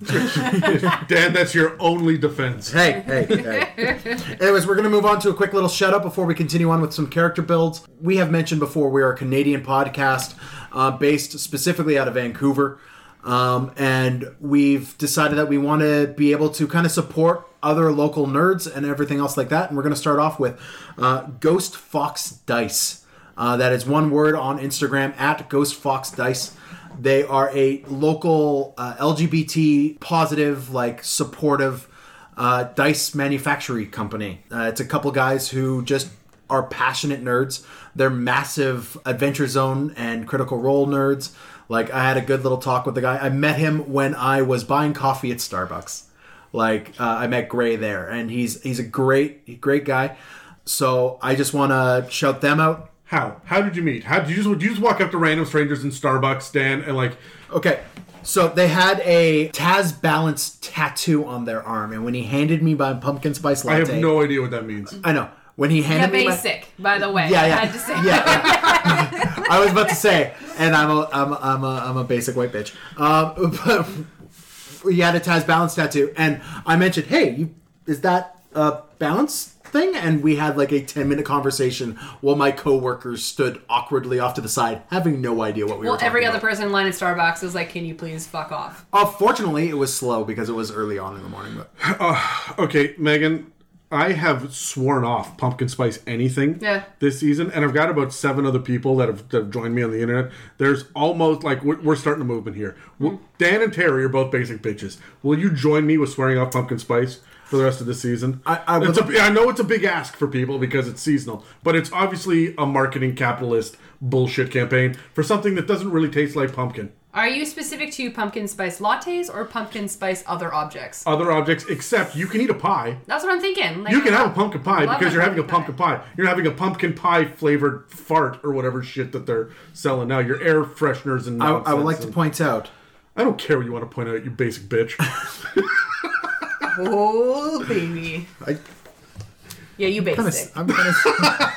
Dan, that's your only defense. Hey, hey, hey. Anyways, we're going to move on to a quick little shout out before we continue on with some character builds. We have mentioned before we are a Canadian podcast uh, based specifically out of Vancouver. Um, and we've decided that we want to be able to kind of support other local nerds and everything else like that. And we're going to start off with uh, Ghost Fox Dice. Uh, that is one word on Instagram at Ghost Fox Dice. They are a local uh, LGBT positive, like supportive uh, dice manufacturing company. Uh, it's a couple guys who just are passionate nerds. They're massive Adventure Zone and Critical Role nerds. Like I had a good little talk with the guy. I met him when I was buying coffee at Starbucks. Like uh, I met Gray there, and he's he's a great great guy. So I just want to shout them out. How? How did you meet? How did you just did you just walk up to random strangers in Starbucks, Dan, and like Okay, so they had a Taz Balance tattoo on their arm, and when he handed me my pumpkin spice latte, I have no idea what that means. I know when he Yeah, handed me my, by the way. Yeah, I yeah. had to say. yeah. I was about to say, and I'm a, I'm a, I'm a, I'm a basic white bitch. Um, but he had a Taz Balance tattoo, and I mentioned, hey, you, is that a balance thing? And we had like a 10 minute conversation while my coworkers stood awkwardly off to the side, having no idea what we Well, were talking every other about. person in line at Starbucks was like, "Can you please fuck off?" Uh, fortunately, it was slow because it was early on in the morning. But Okay, Megan, I have sworn off pumpkin spice anything Yeah. this season, and I've got about seven other people that have, that have joined me on the internet. There's almost like we're, we're starting a movement here. Hmm. Dan and Terry are both basic bitches. Will you join me with swearing off pumpkin spice? For the rest of the season. I- I It's a- know it's a big ask for people because it's seasonal, but it's obviously a marketing capitalist bullshit campaign for something that doesn't really taste like pumpkin. Are you specific to pumpkin spice lattes or pumpkin spice other objects? Other objects, except you can eat a pie. That's what I'm thinking. Like, You can have a pumpkin pie because you're having a pumpkin pumpkin pie. You're having a pumpkin pie flavored fart or whatever shit that they're selling now. Your air fresheners and I, I would nonsense like to point out. I don't care what you want to point out, you basic bitch. Oh baby. I, Yeah, you I'm gonna, basic. I'm gonna,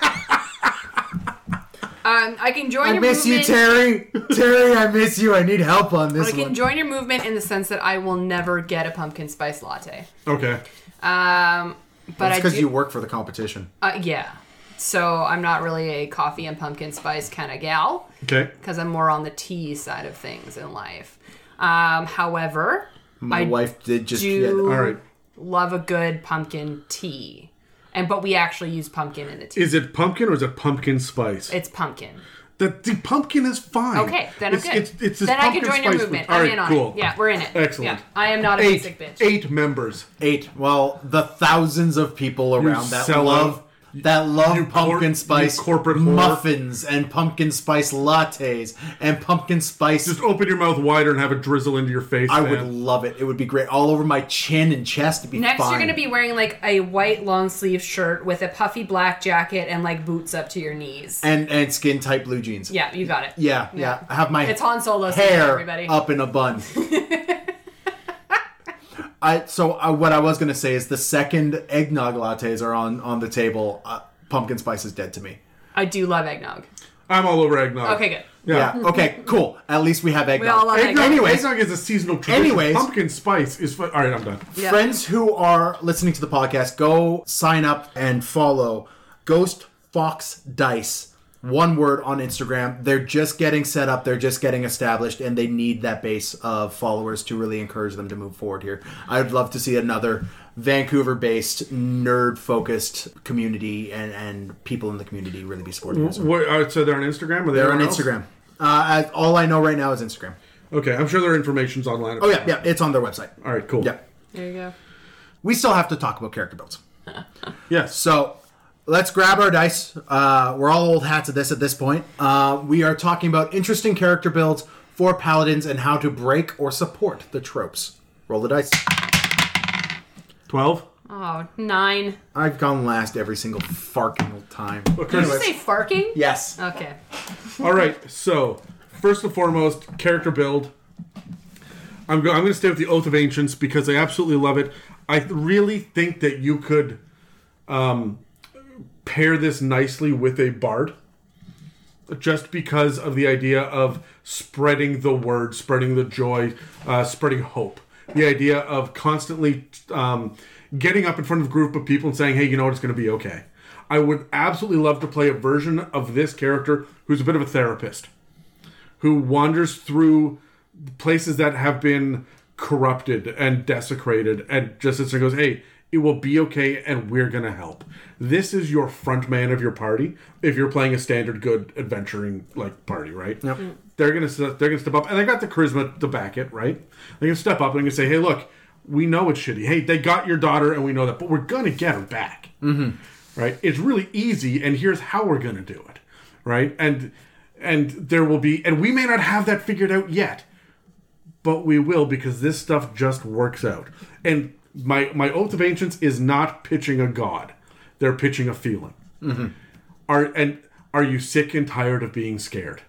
Um, I can join your. I your miss you, movement. Terry. Terry, I miss you. I need help on this I can one. join your movement in the sense that I will never get a pumpkin spice latte. okay. Um, but That's I because do, you work for the competition. uh, yeah. So I'm not really a coffee and pumpkin spice kind of gal Okay. because I'm more on the tea side of things in life. Um, however, My I wife did just. do- yeah, All right. love a good pumpkin tea, and but we actually use pumpkin in the tea. Is it pumpkin or is it pumpkin spice? It's pumpkin. the, the pumpkin is fine. Okay, then I'm it's, good. It's, it's this then I can pumpkin join your movement. food. All I'm right, in on cool. it. Yeah, we're in it. Excellent. Yeah, I am not a Eight, basic bitch. eight members. Eight. Well, the thousands of people around that love that love You cor- pumpkin you spice corporate whore. muffins and pumpkin spice lattes and pumpkin spice. Just open your mouth wider and have it drizzle into your face. I man. would love it. It would be great all over my chin and chest. It'd be Next, fine. you're going to be wearing like a white long sleeve shirt with a puffy black jacket and like boots up to your knees. and and skin tight blue jeans. yeah, you got it. Yeah, yeah. I have my It's Han Solo season, hair everybody. up in a bun. I so uh, what I was gonna say is the second eggnog lattes are on on the table. Uh, pumpkin spice is dead to me. I do love eggnog. I'm all over eggnog. Okay, good. Yeah. Yeah. Okay. Cool. At least we have eggnog. We all love Eggnog, Anyways, eggnog is a seasonal tradition. Anyways. pumpkin spice is. Fu- all right, I'm done. Yeah. friends who are listening to the podcast, go sign up and follow Ghost Fox Dice. One word on Instagram. They're just getting set up. They're just getting established, and they need that base of followers to really encourage them to move forward here. I'd love to see another Vancouver-based, nerd-focused community and, and people in the community really be supporting this. What, uh, so they're on Instagram. Or They're on else? Instagram. Uh, I- all I know right now is Instagram. Okay, I'm sure their information's online. Oh yeah, yeah, it's on their website. All right, cool. Yeah, There you go. we still have to talk about character builds. Yes. So let's grab our dice. Uh, we're all old hats at this at this point. Uh, we are talking about interesting character builds for paladins and how to break or support the tropes. Roll the dice. Twelve. Oh, nine. I've gone last every single farking time. Okay. Did you Anyways. say farking? Yes. Okay. All right. So first and foremost, character build. I'm go- I'm going to stay with the Oath of Ancients because I absolutely love it. I really think that you could um, pair this nicely with a bard, just because of the idea of spreading the word, spreading the joy, uh, spreading hope. The idea of constantly um, getting up in front of a group of people and saying, "Hey, you know what? It's going to be okay." I would absolutely love to play a version of this character who's a bit of a therapist who wanders through places that have been corrupted and desecrated and just sits there and goes, hey, it will be okay and we're going to help. This is your front man of your party if you're playing a standard good adventuring like party, right? Yep. They're going to they're going to step up and they got the charisma to back it, right? They're going to step up and they're going to say, hey, look, we know it's shitty. Hey, they got your daughter and we know that, but we're going to get her back. Mm-hmm. Right? It's really easy and here's how we're going to do it. Right? And and there will be and we may not have that figured out yet but we will because this stuff just works out and my my oath of ancients is not pitching a god they're pitching a feeling mm-hmm. are and are you sick and tired of being scared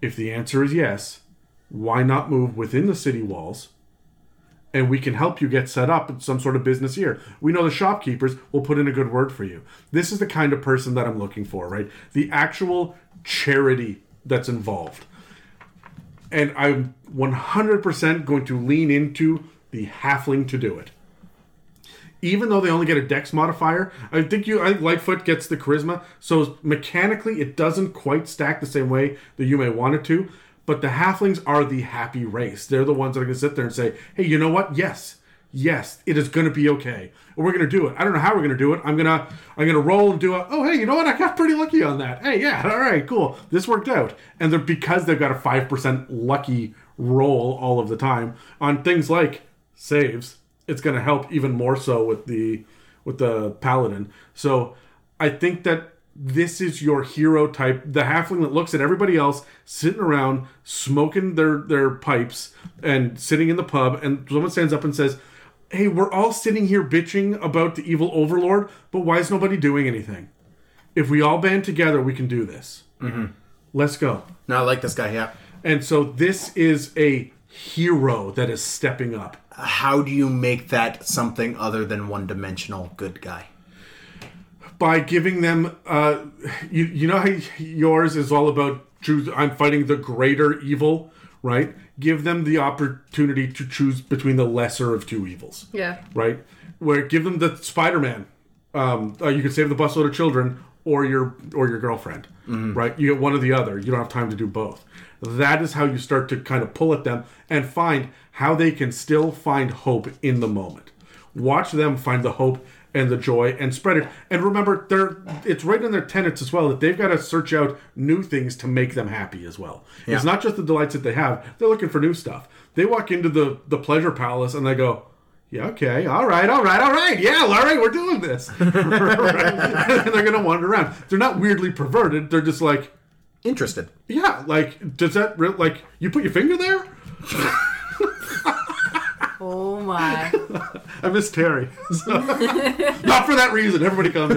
if the answer is yes why not move within the city walls and we can help you get set up in some sort of business here. We know the shopkeepers will put in a good word for you. This is the kind of person that I'm looking for, right? The actual charity that's involved. And I'm 100% going to lean into the halfling to do it. Even though they only get a dex modifier, I think you I think Lightfoot gets the charisma, so mechanically it doesn't quite stack the same way that you may want it to. But the halflings are the happy race. They're the ones that are going to sit there and say, "Hey, you know what? Yes, yes, it is going to be okay, we're going to do it. I don't know how we're going to do it. I'm gonna I'm gonna roll and do a. Oh, hey, you know what? I got pretty lucky on that. Hey, yeah, all right, cool. This worked out. And they're because they've got a five percent lucky roll all of the time on things like saves it's going to help even more so with the with the paladin. So I think that this is your hero type, the halfling that looks at everybody else sitting around smoking their their pipes and sitting in the pub, and someone stands up and says. Hey, we're all sitting here bitching about the evil overlord, but why is nobody doing anything? If we all band together, we can do this. Mm-hmm. Let's go. No, I like this guy. Yeah. And so this is a hero that is stepping up. How do you make that something other than one dimensional good guy? by giving them uh you you know how yours is all about choose I'm fighting the greater evil, right? Give them the opportunity to choose between the lesser of two evils. Yeah. Right? Where give them the Spider-Man. Um uh, you can save the busload of children or your or your girlfriend. Right? You get one or the other. You don't have time to do both. That is how you start to kind of pull at them and find how they can still find hope in the moment. Watch them find the hope and the joy and spread it. And remember, they're it's right in their tenets as well that they've got to search out new things to make them happy as well. It's not just the delights that they have; they're looking for new stuff. They walk into the the pleasure palace and they go. Yeah, okay, all right, all right, all right. Yeah, all right, we're doing this. Right? and they're gonna wander around. They're not weirdly perverted. They're just like, Interested. yeah, like does that re- like you put your finger there? Oh my. I miss Terry. So- not for that reason. Everybody come.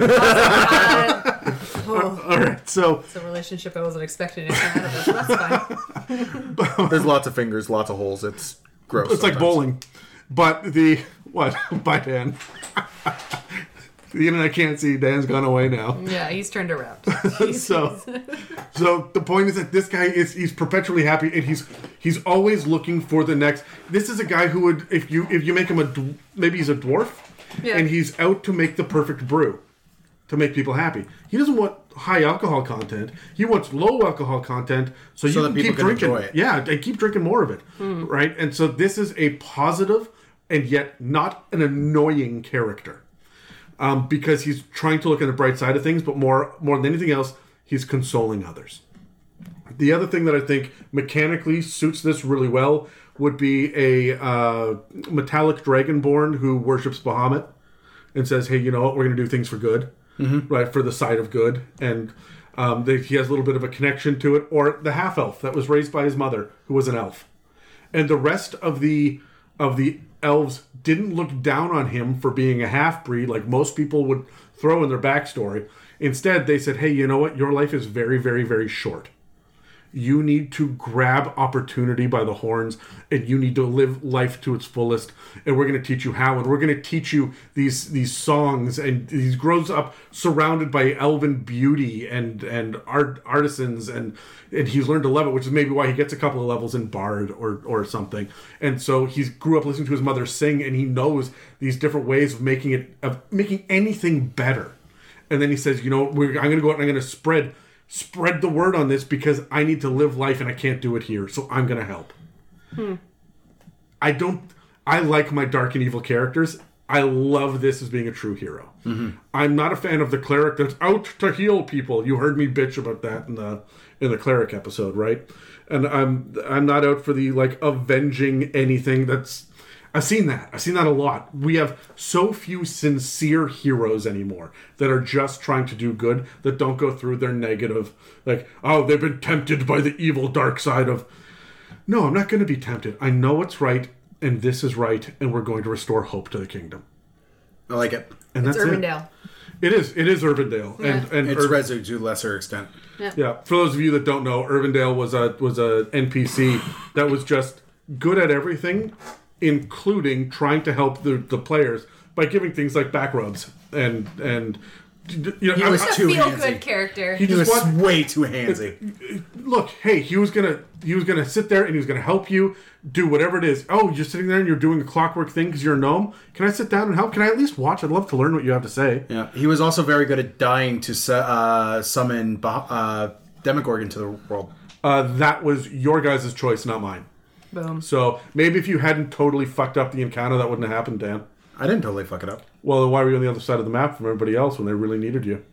oh, All right, so it's a relationship I wasn't expecting to come out of this. That's fine. There's lots of fingers, lots of holes. It's gross. it's like bowling, but the what? Bye, Dan. The internet can't see. Dan's gone away now. Yeah, he's turned around. so so the point is that this guy is he's perpetually happy and he's he's always looking for the next this is a guy who would if you if you make him a maybe he's a dwarf Yeah. and he's out to make the perfect brew to make people happy he doesn't want high alcohol content he wants low alcohol content so, you that can people keep can drinking enjoy it. yeah and keep drinking more of it hmm. right and so this is a positive and yet not an annoying character um, because he's trying to look at the bright side of things, but more more than anything else, he's consoling others. The other thing that I think mechanically suits this really well would be a uh, metallic dragonborn who worships Bahamut and says, "Hey, you know what? We're going to do things for good, right? For the side of good." And um, they, he has a little bit of a connection to it. Or the half elf that was raised by his mother, who was an elf, and the rest of the of the elves didn't look down on him for being a half breed like most people would throw in their backstory. Instead, they said, "Hey, you know what? Your life is very, very, very short." You need to grab opportunity by the horns and you need to live life to its fullest. And we're going to teach you how and we're going to teach you these these songs and he grows up surrounded by elven beauty and and art artisans and and he's learned to love it which is maybe why he gets a couple of levels in bard or or something. And so he grew up listening to his mother sing and he knows these different ways of making it of making anything better. And then he says, "You know, I'm going to go out and I'm going to spread spread the word on this because I need to live life and I can't do it here. So I'm going to help." Hmm. I don't. I like my dark and evil characters. I love this as being a true hero. Mm-hmm. I'm not a fan of the cleric that's out to heal people. You heard me bitch about that in the in the cleric episode, right? And I'm I'm not out for the like avenging anything. That's I've seen that. I've seen that a lot. We have so few sincere heroes anymore that are just trying to do good that don't go through their negative like oh they've been tempted by the evil dark side of no, I'm not going to be tempted. I know what's right, and this is right, and we're going to restore hope to the kingdom. I like it. And It's that's Urbandale. it. It is. It is Urbandale, and Yeah. and It's Ur- Rezu to a lesser extent. yeah. For those of you that don't know, Urbandale was a was a NPC that was just good at everything, including trying to help the the players by giving things like back rubs and and you know He I- was I- A too feel handsy. good character. he He was just way too handsy. look, hey, he was gonna he was gonna sit there and he was gonna help you do whatever it is. Oh, you're sitting there and you're doing a clockwork thing because you're a gnome. Can I sit down and help? Can I at least watch? I'd love to learn what you have to say. Yeah, he was also very good at dying to su- uh, summon bah- uh, Demogorgon to the world. Uh, that was your guys' choice, not mine. Boom. So maybe if you hadn't totally fucked up the encounter, that wouldn't have happened, Dan. I didn't totally fuck it up. Well, then why were you on the other side of the map from everybody else when they really needed you,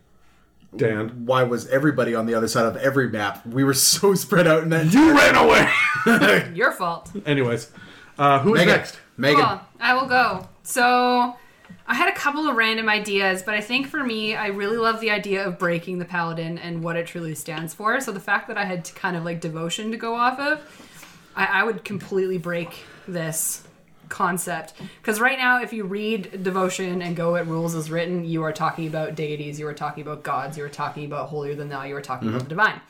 Dan? Why was everybody on the other side of every map? We were so spread out in that. You ran away. Your fault. Anyways, uh, who's Megan. next? Megan. Cool. I will go. So I had a couple of random ideas, but I think for me, I really love the idea of breaking the paladin and what it truly stands for. So the fact that I had to kind of like devotion to go off of, I, I would completely break this concept. Because right now if you read devotion and go at rules as written you are talking about deities you are talking about gods you are talking about holier than thou you are talking about mm-hmm. the divine.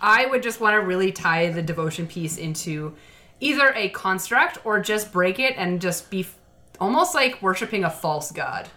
I would just want to really tie the devotion piece into either a construct or just break it and just be f- almost like worshiping a false god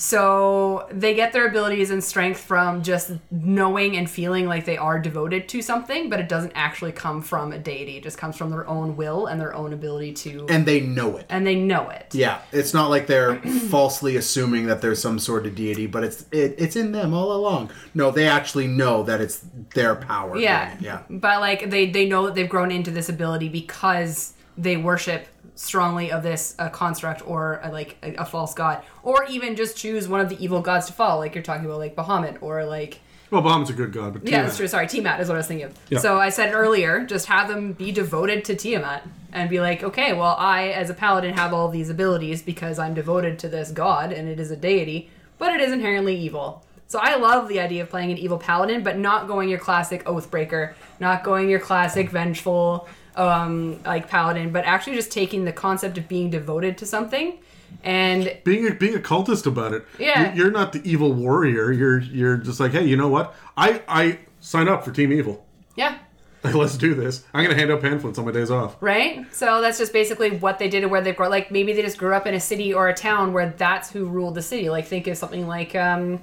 so they get their abilities and strength from just knowing and feeling like they are devoted to something, but it doesn't actually come from a deity. It just comes from their own will and their own ability to, And they know it. and they know it. Yeah, it's not like they're falsely assuming that there's some sort of deity, but it's it, it's in them all along. No, they actually know that it's their power. Yeah. yeah. But like they they know that they've grown into this ability because they worship strongly of this uh, construct or uh, like a, a false god, or even just choose one of the evil gods to follow, like you're talking about, like Bahamut or like Well, Bahamut's a good god, but yeah, that's true. Sorry, Tiamat is what I was thinking of. Yeah. So I said earlier, just have them be devoted to Tiamat and be like, okay, well, I as a paladin have all these abilities because I'm devoted to this god and it is a deity, but it is inherently evil. So I love the idea of playing an evil paladin, but not going your classic Oathbreaker, not going your classic vengeful um, like paladin, but actually just taking the concept of being devoted to something and being a, being a cultist about it. Yeah. You- you're not the evil warrior. You're you're just like, hey, you know what? I I sign up for Team Evil. yeah, Like, let's do this. I'm gonna hand out pamphlets on my days off. right? So that's just basically what they did and where they grew. Like maybe they just grew up in a city or a town where that's who ruled the city. Like think of something like, um,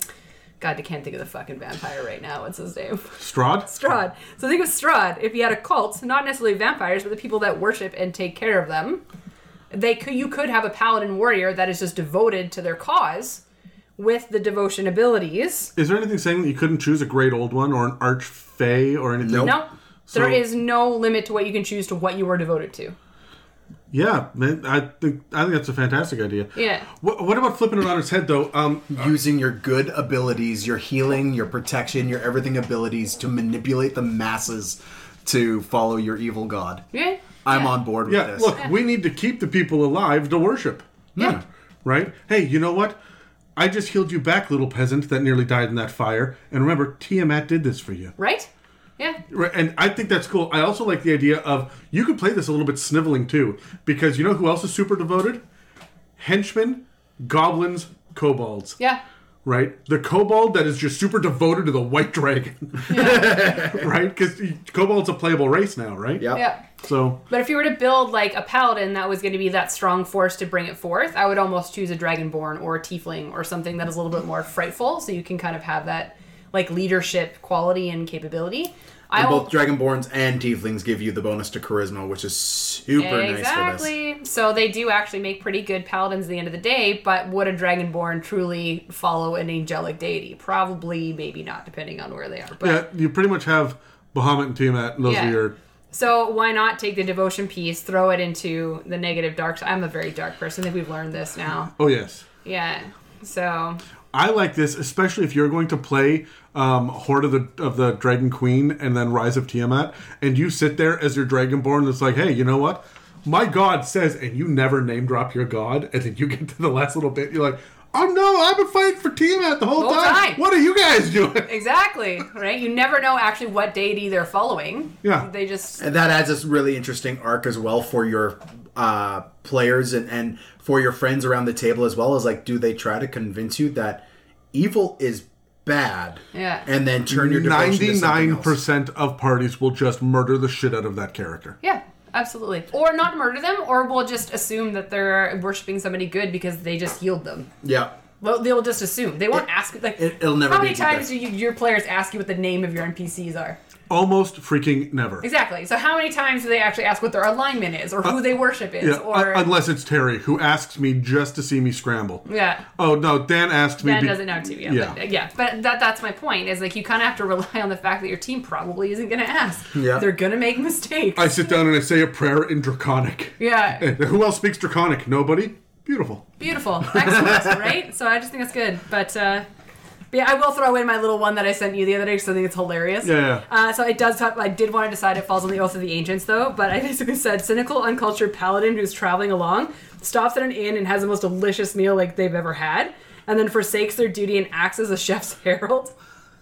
God, I can't think of the fucking vampire right now. What's his name? Strahd. Strahd. So think of Strahd. If you had a cult, not necessarily vampires, but the people that worship and take care of them, they could you could have a paladin warrior that is just devoted to their cause with the devotion abilities. Is there anything saying that you couldn't choose a great old one or an arch archfey or anything? Nope. No, So- there is no limit to what you can choose to what you are devoted to. Yeah, man, I think I think that's a fantastic idea. Yeah. What, what about flipping it on its head though? Um, Using your good abilities, your healing, your protection, your everything abilities to manipulate the masses to follow your evil god. Yeah. I'm Yeah. on board with yeah, this. look, we need to keep the people alive to worship. Yeah. Right? Hey, you know what? I just healed you back, little peasant that nearly died in that fire. And remember, Tiamat did this for you. Right? Yeah. Right, and I think that's cool. I also like the idea of you could play this a little bit sniveling too, because you know who else is super devoted? Henchmen, goblins, kobolds. Yeah. Right, the kobold that is just super devoted to the white dragon. right, because kobold's a playable race now, right? Yep. Yeah. So But if you were to build like a paladin that was going to be that strong force to bring it forth, I would almost choose a dragonborn or a tiefling or something that is a little bit more frightful, so you can kind of have that like leadership quality and capability. I And will- both Dragonborns and Tieflings give you the bonus to Charisma, which is super nice for this. exactly. So they do actually make pretty good paladins at the end of the day, but would a dragonborn truly follow an angelic deity? Probably, maybe not, depending on where they are. But yeah, you pretty much have Bahamut and Tiamat, and those Yeah. are your. So why not take the devotion piece, throw it into the negative dark? I'm a very dark person. I think we've learned this now. Oh yes, Yeah. So I like this, especially if you're going to play um, Hoard of the of the Dragon Queen and then Rise of Tiamat, and you sit there as your Dragonborn that's like, hey, you know what? My god says, and you never name drop your god, and then you get to the last little bit, you're like, oh no, I've been fighting for Tiamat the whole, Whole time. time. What are you guys doing? exactly right. You never know actually what deity they're following. Yeah. They just And that adds this really interesting arc as well for your uh, players and, and for your friends around the table as well as like, do they try to convince you that evil is bad? Yeah. And then turn your devotion to nine else? percent of parties will just murder the shit out of that character. yeah. Absolutely. Or not murder them, or we'll just assume that they're worshiping somebody good because they just healed them. Yeah. Well, they'll just assume. They won't ask. Like, it- it'll never How many good. times do you, your players ask you what the name of your NPCs are? Almost freaking never. Exactly. So how many times do they actually ask what their alignment is, or who they worship is, Yeah, or un- unless it's Terry who asks me just to see me scramble. yeah. Oh no, Dan asks me. Dan be- doesn't know too. Yeah, Yeah. But, yeah. But that that's my point. Is like you kind of have to rely on the fact that your team probably isn't going to ask. Yeah. They're going to make mistakes. I sit down and I say a prayer in Draconic. yeah. Eh, Who else speaks Draconic? Nobody. Beautiful. Beautiful. Excellent. right. So I just think that's good. But. uh but yeah, I will throw in my little one that I sent you the other day because I think it's hilarious. Yeah, yeah. Uh, so it does. Talk, I did want to decide it falls on the oath of the ancients, though. But I basically said cynical, uncultured paladin who's traveling along, stops at an inn and has the most delicious meal like they've ever had, and then forsakes their duty and acts as a chef's herald.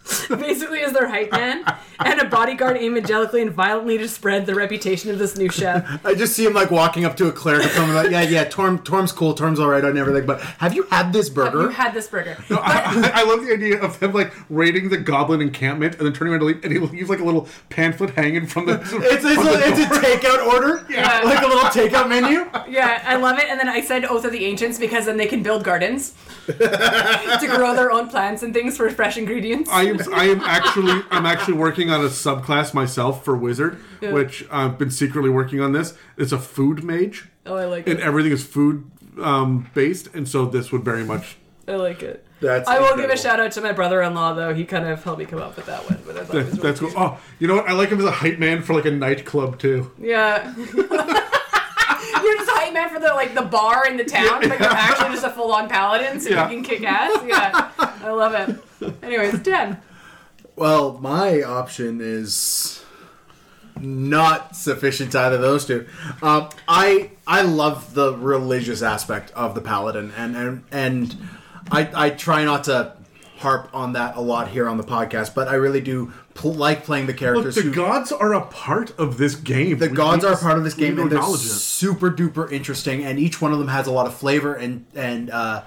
Basically, as their hype man and a bodyguard aim angelically and violently to spread the reputation of this new chef. I just see him like walking up to a cleric and telling like, yeah, yeah, Torm, Torm's cool, Torm's all right on everything, but have you had this Have burger? you had this burger? I, I love the idea of him like raiding the goblin encampment and then turning around to leave, and he leaves like a little pamphlet hanging from the. it's, it's, from a, the it's a takeout order, Yeah. like a little takeout menu. Yeah, I love it. And then I said Oath of the Ancients because then they can build gardens to grow their own plants and things for fresh ingredients. I am I am actually I'm actually working on a subclass myself for wizard, which I've been secretly working on this. It's a food mage, oh, I like it. and it. everything is food um, based, and so this would very much. I like it. That's I will give a shout out to my brother-in-law though. He kind of helped me come up with that one, but I thought it was That's really cool. Oh, you know what? I like him as a hype man for like a nightclub too. Yeah. You're just hype man for the like the bar in the town, but you're actually just a full-on paladin, so Yeah. you can kick ass. Yeah, I love it. Anyways, ten. Well, my option is not sufficient to either of those two. Um, I I love the religious aspect of the paladin, and and and I I try not to harp on that a lot here on the podcast, but I really do pl- like playing the Look, characters. the who, gods are a part of this game. the gods are a part of this game, and they're it. super duper interesting, and each one of them has a lot of flavor and and uh,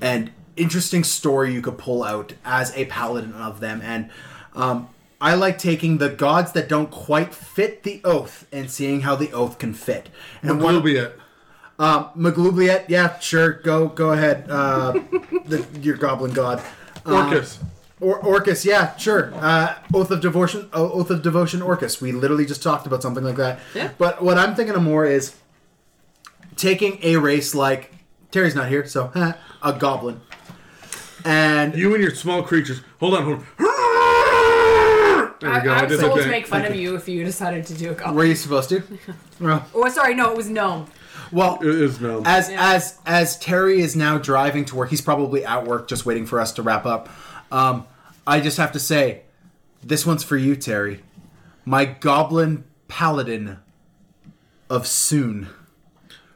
and interesting story you could pull out as a paladin of them. And um, I like taking the gods that don't quite fit the oath and seeing how the oath can fit. And one, Maglubiyet. um, Maglubiyet, yeah, sure, go go ahead, uh, the, your goblin god. Orcus. Or Orcus, yeah, sure. Uh, Oath of Devotion, Oath of Devotion, Orcus. We literally just talked about something like that. Yeah. But what I'm thinking of more is taking a race like Terry's not here, so huh, a goblin, and You and your small creatures. Hold on, hold on. There we I, go. I I was told to make fun of you if you decided to do a goblin. were you supposed to? well, Oh, sorry, no, it was gnome. Well, It is no. as Yeah. as as Terry is now driving to work, he's probably at work, just waiting for us to wrap up. Um, I just have to say, this one's for you, Terry. My goblin paladin of Sune,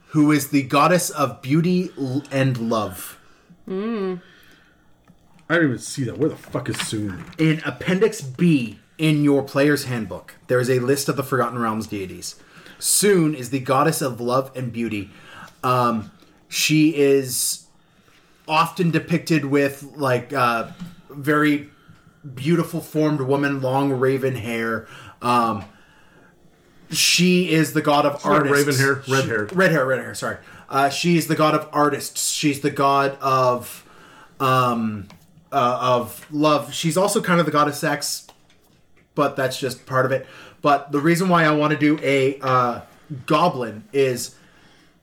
who is the goddess of beauty and love. I didn't even see that. Where the fuck is Sune? In Appendix B in your player's handbook, there is a list of the Forgotten Realms deities. Sune is the goddess of love and beauty. Um, she is often depicted with like uh, very beautiful formed woman, long raven hair. Um, she is the god of artists. raven hair, red She- hair. Red hair, red hair. Sorry. Uh, she's the god of artists. She's the god of um, uh, of love. She's also kind of the god of sex, but that's just part of it. But the reason why I want to do a uh, goblin is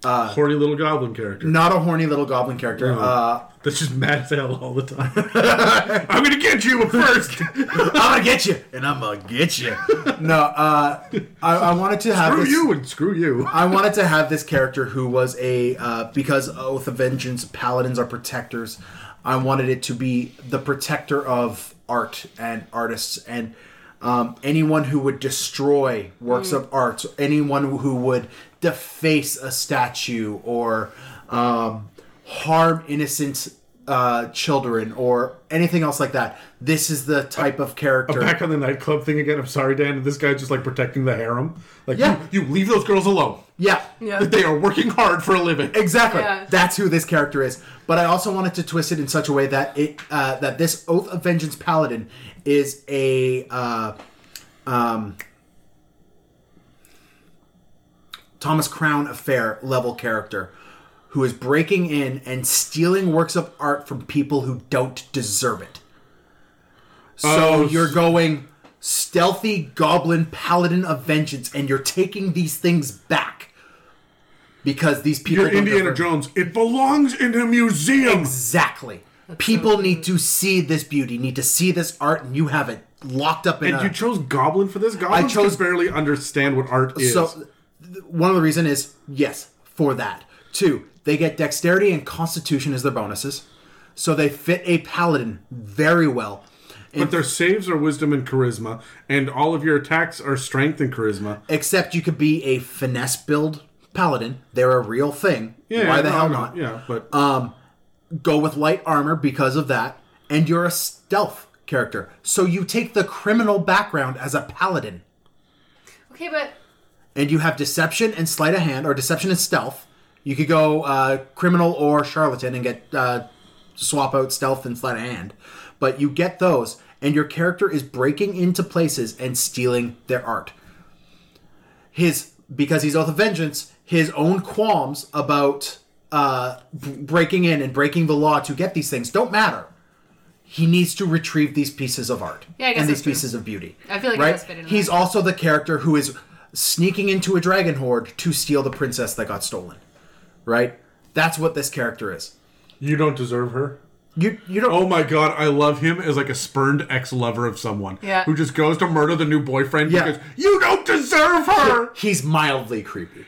Horny little goblin character. not a horny little goblin character. No. Uh, That's just mad as hell all the time. I'm gonna get you first. I'm gonna get you, and I'm gonna get you. No, uh, I, I wanted to have screw this, you and screw you. I wanted to have this character who was a uh, because Oath of Vengeance paladins are protectors. I wanted it to be the protector of art and artists and um, anyone who would destroy works of art, anyone who would deface a statue or um, harm innocent uh, children or anything else like that. This is the type of character. Back on the nightclub thing again. I'm sorry, Dan. This guy's just like protecting the harem. Like, Yeah. you, you leave those girls alone. Yeah, Yeah. They are working hard for a living. Exactly. Yeah. That's who this character is. But I also wanted to twist it in such a way that it uh, that this Oath of Vengeance Paladin is a uh, um, Thomas Crown affair level character who is breaking in and stealing works of art from people who don't deserve it. So Oh, you're going stealthy goblin paladin of vengeance and you're taking these things back because these people You're Indiana deserve- Jones. It belongs in a museum. Exactly. People need to see this beauty, need to see this art, and you have it locked up in And a. you chose Goblin for this? Goblins I chose- can barely understand what art is. so, one of the reason is yes for that. Two, they get dexterity and constitution as their bonuses, so they fit a paladin very well. but their saves are wisdom and charisma, and all of your attacks are strength and charisma. Except you could be a finesse build paladin. They're a real thing. Yeah, Why the no, hell no, not? Yeah, but Go with light armor because of that, and you're a stealth character. So you take the criminal background as a paladin, Okay, but and you have deception and sleight of hand, or deception and stealth. You could go uh, criminal or charlatan and get uh, swap out stealth and sleight of hand, but you get those, and your character is breaking into places and stealing their art. His because he's oath of vengeance, his own qualms about uh, b- breaking in and breaking the law to get these things don't matter. He needs to retrieve these pieces of art Yeah, I guess and these that's true. pieces of beauty. I feel like right? fit He's that. also the character who is sneaking into a dragon hoard to steal the princess that got stolen. Right? That's what this character is. you don't deserve her. You you don't Oh my god, I love him as like a spurned ex-lover of someone Yeah. who just goes to murder the new boyfriend Yeah. because you don't deserve her. he's mildly creepy.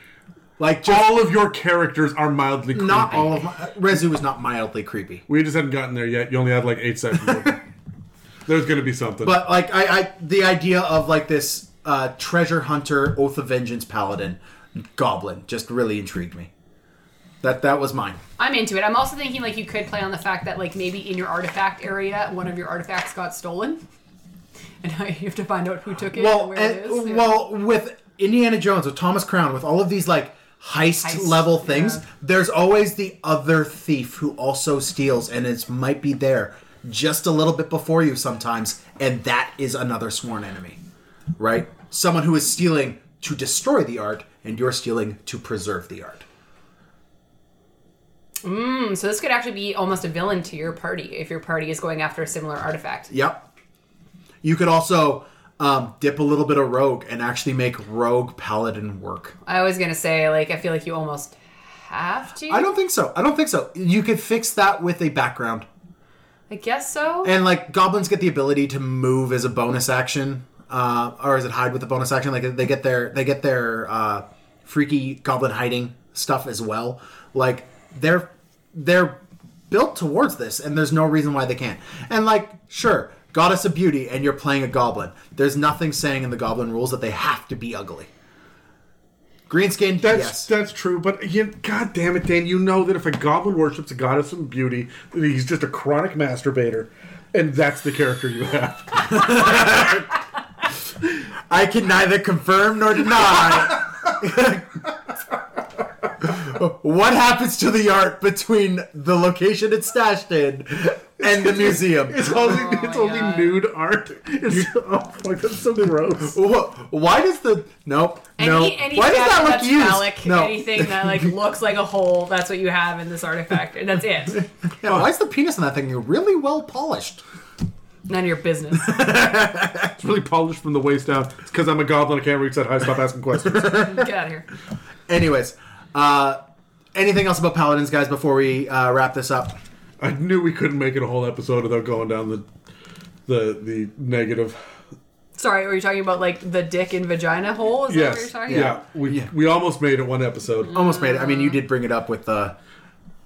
Like just All of your characters are mildly creepy. not all of my Rezu is not mildly creepy. We just hadn't gotten there yet. You only had like eight seconds. There's gonna be something. But like I, I the idea of like this uh, treasure hunter, oath of vengeance paladin, goblin just really intrigued me. That that was mine. I'm into it. I'm also thinking like you could play on the fact that like maybe in your artifact area, one of your artifacts got stolen, and now you have to find out who took it and Well, where and, it is. Yeah. well, with Indiana Jones, with Thomas Crown, with all of these like heist, Heist, level things, yeah. there's always the other thief who also steals, and it might be there just a little bit before you sometimes, and that is another sworn enemy, right? Someone who is stealing to destroy the art, and you're stealing to preserve the art. Hmm, so this could actually be almost a villain to your party if your party is going after a similar artifact. Yep. You could also um, dip a little bit of rogue and actually make rogue paladin work. I was gonna say like I feel like you almost have to. I don't think so. I don't think so. You could fix that with a background. I guess so. And like goblins get the ability to move as a bonus action, uh, or is it hide with a bonus action? Like they get their they get their uh, freaky goblin hiding stuff as well. Like they're they're built towards this, and there's no reason why they can't. And like sure, goddess of beauty, and you're playing a goblin. There's nothing saying in the goblin rules that they have to be ugly. Green skin, That's yes. that's true, but you, god damn it, Dan, you know that if a goblin worships a goddess of beauty, he's just a chronic masturbator, and that's the character you have. I can neither confirm nor deny. what happens to the art between the location it's stashed in and the museum? It's only Oh it's only God. nude art. It's, oh fuck, that's so gross. Why does the nope no? Any, any Why does that statue look that's used? phallic, no. anything that like looks like a hole, that's what you have in this artifact, and that's it. Yeah, why is the penis in that thing You're really well polished? None of your business. It's really polished from the waist down. It's because I'm a goblin. I can't reach that high. Stop asking questions. Get out of here. Anyways, uh, anything else about paladins, guys? Before we uh, wrap this up, I knew we couldn't make it a whole episode without going down the the the negative. Sorry, were you talking about like the dick and vagina hole? Is that what you're Yes, talking yeah, about? we Yeah. we almost made it one episode. almost made it. I mean, you did bring it up with the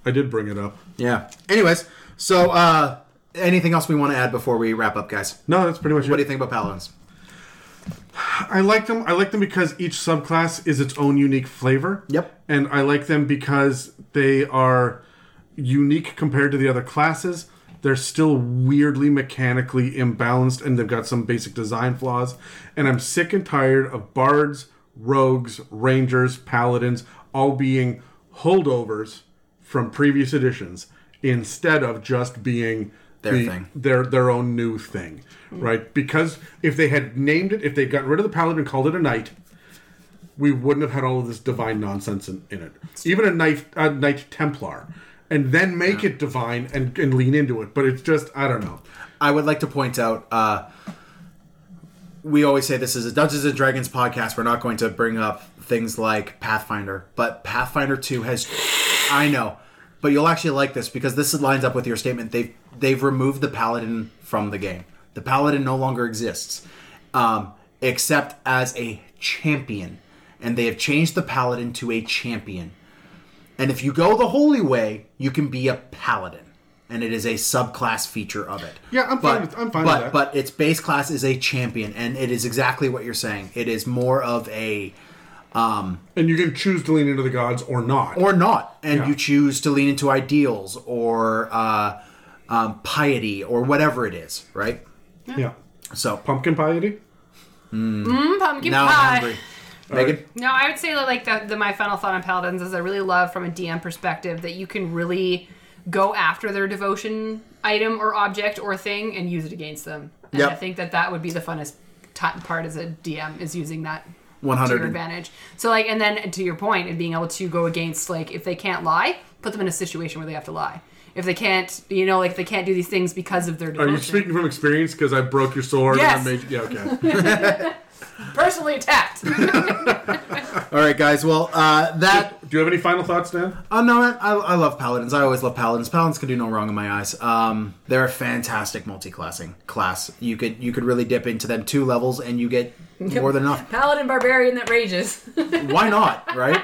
I did bring it up. yeah. Anyways, so uh, anything else we want to add before we wrap up, guys? No, that's pretty much it. What do you think about paladins? I like them. I like them because each subclass is its own unique flavor. Yep. And I like them because they are unique compared to the other classes. They're still weirdly mechanically imbalanced and they've got some basic design flaws. And I'm sick and tired of bards, rogues, rangers, paladins all being holdovers from previous editions instead of just being Their the- thing. their their own new thing, mm. right? Because if they had named it, if they got rid of the paladin and called it a knight, we wouldn't have had all of this divine nonsense in, in it. Even a knight, a knight Templar, and then make it divine and, and lean into it. But it's just I don't know. I would like to point out. Uh, we always say this is a Dungeons and Dragons podcast. We're not going to bring up things like Pathfinder, but Pathfinder Two has. I know, but you'll actually like this because this lines up with your statement. They've they've removed the paladin from the game. The paladin no longer exists, um, except as a champion, and they have changed the paladin to a champion. And if you go the holy way, you can be a paladin, and it is a subclass feature of it. Yeah, I'm fine with- I'm fine but, with that. But its base class is a champion, and it is exactly what you're saying. It is more of a and you can choose to lean into the gods or not. or not, and Yeah. you choose to lean into ideals or uh, um, piety or whatever it is, right? yeah. So Pumpkin piety? Mm, pumpkin now pie. I'm hungry. Megan, No, I would say that like the, the my final thought on paladins is I really love from a DM perspective that you can really go after their devotion item or object or thing and use it against them. And Yep. I think that that would be the funnest t- part as a DM is using that one to your hundred. advantage. So like, and then to your point, and being able to go against like if they can't lie, put them in a situation where they have to lie. If they can't, you know, like they can't do these things because of their devotion. Are devotion. you speaking from experience? Because I broke your sword Yes. and I made Yeah, okay. Personally attacked. All right, guys. Well, uh, that Do you have any final thoughts, Dan? Oh no, I, I love paladins. I always love paladins. Paladins can do no wrong in my eyes. Um, they're a fantastic multi-classing class. You could you could really dip into them two levels and you get more than enough. Paladin barbarian that rages. Why not, right?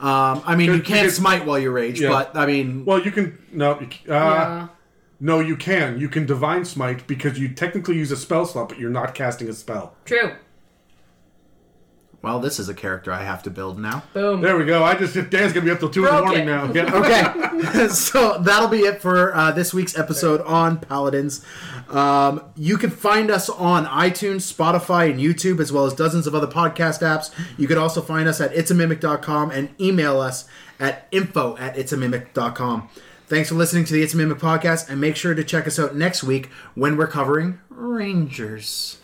Um, I mean, you You can't could- smite while you rage, Yeah. but I mean, Well, you can. No, you, c- uh, Yeah. no, you can. You can divine smite because you technically use a spell slot, but you're not casting a spell. True. Well, this is a character I have to build now. Boom. There we go. I just Dan's gonna be up till two in the morning it. now. Yeah. Okay, so that'll be it for uh, this week's episode on Paladins. Um, you can find us on iTunes, Spotify, and YouTube, as well as dozens of other podcast apps. You can also find us at itsamimic.com and email us at info at itsamimic.com. Thanks for listening to the It's a Mimic podcast, and make sure to check us out next week when we're covering Rangers.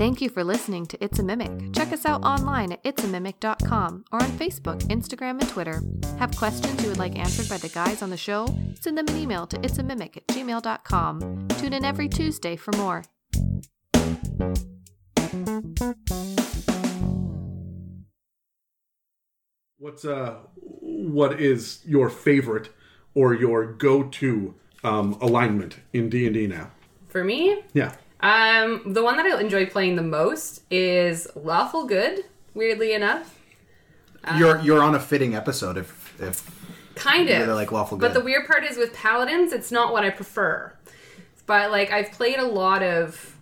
Thank you for listening to It's a Mimic. Check us out online at itsamimic.com or on Facebook, Instagram, and Twitter. Have questions you would like answered by the guys on the show? Send them an email to itsamimic at gmail.com. Tune in every Tuesday for more. What's uh, what is your favorite or your go-to um, alignment in D and D now? For me, Yeah. Um, the one that I enjoy playing the most is Lawful Good. Weirdly enough, you're you're on a fitting episode if if kind of. really like Lawful Good. But the weird part is with Paladins, it's not what I prefer. But like I've played a lot of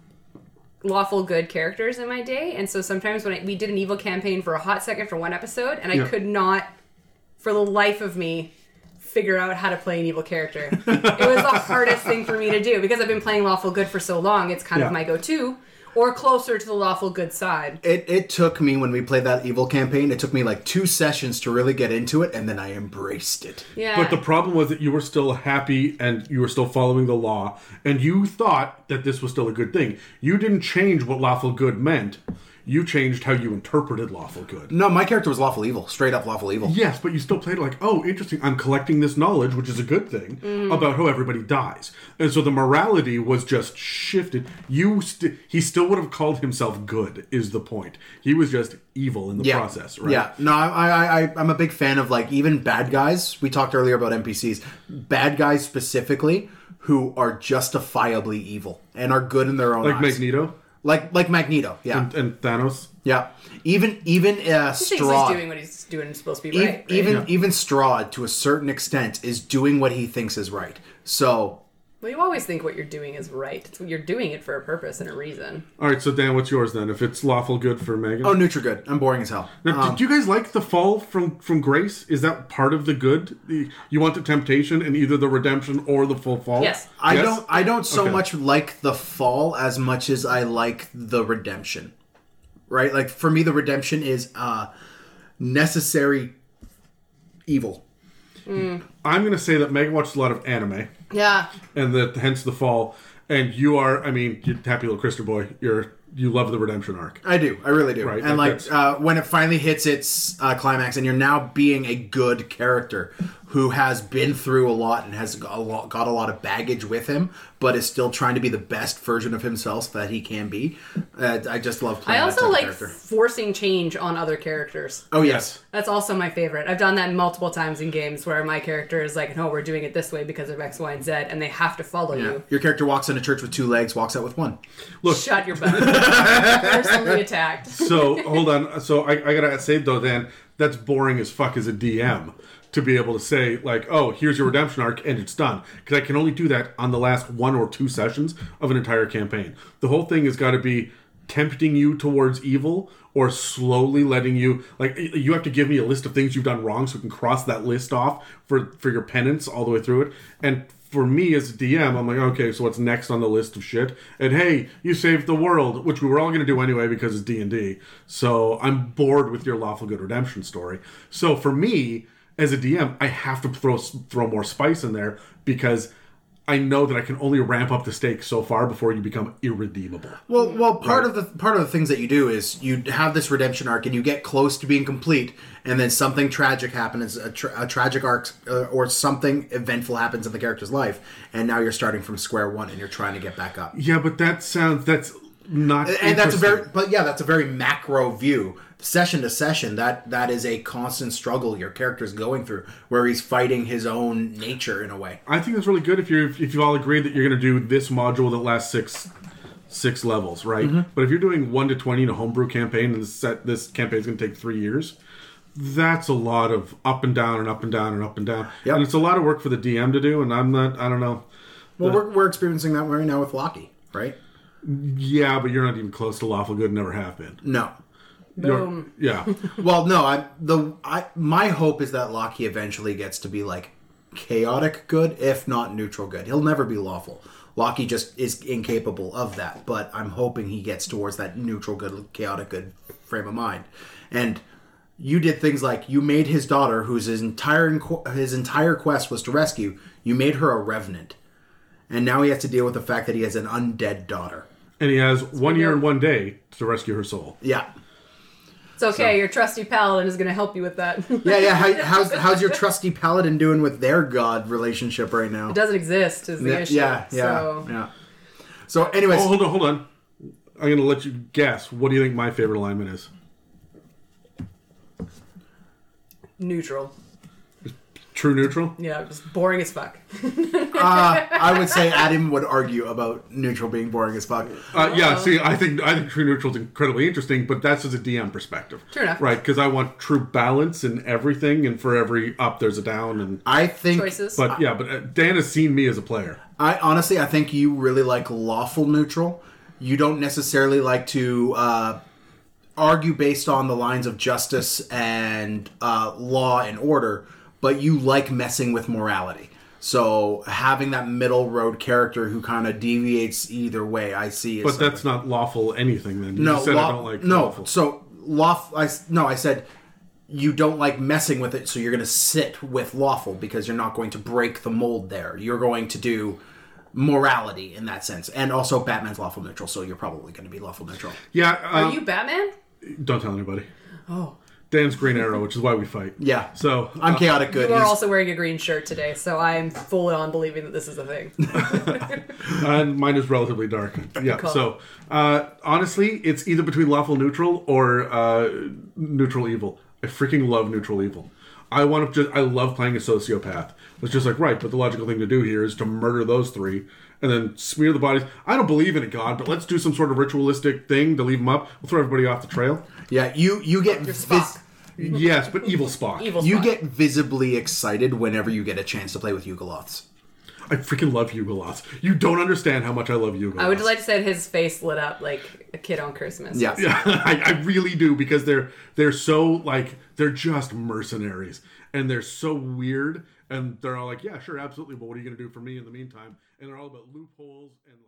lawful good characters in my day, and so sometimes when I, we did an evil campaign for a hot second for one episode, and I Yeah. could not, for the life of me, figure out how to play an evil character. it was the hardest thing for me to do because I've been playing lawful good for so long. It's kind Yeah. of my go-to, or closer to the lawful good side. It, it took me when we played that evil campaign. It took me like two sessions to really get into it, and then I embraced it. Yeah. But the problem was that you were still happy and you were still following the law, and you thought that this was still a good thing. You didn't change what lawful good meant. You changed how you interpreted lawful good. No, my character was lawful evil, straight up lawful evil. Yes, but you still played it like, oh, interesting. I'm collecting this knowledge, which is a good thing, Mm-hmm. about how everybody dies, and so the morality was just shifted. You, st- he still would have called himself good. Is the point? He was just evil in the Yeah. process, right? Yeah, no, I, I, I, I'm a big fan of like even bad guys. We talked earlier about NPCs, bad guys specifically who are justifiably evil and are good in their own like eyes. Magneto like like Magneto. Yeah, and, and Thanos. yeah. Even even uh, He Strahd. he's doing what he's doing supposed to be E- right. right? even even Strahd to a certain extent is doing what he thinks is right. So well, you always think what you're doing is right. It's, you're doing it for a purpose and a reason. All right, so Dan, what's yours then? If it's lawful good for Megan. oh, Neutral good. I'm boring as hell. Now, Um, did you guys like the fall from from grace? Is that part of the good? The- You want the temptation and either the redemption or the full fall? Yes. I Yes? don't I don't so Okay. much like the fall as much as I like the redemption. Right? Like for me the redemption is uh necessary evil. I'm going to say that Megan watches a lot of anime, Yeah. and that hence the fall. And you are, I mean, you happy little Christer boy. You're you love the redemption arc. I do. I really do. Right, and like like uh, when it finally hits its uh, climax, and you're now being a good character who has been through a lot and has got a lot, got a lot of baggage with him, but is still trying to be the best version of himself that he can be. Uh, I just love I playing. that also type of like character. forcing change on other characters. Oh yes. That's also my favorite. I've done that multiple times in games where my character is like, no, we're doing it this way because of X, Y, and Z, and they have to follow you. Your character walks into church with two legs, walks out with one. Look, shut your butt. Personally attacked. So hold on. So I, I gotta say though, then that's boring as fuck as a DM to be able to say like, oh, here's your redemption arc and it's done. Because I can only do that on the last one or two sessions of an entire campaign. The whole thing has got to be tempting you towards evil or slowly letting you like you have to give me a list of things you've done wrong so we can cross that list off for for your penance all the way through it and for me as a DM, I'm like, okay, so what's next on the list of shit? And hey, you saved the world, which we were all going to do anyway because it's D and D. So I'm bored with your lawful good redemption story. So for me as a DM, I have to throw throw more spice in there because I know that I can only ramp up the stakes so far before you become irredeemable. Well, well, part of the part of the things that you do is you have this redemption arc, and you get close to being complete, and then something tragic happens, a, tra- a tragic arc, uh, or something eventful happens in the character's life, and now you're starting from square one, and you're trying to get back up. Yeah, but that sounds that's not and that's a very, but yeah, that's a very macro view. Session to session, that that is a constant struggle your character's going through, where he's fighting his own nature in a way. I think that's really good if you if you all agree that you're going to do this module that lasts six six levels, right? Mm-hmm. But if you're doing one to twenty in a homebrew campaign and this set this campaign is going to take three years, that's a lot of up and down and up and down and up and down, Yep. and it's a lot of work for the DM to do. And I'm not, I don't know. Well, we're, we're experiencing that right now with Loki, right? Yeah, but you're not even close to lawful good. Never have been. No, You're- Boom. Yeah, Well, no, I the I my hope is that Loki eventually gets to be like chaotic good, if not neutral good. He'll never be lawful. Loki just is incapable of that, but I'm hoping he gets towards that neutral good, chaotic good frame of mind. And you did things like you made his daughter, whose his entire his entire quest was to rescue, you made her a revenant, and now he has to deal with the fact that he has an undead daughter. and he has one year and one day to rescue her soul. Yeah, It's okay. Your trusty paladin is going to help you with that. yeah, yeah. How, how's how's your trusty paladin doing with their god relationship right now? It doesn't exist is the Yeah, issue. yeah, yeah, So yeah. So, anyways, Oh, hold on, hold on. I'm going to let you guess. What do you think my favorite alignment is? neutral. True neutral. Yeah, just boring as fuck. uh, I would say Adam would argue about neutral being boring as fuck. Uh, yeah, see, I think I think true neutral is incredibly interesting, but that's as a DM perspective. True enough. Right, because I want true balance in everything, and for every up, there's a down, and I think, Choices. but yeah, but uh, Dan has seen me as a player. I honestly, I think you really like lawful neutral. You don't necessarily like to uh, argue based on the lines of justice and uh, law and order, but you like messing with morality. So having that middle road character who kind of deviates either way, I see. As But something- that's not lawful anything. Then you no, just said law- I don't like no. lawful. So lawful. I s- no, I said you don't like messing with it, so you're going to sit with lawful because you're not going to break the mold there. You're going to do morality in that sense, and also Batman's lawful neutral, so you're probably going to be lawful neutral. Yeah, Are um, you Batman? don't tell anybody. Oh. Dan's Green Arrow, which is why we fight. Yeah. So I'm uh, chaotic good. You are also wearing a green shirt today, so I'm full on believing that this is a thing. and mine is relatively dark. Yeah. Cool. So uh, honestly, it's either between lawful neutral or uh, neutral evil. I freaking love neutral evil. I want to just. I love playing a sociopath. It's just like right, but the logical thing to do here is to murder those three and then smear the bodies. I don't believe in a god, but let's do some sort of ritualistic thing to leave them up. We'll throw everybody off the trail. Yeah, you you get You're vis- Yes, but evil Spock. Evil you Spock. get visibly excited whenever you get a chance to play with Yugoloths. I freaking love Yugoloths. You don't understand how much I love Yugoloths. I would like to say his face lit up like a kid on Christmas. Yeah. Yeah, I, I really do because they're they're so like they're just mercenaries and they're so weird and they're all like, yeah, sure, absolutely, but what are you gonna do for me in the meantime? And they're all about loopholes and like it's just.